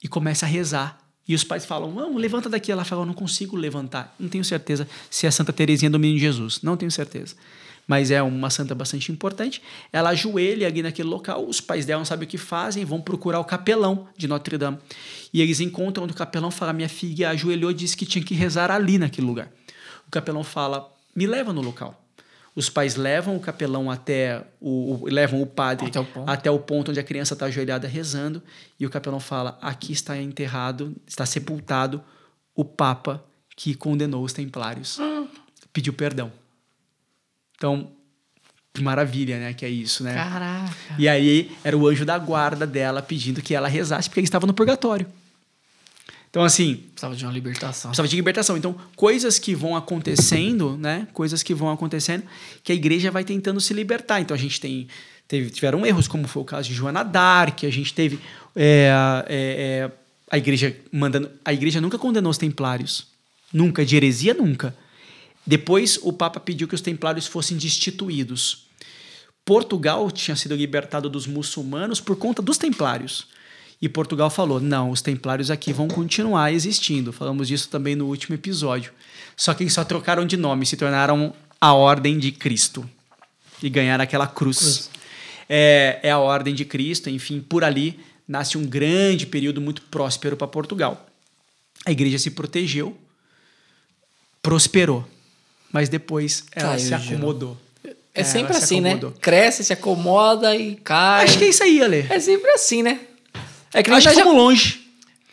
e começa a rezar. E os pais falam: Vamos, levanta daqui. Ela fala: Eu não consigo levantar. Não tenho certeza se é Santa Teresinha do Menino Jesus. Não tenho certeza. Mas é uma santa bastante importante. Ela ajoelha ali naquele local. Os pais dela não sabem o que fazem, vão procurar o capelão de Notre Dame. E eles encontram o capelão fala: Minha filha ajoelhou e disse que tinha que rezar ali naquele lugar. O capelão fala: me leva no local. Os pais levam o capelão até o, o levam o padre até o, até o, ponto onde a criança está ajoelhada rezando e o capelão fala: aqui está enterrado, está sepultado o papa que condenou os templários. Pediu perdão. Então, que maravilha, né? Que é isso, né? Caraca. E aí era o anjo da guarda dela pedindo que ela rezasse porque ele estava no purgatório. Então, assim. Precisava de uma libertação. Precisava de libertação. Então, coisas que vão acontecendo, né? Coisas que vão acontecendo que a igreja vai tentando se libertar. Então, a gente tem. Teve, tiveram erros, como foi o caso de Joana Dark, a gente teve. É, é, é, a igreja mandando. A igreja nunca condenou os templários. Nunca. De heresia, nunca. Depois, o Papa pediu que os templários fossem destituídos. Portugal tinha sido libertado dos muçulmanos por conta dos templários. E Portugal falou: não, os templários aqui vão continuar existindo. Falamos disso também no último episódio. Só que eles só trocaram de nome, se tornaram a Ordem de Cristo. e ganhar aquela cruz. cruz. É, é a ordem de Cristo, enfim, por ali nasce um grande período muito próspero para Portugal. A igreja se protegeu, prosperou, mas depois ela Caiu, se acomodou. É, é sempre assim, né? Cresce, se acomoda e cai. Acho que é isso aí, Ale. É sempre assim, né? É que Acho que já... longe.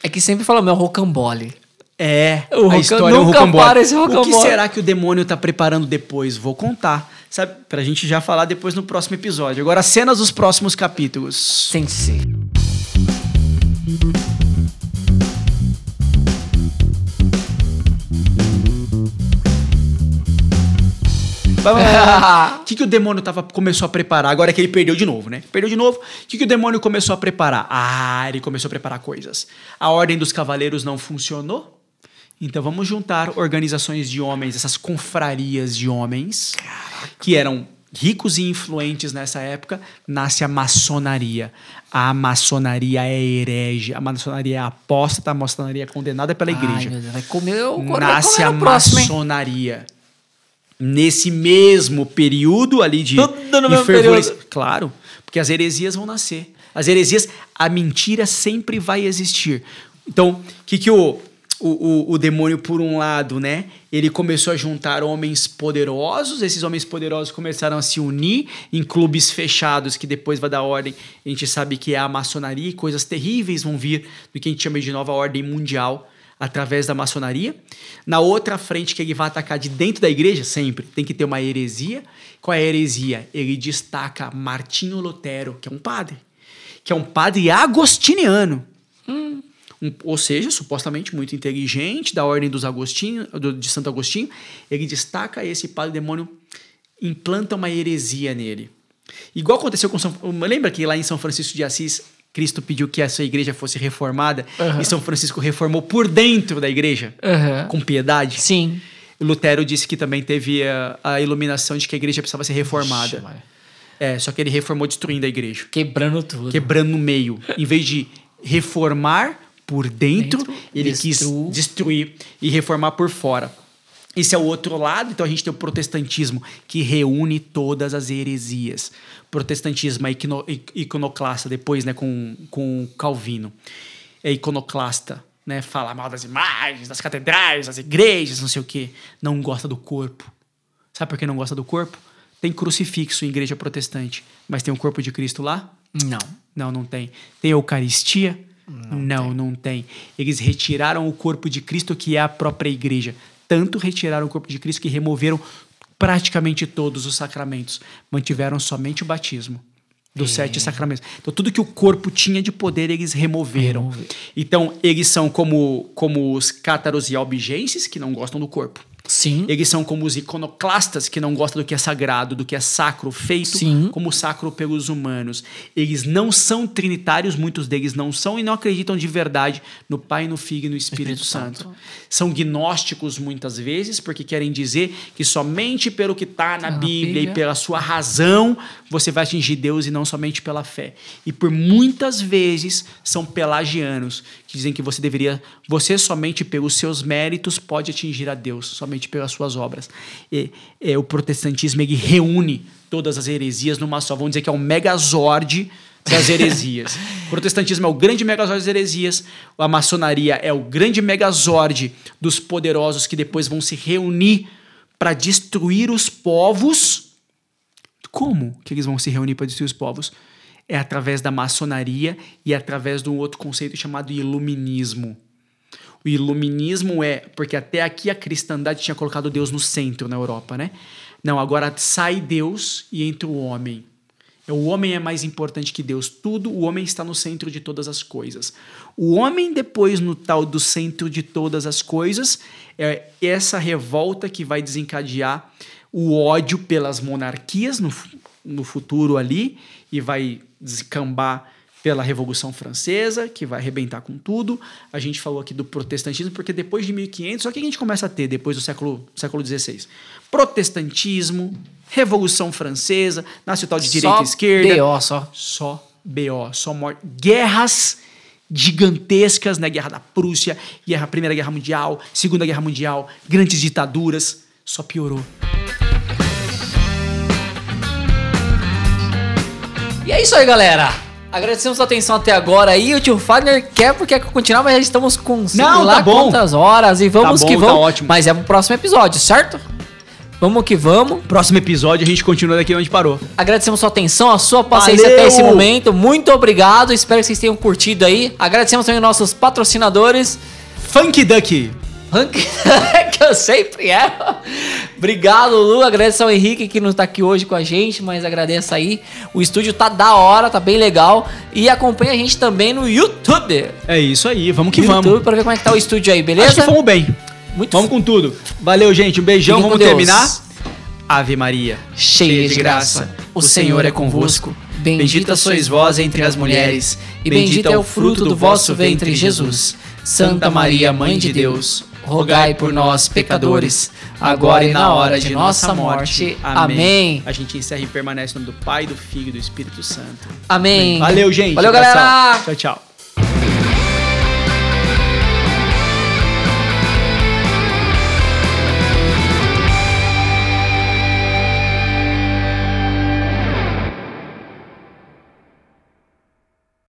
É que sempre fala, meu, rocambole. É, o a história nunca é rocambole. Para esse rocambole. O que será que o demônio tá preparando depois? Vou contar. Sabe, pra gente já falar depois no próximo episódio. Agora, cenas dos próximos capítulos. Tem O que, que o demônio tava, começou a preparar? Agora que ele perdeu de novo, né? Perdeu de novo. O que, que o demônio começou a preparar? Ah, ele começou a preparar coisas. A ordem dos cavaleiros não funcionou. Então vamos juntar organizações de homens, essas confrarias de homens, Caraca. que eram ricos e influentes nessa época, nasce a maçonaria. A maçonaria é herege, a maçonaria é apóstata, a maçonaria é condenada pela igreja. Ai, vai comer o Nasce a próximo, maçonaria. Nesse mesmo período ali de, Tudo no mesmo período. Claro, porque as heresias vão nascer. As heresias, a mentira sempre vai existir. Então, o que, que o, o, o, o, demônio, por um lado, né? Ele começou a juntar homens poderosos, esses homens poderosos começaram a se unir em clubes fechados, que depois vai dar ordem. A gente sabe que é a maçonaria e coisas terríveis vão vir do que a gente chama de nova ordem mundial através da maçonaria. Na outra frente que ele vai atacar de dentro da igreja, sempre tem que ter uma heresia. Qual é a heresia? Ele destaca Martinho Lutero, que é um padre, que é um padre agostiniano. Hum um, ou seja, supostamente muito inteligente, da ordem dos Agostinho, do, de Santo Agostinho, ele destaca esse padre demônio, implanta uma heresia nele. Igual aconteceu com São Lembra que lá em São Francisco de Assis, Cristo pediu que essa igreja fosse reformada uhum. e São Francisco reformou por dentro da igreja, uhum. com piedade? Sim. Lutero disse que também teve a, a iluminação de que a igreja precisava ser reformada. Ixi, é, só que ele reformou destruindo a igreja. Quebrando tudo. Quebrando no meio. em vez de reformar, por dentro, dentro ele destru... quis destruir e reformar por fora. Esse é o outro lado, então a gente tem o protestantismo, que reúne todas as heresias. Protestantismo é iconoclasta, depois né, com, com Calvino. É iconoclasta, né? Fala mal das imagens, das catedrais, das igrejas, não sei o quê. Não gosta do corpo. Sabe por que não gosta do corpo? Tem crucifixo em igreja protestante, mas tem o corpo de Cristo lá? Não. Não, não tem. Tem Eucaristia, não, não tem. não tem. Eles retiraram o corpo de Cristo, que é a própria igreja. Tanto retiraram o corpo de Cristo que removeram praticamente todos os sacramentos. Mantiveram somente o batismo dos é. sete sacramentos. Então, tudo que o corpo tinha de poder, eles removeram. Remover. Então, eles são como, como os cátaros e albigenses, que não gostam do corpo. Sim. Eles são como os iconoclastas, que não gostam do que é sagrado, do que é sacro, feito Sim. como sacro pelos humanos. Eles não são trinitários, muitos deles não são, e não acreditam de verdade no Pai, no Filho e no Espírito, Espírito Santo. Santo. São gnósticos muitas vezes, porque querem dizer que somente pelo que está na Bíblia, Bíblia e pela sua razão você vai atingir Deus e não somente pela fé. E por muitas vezes são pelagianos, que dizem que você deveria, você somente pelos seus méritos pode atingir a Deus, somente pelas suas obras. E, é, o protestantismo ele reúne todas as heresias numa só. Vamos dizer que é um megazord das heresias. o protestantismo é o grande megazord das heresias, a maçonaria é o grande megazord dos poderosos que depois vão se reunir para destruir os povos como que eles vão se reunir para destruir os povos? É através da maçonaria e através de um outro conceito chamado iluminismo. O iluminismo é porque até aqui a cristandade tinha colocado Deus no centro na Europa, né? Não, agora sai Deus e entra o homem. O homem é mais importante que Deus. Tudo, o homem está no centro de todas as coisas. O homem, depois, no tal do centro de todas as coisas, é essa revolta que vai desencadear o ódio pelas monarquias no, no futuro ali e vai descambar pela Revolução Francesa, que vai arrebentar com tudo. A gente falou aqui do protestantismo, porque depois de 1500, só que a gente começa a ter depois do século, século XVI? Protestantismo, Revolução Francesa, nasce o tal de direita só e esquerda. BO só. Só BO, só morte. Guerras gigantescas, né? Guerra da Prússia, guerra, Primeira Guerra Mundial, Segunda Guerra Mundial, grandes ditaduras. Só piorou. E é isso aí, galera. Agradecemos a atenção até agora aí. O tio Fagner quer porque quer continuar, mas já estamos com sei Não, lá tá bom. quantas horas e vamos Tá que bom, tá vamos. ótimo. Mas é pro próximo episódio, certo? Vamos que vamos. Próximo episódio a gente continua daqui onde parou. Agradecemos sua atenção, a sua paciência Valeu! até esse momento. Muito obrigado. Espero que vocês tenham curtido aí. Agradecemos também nossos patrocinadores. Funk Duck. Rank- que eu sempre erro. Obrigado, Lu. Agradeço ao Henrique que não tá aqui hoje com a gente, mas agradeço aí. O estúdio tá da hora, tá bem legal. E acompanha a gente também no YouTube. É isso aí, vamos que YouTube vamos. pra ver como é que tá o estúdio aí, Acho que beleza? fomos bem. Muito Vamos com tudo. Valeu, gente. Um beijão. Fiquem vamos terminar. Ave Maria. cheia de graça. O Senhor é convosco. Bendita sois vós entre as mulheres, e bendito é o fruto do vosso ventre, Jesus. Santa Maria, Mãe de Deus, rogai por nós, pecadores, agora e na hora de nossa morte. Amém. A gente encerra e permanece no nome do Pai, do Filho e do Espírito Santo. Amém. Valeu, gente. Valeu, galera. Tchau, tchau.